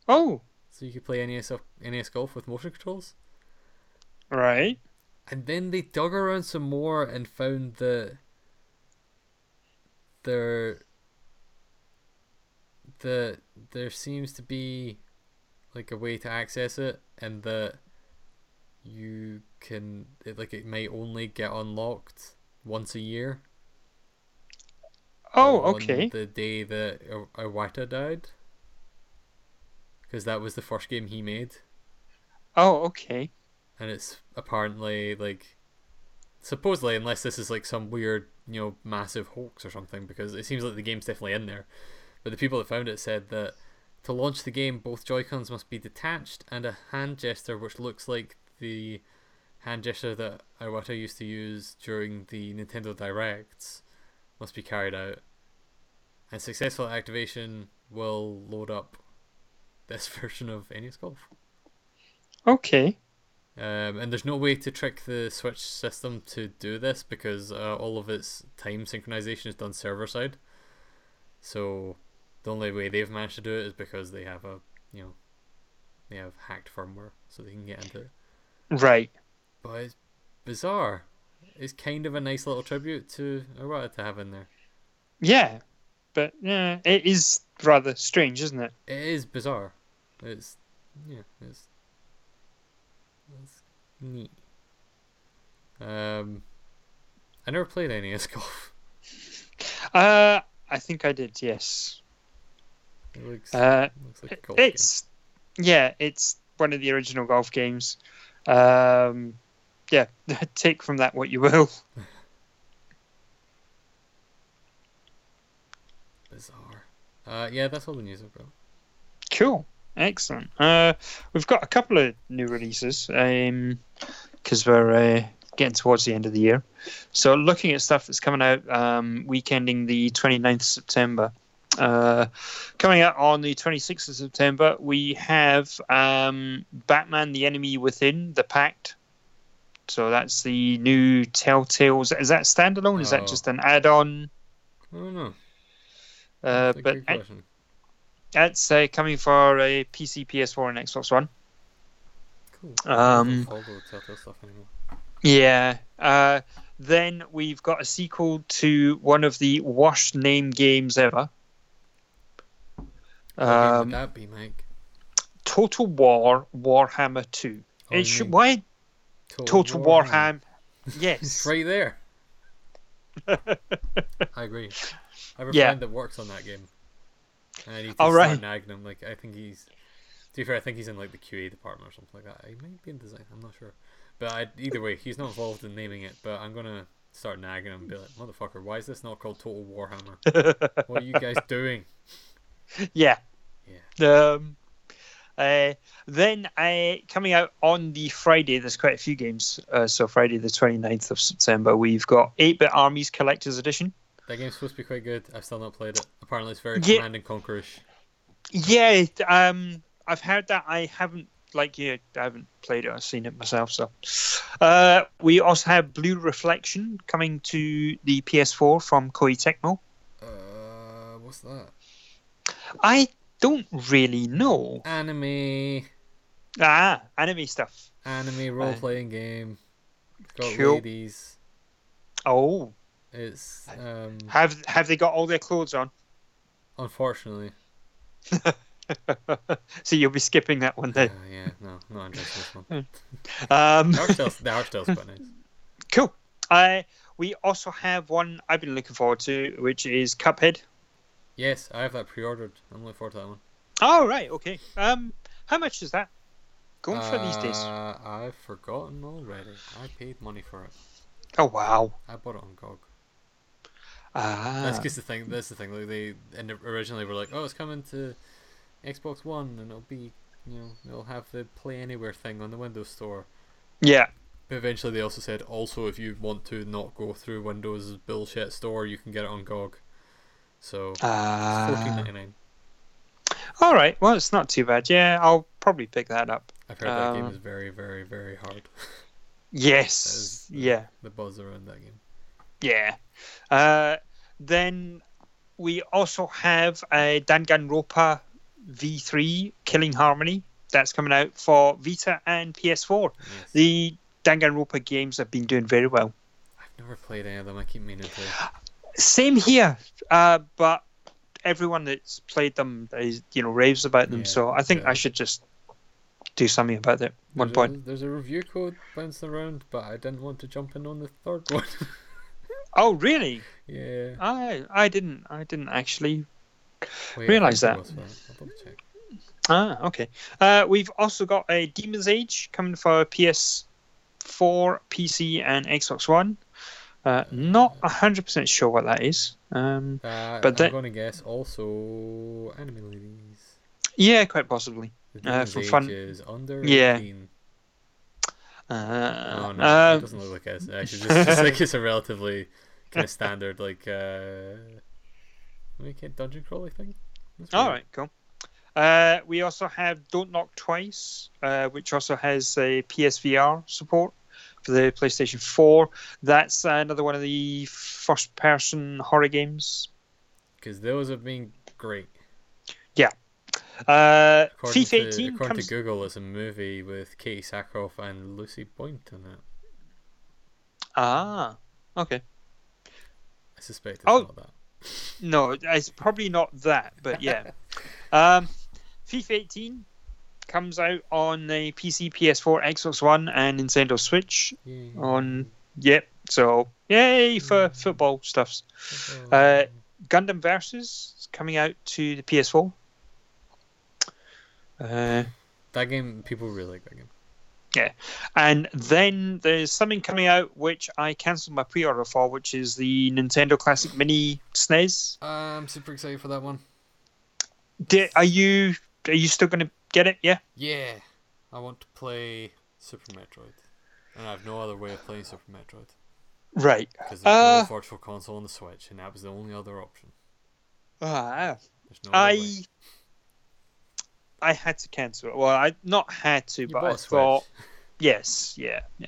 Oh. So you could play NES, of- NES Golf with motion controls. Right. And then they dug around some more and found that there that there seems to be like a way to access it and that you can it, like it might only get unlocked once a year. Oh, okay. The day that Iwata died. Because that was the first game he made. Oh, okay. and it's apparently like supposedly unless this is like some weird you know massive hoax or something because it seems like the game's definitely in there but the people that found it said that to launch the game both joy-cons must be detached and a hand gesture which looks like the hand gesture that Iwata used to use during the Nintendo Directs must be carried out and successful activation will load up this *laughs* version of NES Golf Okay. Um, and there's no way to trick the Switch system to do this because uh, all of its time synchronization is done server side. So the only way they've managed to do it is because they have a you know they have hacked firmware so they can get into it. Right. But it's bizarre. It's kind of a nice little tribute to Iwata to have in there. Yeah, but yeah, it is rather strange, isn't it? It is bizarre. It's yeah, it's it's neat. Um, I never played any NES *laughs* golf. Uh, I think I did. Yes. It looks Uh, looks like a golf game. it's yeah, it's one of the original golf games. Um, yeah, *laughs* take from that what you will. *laughs* bizarre. Uh, yeah, that's all the news I've got. Cool, excellent. Uh, we've got a couple of new releases because we're uh, getting towards the end of the year. So, looking at stuff that's coming out um, weekending the 29th of September. Uh, coming out on the 26th of September, we have um, Batman: The Enemy Within, The Pact. So that's the new Telltale's. Is that standalone? Is Oh. that just an add-on? I don't know. Uh, That's but that's uh, coming for a PC, PS4, and Xbox One. Cool. um, I don't follow Telltale stuff anymore. Yeah. Uh, then we've got a sequel to one of the worst name games ever. Um, would that be, Mike? Total War Warhammer 2. Oh, it should, why Total Warhammer? Warhammer. It's Yes. *laughs* right there. *laughs* I agree. I have a Yeah. friend that works on that game. And I need to All start right. nagging him. Like I think he's to be fair, I think he's in like the QA department or something like that. He might be in design, I'm not sure. But I, either way, he's not involved in naming it, but I'm gonna start nagging him and be like, Motherfucker, why is this not called Total Warhammer? *laughs* what are you guys doing? Yeah. Yeah. Um, uh, then uh, coming out on the Friday, there's quite a few games. Uh, so Friday the 29th of September, we've got 8-Bit Armies Collector's Edition. That game's supposed to be quite good. I've still not played it. Apparently it's very Yeah. command and conquerish. Yeah, um, I've heard that. I haven't, like you, I haven't played it or seen it myself. So, uh, we also have Blue Reflection coming to the PS4 from Koei Tecmo. Uh what's that? I don't really know. Anime Ah, anime stuff. anime role playing game. It's got Cool. ladies. Oh, It's um have have they got all their clothes on? unfortunately. *laughs* so you'll be skipping that one Uh, then. yeah, no, not interested in this one. Um, The art style's, the art style's quite nice. *laughs* cool. Uh, we also have one I've been looking forward to, which is Cuphead. Yes, I have that pre-ordered. I'm looking forward to that one. Oh right, okay. Um, how much is that going for these days? Uh, I've forgotten already. I paid money for it. Oh wow. I bought it on GOG. Ah, That's just the thing. That's the thing. Like they and originally were like, oh, it's coming to Xbox One, and it'll be, you know, it'll have the Play Anywhere thing on the Windows Store. yeah. But eventually, they also said, also, if you want to not go through Windows bullshit store, you can get it on GOG. So fourteen ninety nine. all right. Well, it's not too bad. Yeah, I'll probably pick that up. I've heard that game Uh, is very, very, very hard. *laughs* Yes. Is- Yeah. the buzz around that game. Yeah. Uh, then we also have a Danganronpa V3 Killing Harmony that's coming out for Vita and PS4. Yes. The Danganronpa games have been doing very well. I've never played any of them. I keep meaning to. Same here, uh, but everyone that's played them, is, you know, raves about them. Yeah, so I think yeah. I should just do something about it. One There's point. A, there's a review code bouncing around, but I didn't want to jump in on the third *laughs* one. Oh, really? yeah. I I didn't I didn't actually Wait, Realise that. it was that. I'll double check. Ah, okay. Uh, we've also got a Demon's Age coming for PS4, PC, and Xbox One. Uh, not hundred percent sure what that is. Um, Uh, But I'm going to guess also anime ladies. yeah, quite possibly. Uh, for fun- under Yeah. 18. Uh, Oh no, uh, it doesn't look like it. Should just, just think it's a relatively kind of *laughs* standard like uh, make it dungeon crawly thing. All cool. Uh, we also have Don't Knock Twice, uh, which also has a PSVR support for the PlayStation 4. That's another one of the first person horror games. Because those have been great. Yeah. Uh, According, FIFA to, 18 according comes. to Google, it's a movie with Katee Sackhoff and Lucy Boynton in it. Ah, okay. I suspect it's Oh. not that. No, it's probably not that, but yeah. *laughs* um, FIFA 18 comes out on the PC, PS4, Xbox One, and Nintendo Switch. Yay. On yep, so yay for football stuffs. Uh, Gundam Versus is coming out to the PS4. Uh, that game, people really like that game. Yeah, and then there's something coming out which I cancelled my pre-order for, which is the Nintendo Classic Mini SNES. I'm super excited for that one. Are you are you still going to get it? Yeah. Yeah, I want to play Super Metroid, and I have no other way of playing Super Metroid Right. because there's Uh, no virtual console on the Switch, and that was the only other option. Ah, There's no other way. I I had to cancel it. Well, I not had to, You but I a Switch. thought yes, yeah, yeah.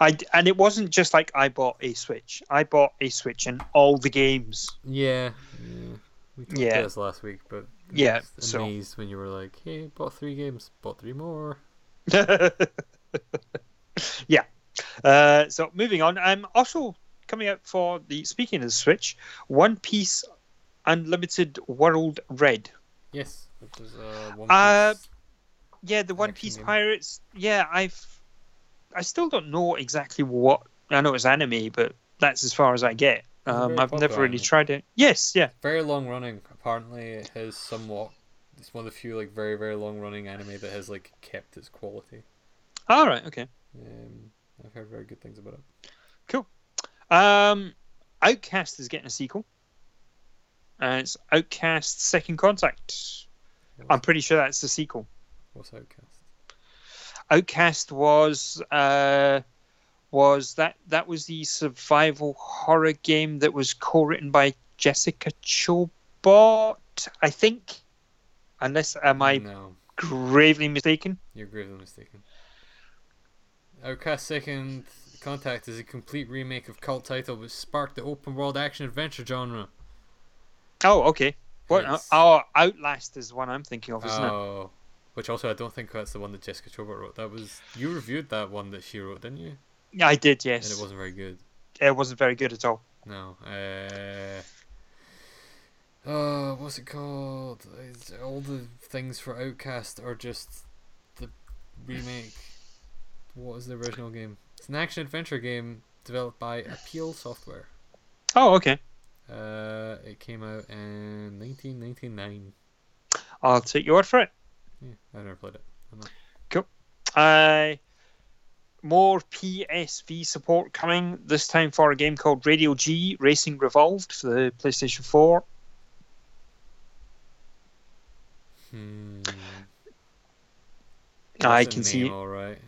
I and it wasn't just like I bought a Switch. I bought a Switch and all the games. Yeah, yeah. We talked Yeah. about this last week, but I Yeah, so- amazed when you were like, "Hey, bought three games, bought three more." *laughs* yeah. Uh, so moving on, I'm also coming out for the speaking of the Switch, One Piece Unlimited World Red. Yes, was uh, One Uh, Yeah, the One Piece game. Pirates. Yeah, I've. I still don't know exactly what. I know it's anime, but that's as far as I get. Um, I've never really tried it. Yes, yeah. very long running. Apparently, it has somewhat. It's one of the few like very very long running anime that has like kept its quality. All right, okay. Um, I've heard very good things about it. Cool. Um, Outcast is getting a sequel. And it's Outcast Second Contact. I'm pretty sure that's the sequel. what's Outcast? Outcast was uh, was that that was the survival horror game that was co-written by Jessica Chobot, I think. Unless am I No, gravely mistaken? you're gravely mistaken. Outcast Second Contact is a complete remake of cult title which sparked the open world action adventure genre. Oh, okay. What? It's- Oh, Outlast is the one I'm thinking of, isn't it? Oh, which also I don't think that's the one that Jessica Chobot wrote. That was you reviewed that one that she wrote, didn't you? I did, yes. And it wasn't very good. It wasn't very good at all. No. Uh, uh, what's it called? It's- all the things for Outcast are just the remake. What is the original game? It's an action adventure game developed by Appeal Software. Oh, okay. Uh, it came out in 1999. I'll take your word for it. Yeah, I never played it. Cool. Uh, more PSV support coming, this time for a game called Radial-G Racing Revolved for the PlayStation 4. Hmm. I can see All right.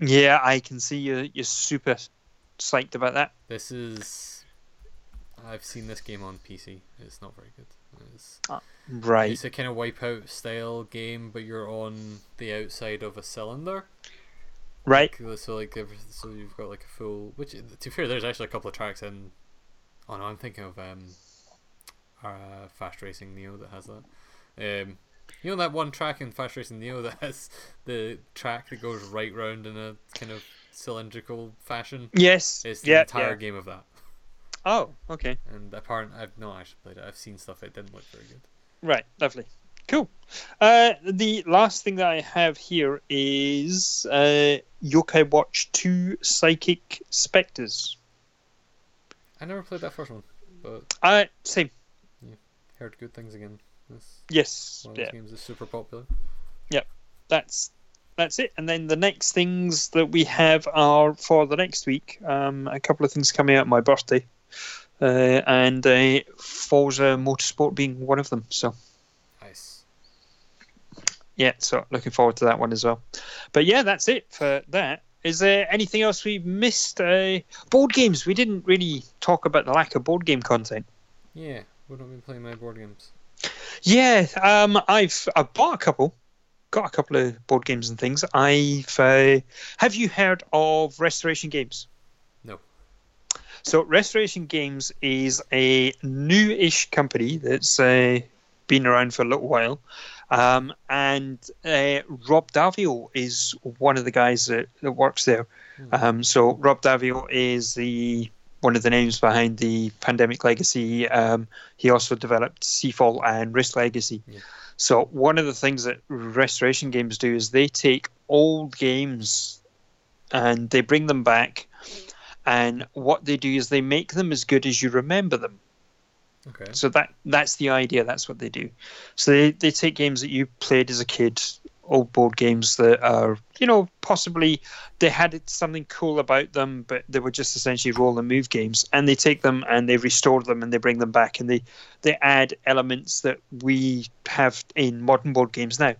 Yeah, I can see you, you're super psyched about that. This is. I've seen this game on PC. It's not very good. It's, Right. it's a kind of wipeout style game, but you're on the outside of a cylinder. Right. Like, So like, so you've got like a full. Which to be fair, there's actually a couple of tracks in. Oh no, I'm thinking of um, uh, Fast Racing Neo that has that. Um, you know that one track in Fast Racing Neo *laughs* that has the track that goes right round in a kind of cylindrical fashion. Yes. It's the yeah, entire yeah. game of that. Oh, okay. And apparently, I've not actually played it. I've seen stuff. It didn't look very good. Right. Lovely. Cool. Uh, the last thing that I have here is uh, Yokai Watch 2 Psychic Spectres. I never played that first one, but Uh, same. heard good things again. This Yes. one of Yeah. those games is super popular. Yep. That's that's it. And then the next things that we have are for the next week. Um, a couple of things coming out my birthday, uh, and uh, Forza Motorsport being one of them. So. Yeah, so looking forward to that one as well. But yeah, that's it for that. Is there anything else we've missed? Uh, board games. We didn't really talk about the lack of board game content. Yeah, we've not been playing my board games. Yeah, um, I've I've bought a couple, got a couple of board games and things. I've uh, have you heard of Restoration Games? No. So Restoration Games is a new-ish company that's uh, been around for a little while, um, and uh, Rob Daviau is one of the guys that, that works there. Um, so Rob Daviau is the one of the names behind the Pandemic Legacy. Um, he also developed Seafall and Risk Legacy. Yeah. So one of the things that Restoration Games do is they take old games and they bring them back, and what they do is they make them as good as you remember them. Okay. So that that's the idea. That's what they do. So they, they take games that you played as a kid, old board games that are you know possibly they had something cool about them, but they were just essentially roll and move games, and they take them and they restore them and they bring them back and they they add elements that we have in modern board games now.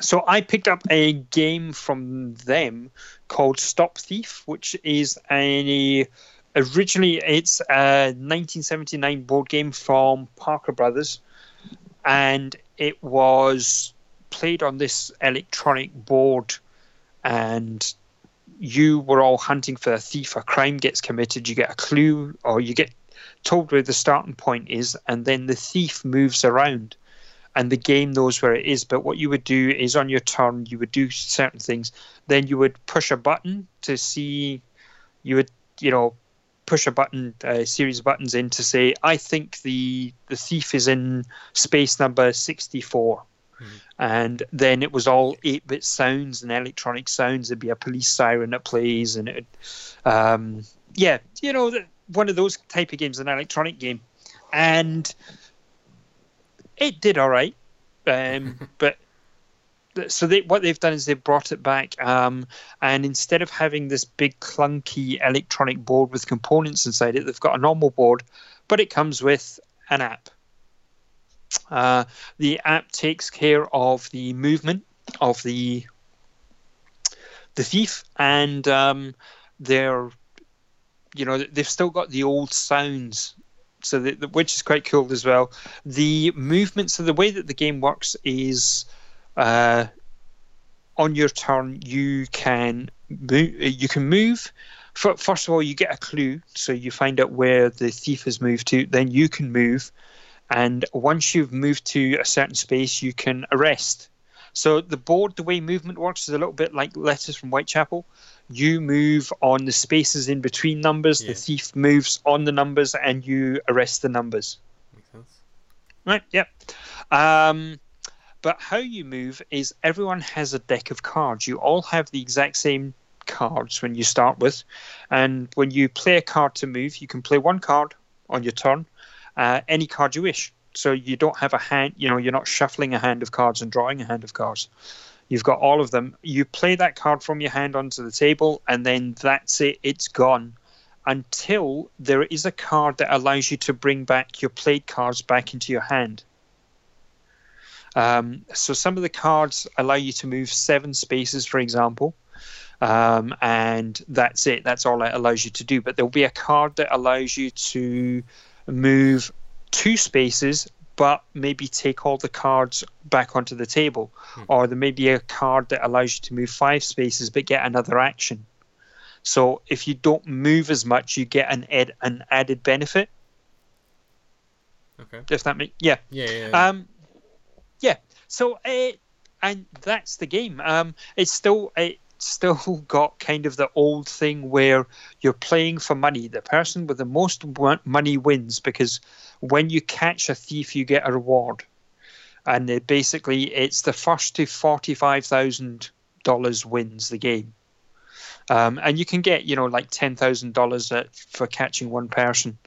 So I picked up a game from them called Stop Thief, which is a originally it's a 1979 board game from Parker Brothers, and it was played on this electronic board, and you were all hunting for a thief. A crime gets committed. You get a clue, or you get told where the starting point is, and then the thief moves around. And the game knows where it is. But what you would do is on your turn, you would do certain things. Then you would push a button to see. You would, you know, push a button, a series of buttons in to say, I think the the thief is in space number 64. And then it was all 8 bit sounds and electronic sounds. There'd be a police siren that plays, and it, um, yeah, you know, one of those type of games, an electronic game. And it did all right. Um, *laughs* but so they, what they've done is they've brought it back, um, and instead of having this big clunky electronic board with components inside it, they've got a normal board, but it comes with an app. Uh, the app takes care of the movement of the the thief, and um, they're you know they've still got the old sounds so the, the, which is quite cool as well. The movement, so the way that the game works is uh, on your turn you can move. You can move. First of all, you get a clue, so you find out where the thief has moved to. Then you can move, and once you've moved to a certain space, you can arrest. So the board, the way movement works, is a little bit like letters from Whitechapel. You move on the spaces in between numbers. Yeah. The thief moves on the numbers, and you arrest the numbers. Makes sense. Right. Yep. Um, but how you move is everyone has a deck of cards. You all have the exact same cards when you start with, and when you play a card to move, you can play one card on your turn, uh, any card you wish. So you don't have a hand. You know, you're not shuffling a hand of cards and drawing a hand of cards. You've got all of them. You play that card from your hand onto the table, and then that's it. It's gone until there is a card that allows you to bring back your played cards back into your hand. Um, so some of the cards allow you to move seven spaces, for example, um, and that's it. That's all it allows you to do. But there'll be a card that allows you to move two spaces, but maybe take all the cards back onto the table, or there may be a card that allows you to move five spaces but get another action. So if you don't move as much, you get an ed- an added benefit. Okay. If that make yeah. Yeah, yeah. yeah. Um, yeah. So, uh, and that's the game. Um, it's still it still got kind of the old thing where you're playing for money. The person with the most money wins because when you catch a thief, you get a reward, and it basically it's the first to forty five thousand dollars wins the game. Um, and you can get, you know, like ten thousand dollars for catching one person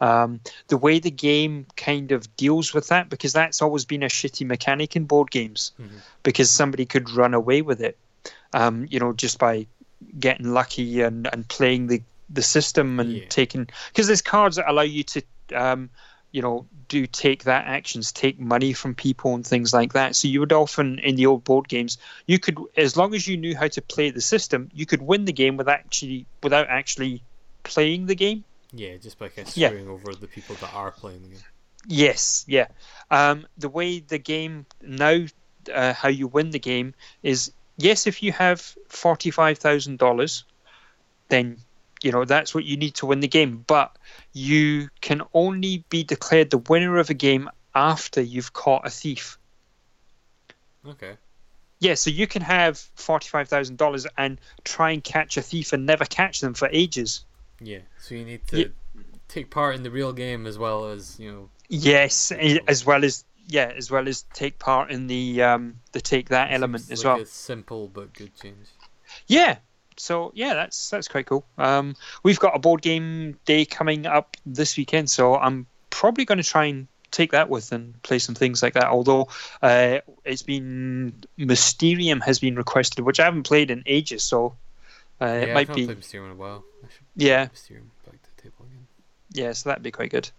um, the way the game kind of deals with that because that's always been a shitty mechanic in board games Mhm. because somebody could run away with it um, you know just by getting lucky and, and playing the, the system and Yeah. taking because there's cards that allow you to um, you know do take that actions take money from people and things like that so you would often in the old board games you could as long as you knew how to play the system you could win the game with actually without actually playing the game yeah, just by kind of yeah. screwing over the people that are playing the game. Yes, yeah. Um, the way the game now, uh, how you win the game is yes, if you have forty-five thousand dollars, then you know that's what you need to win the game. But you can only be declared the winner of a game after you've caught a thief. Okay. Yeah, so you can have forty-five thousand dollars and try and catch a thief and never catch them for ages. Yeah. So you need to Yeah. take part in the real game as well as you know. Yes, as well as yeah, as well as take part in the um the take that element seems as like well. A simple but good change. Yeah. So yeah, that's that's quite cool. Um, we've got a board game day coming up this weekend, so I'm probably going to try and take that with and play some things like that. Although uh, it's been Mysterium has been requested, which I haven't played in ages, so uh, yeah, it might be played in a while. I should yeah, back to the table again. yeah. So that'd be quite good.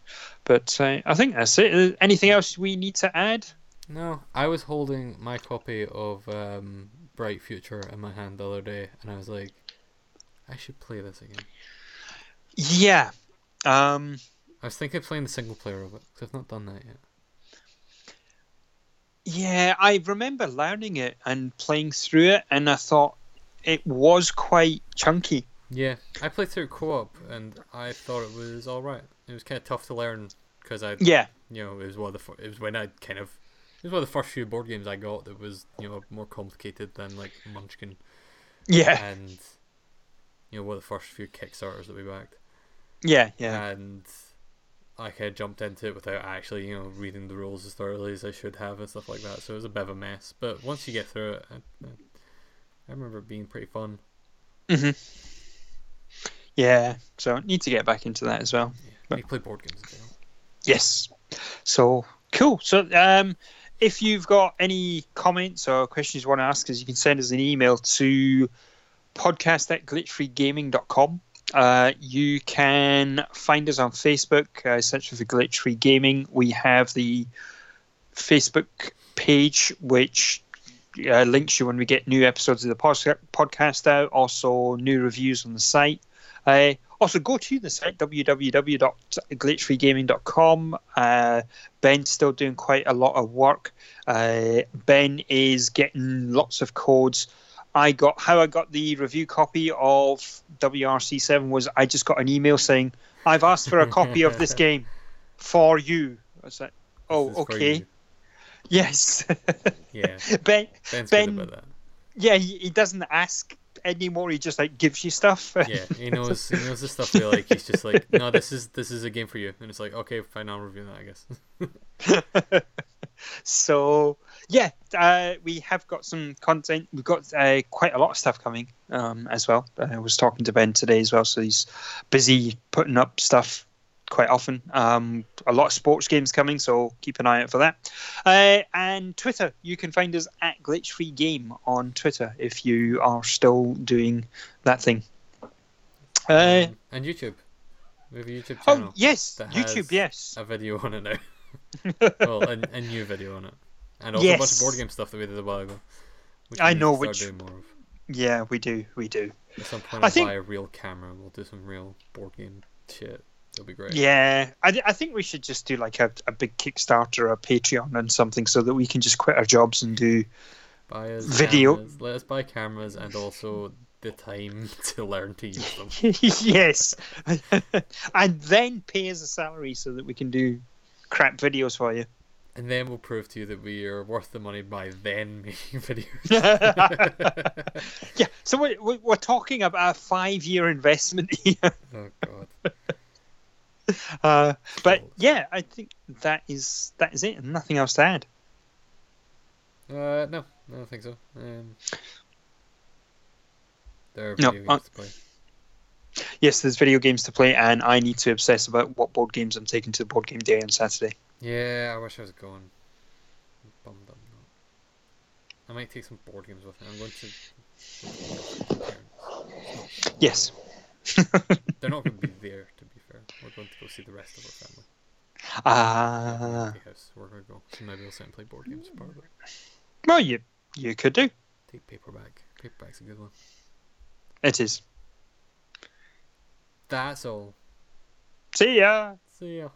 But uh, I think that's it. Anything else we need to add? No, I was holding my copy of um, Bright Future in my hand the other day, and I was like, I should play this again. Yeah. Um, I was thinking of playing the single player of it because I've not done that yet. Yeah, I remember learning it and playing through it, and I thought it was quite chunky. Yeah, I played through co-op, and I thought it was all right. It was kind of tough to learn because I, Yeah, you know, it was one of the fir- it was when I kind of it was one of the first few board games I got that was you know more complicated than like Munchkin yeah, and you know one of the first few Kickstarters that we backed. yeah, yeah. and I kind of jumped into it without actually, you know, reading the rules as thoroughly as I should have and stuff like that. So it was a bit of a mess. But once you get through it, I, I, I remember it being pretty fun. hmm Yeah, so I need to get back into that as well. Yeah, you play board games general. Yes. So cool. So um, if you've got any comments or questions you want to ask us, you can send us an email to podcast at glitchfreegaming.com. Uh, you can find us on Facebook, uh, search for Glitch Free Gaming. We have the Facebook page, which uh, links you when we get new episodes of the podcast out, also new reviews on the site. Uh, also, go to the site www.glitchfreegaming.com. Uh, Ben's still doing quite a lot of work. Uh, ben is getting lots of codes. I got how I got the review copy of WRC7 was I just got an email saying I've asked for a copy of this *laughs* game for you. I was like, oh, okay. Yes. Yeah, *laughs* ben, Ben's Ben- good about that. yeah, he, he doesn't ask anymore. He just like gives you stuff. *laughs* Yeah, he knows he knows the stuff we like. He's just like, no, this is this is a game for you, and it's like, okay, fine, I'll review that, I guess. *laughs* so yeah, uh, we have got some content. We've got uh, quite a lot of stuff coming um, as well. I was talking to Ben today as well, so he's busy putting up stuff quite often. Um, a lot of sports games coming, so keep an eye out for that. Uh, and Twitter, you can find us at Glitch Free Game on Twitter if you are still doing that thing. Uh, Um, and YouTube, we have a YouTube oh yes, YouTube, yes. a video on it now. *laughs* well, a, a new video on it, and also a bunch of board game stuff that we did a while ago. Which I know which- doing more of. Yeah, we do, we do. At some point, I I'll think- buy a real camera. and We'll do some real board game shit. It'll be great. Yeah, I, th- I think we should just do like a, a big Kickstarter or a Patreon and something so that we can just quit our jobs and do. Buy Video. Cameras. Let us buy cameras and also the time *laughs* to learn to use them. *laughs* yes, *laughs* and then pay us a salary so that we can do crap videos for you. And then we'll prove to you that we are worth the money by then making videos. yeah, so we're, we're we're talking about a five-year investment here. oh god. *laughs* Uh, but yeah, I think that is that is it, and nothing else to add. Uh, no, I don't think so. Um, there are No, video uh, games to play. Yes, there's video games to play, and I need to obsess about what board games I'm taking to the board game day on Saturday. Yeah, I wish I was going. I'm bummed I'm not. I might take some board games with me. I'm going to. Yes. *laughs* They're not going to be there, to be fair. We're going to go see the rest of our family. Ah, Empty house. We're going to go. So maybe we'll sit and play board games part of it. well, you you could do. Take paperback. Paperback's a good one. It is. That's all. See ya. See ya.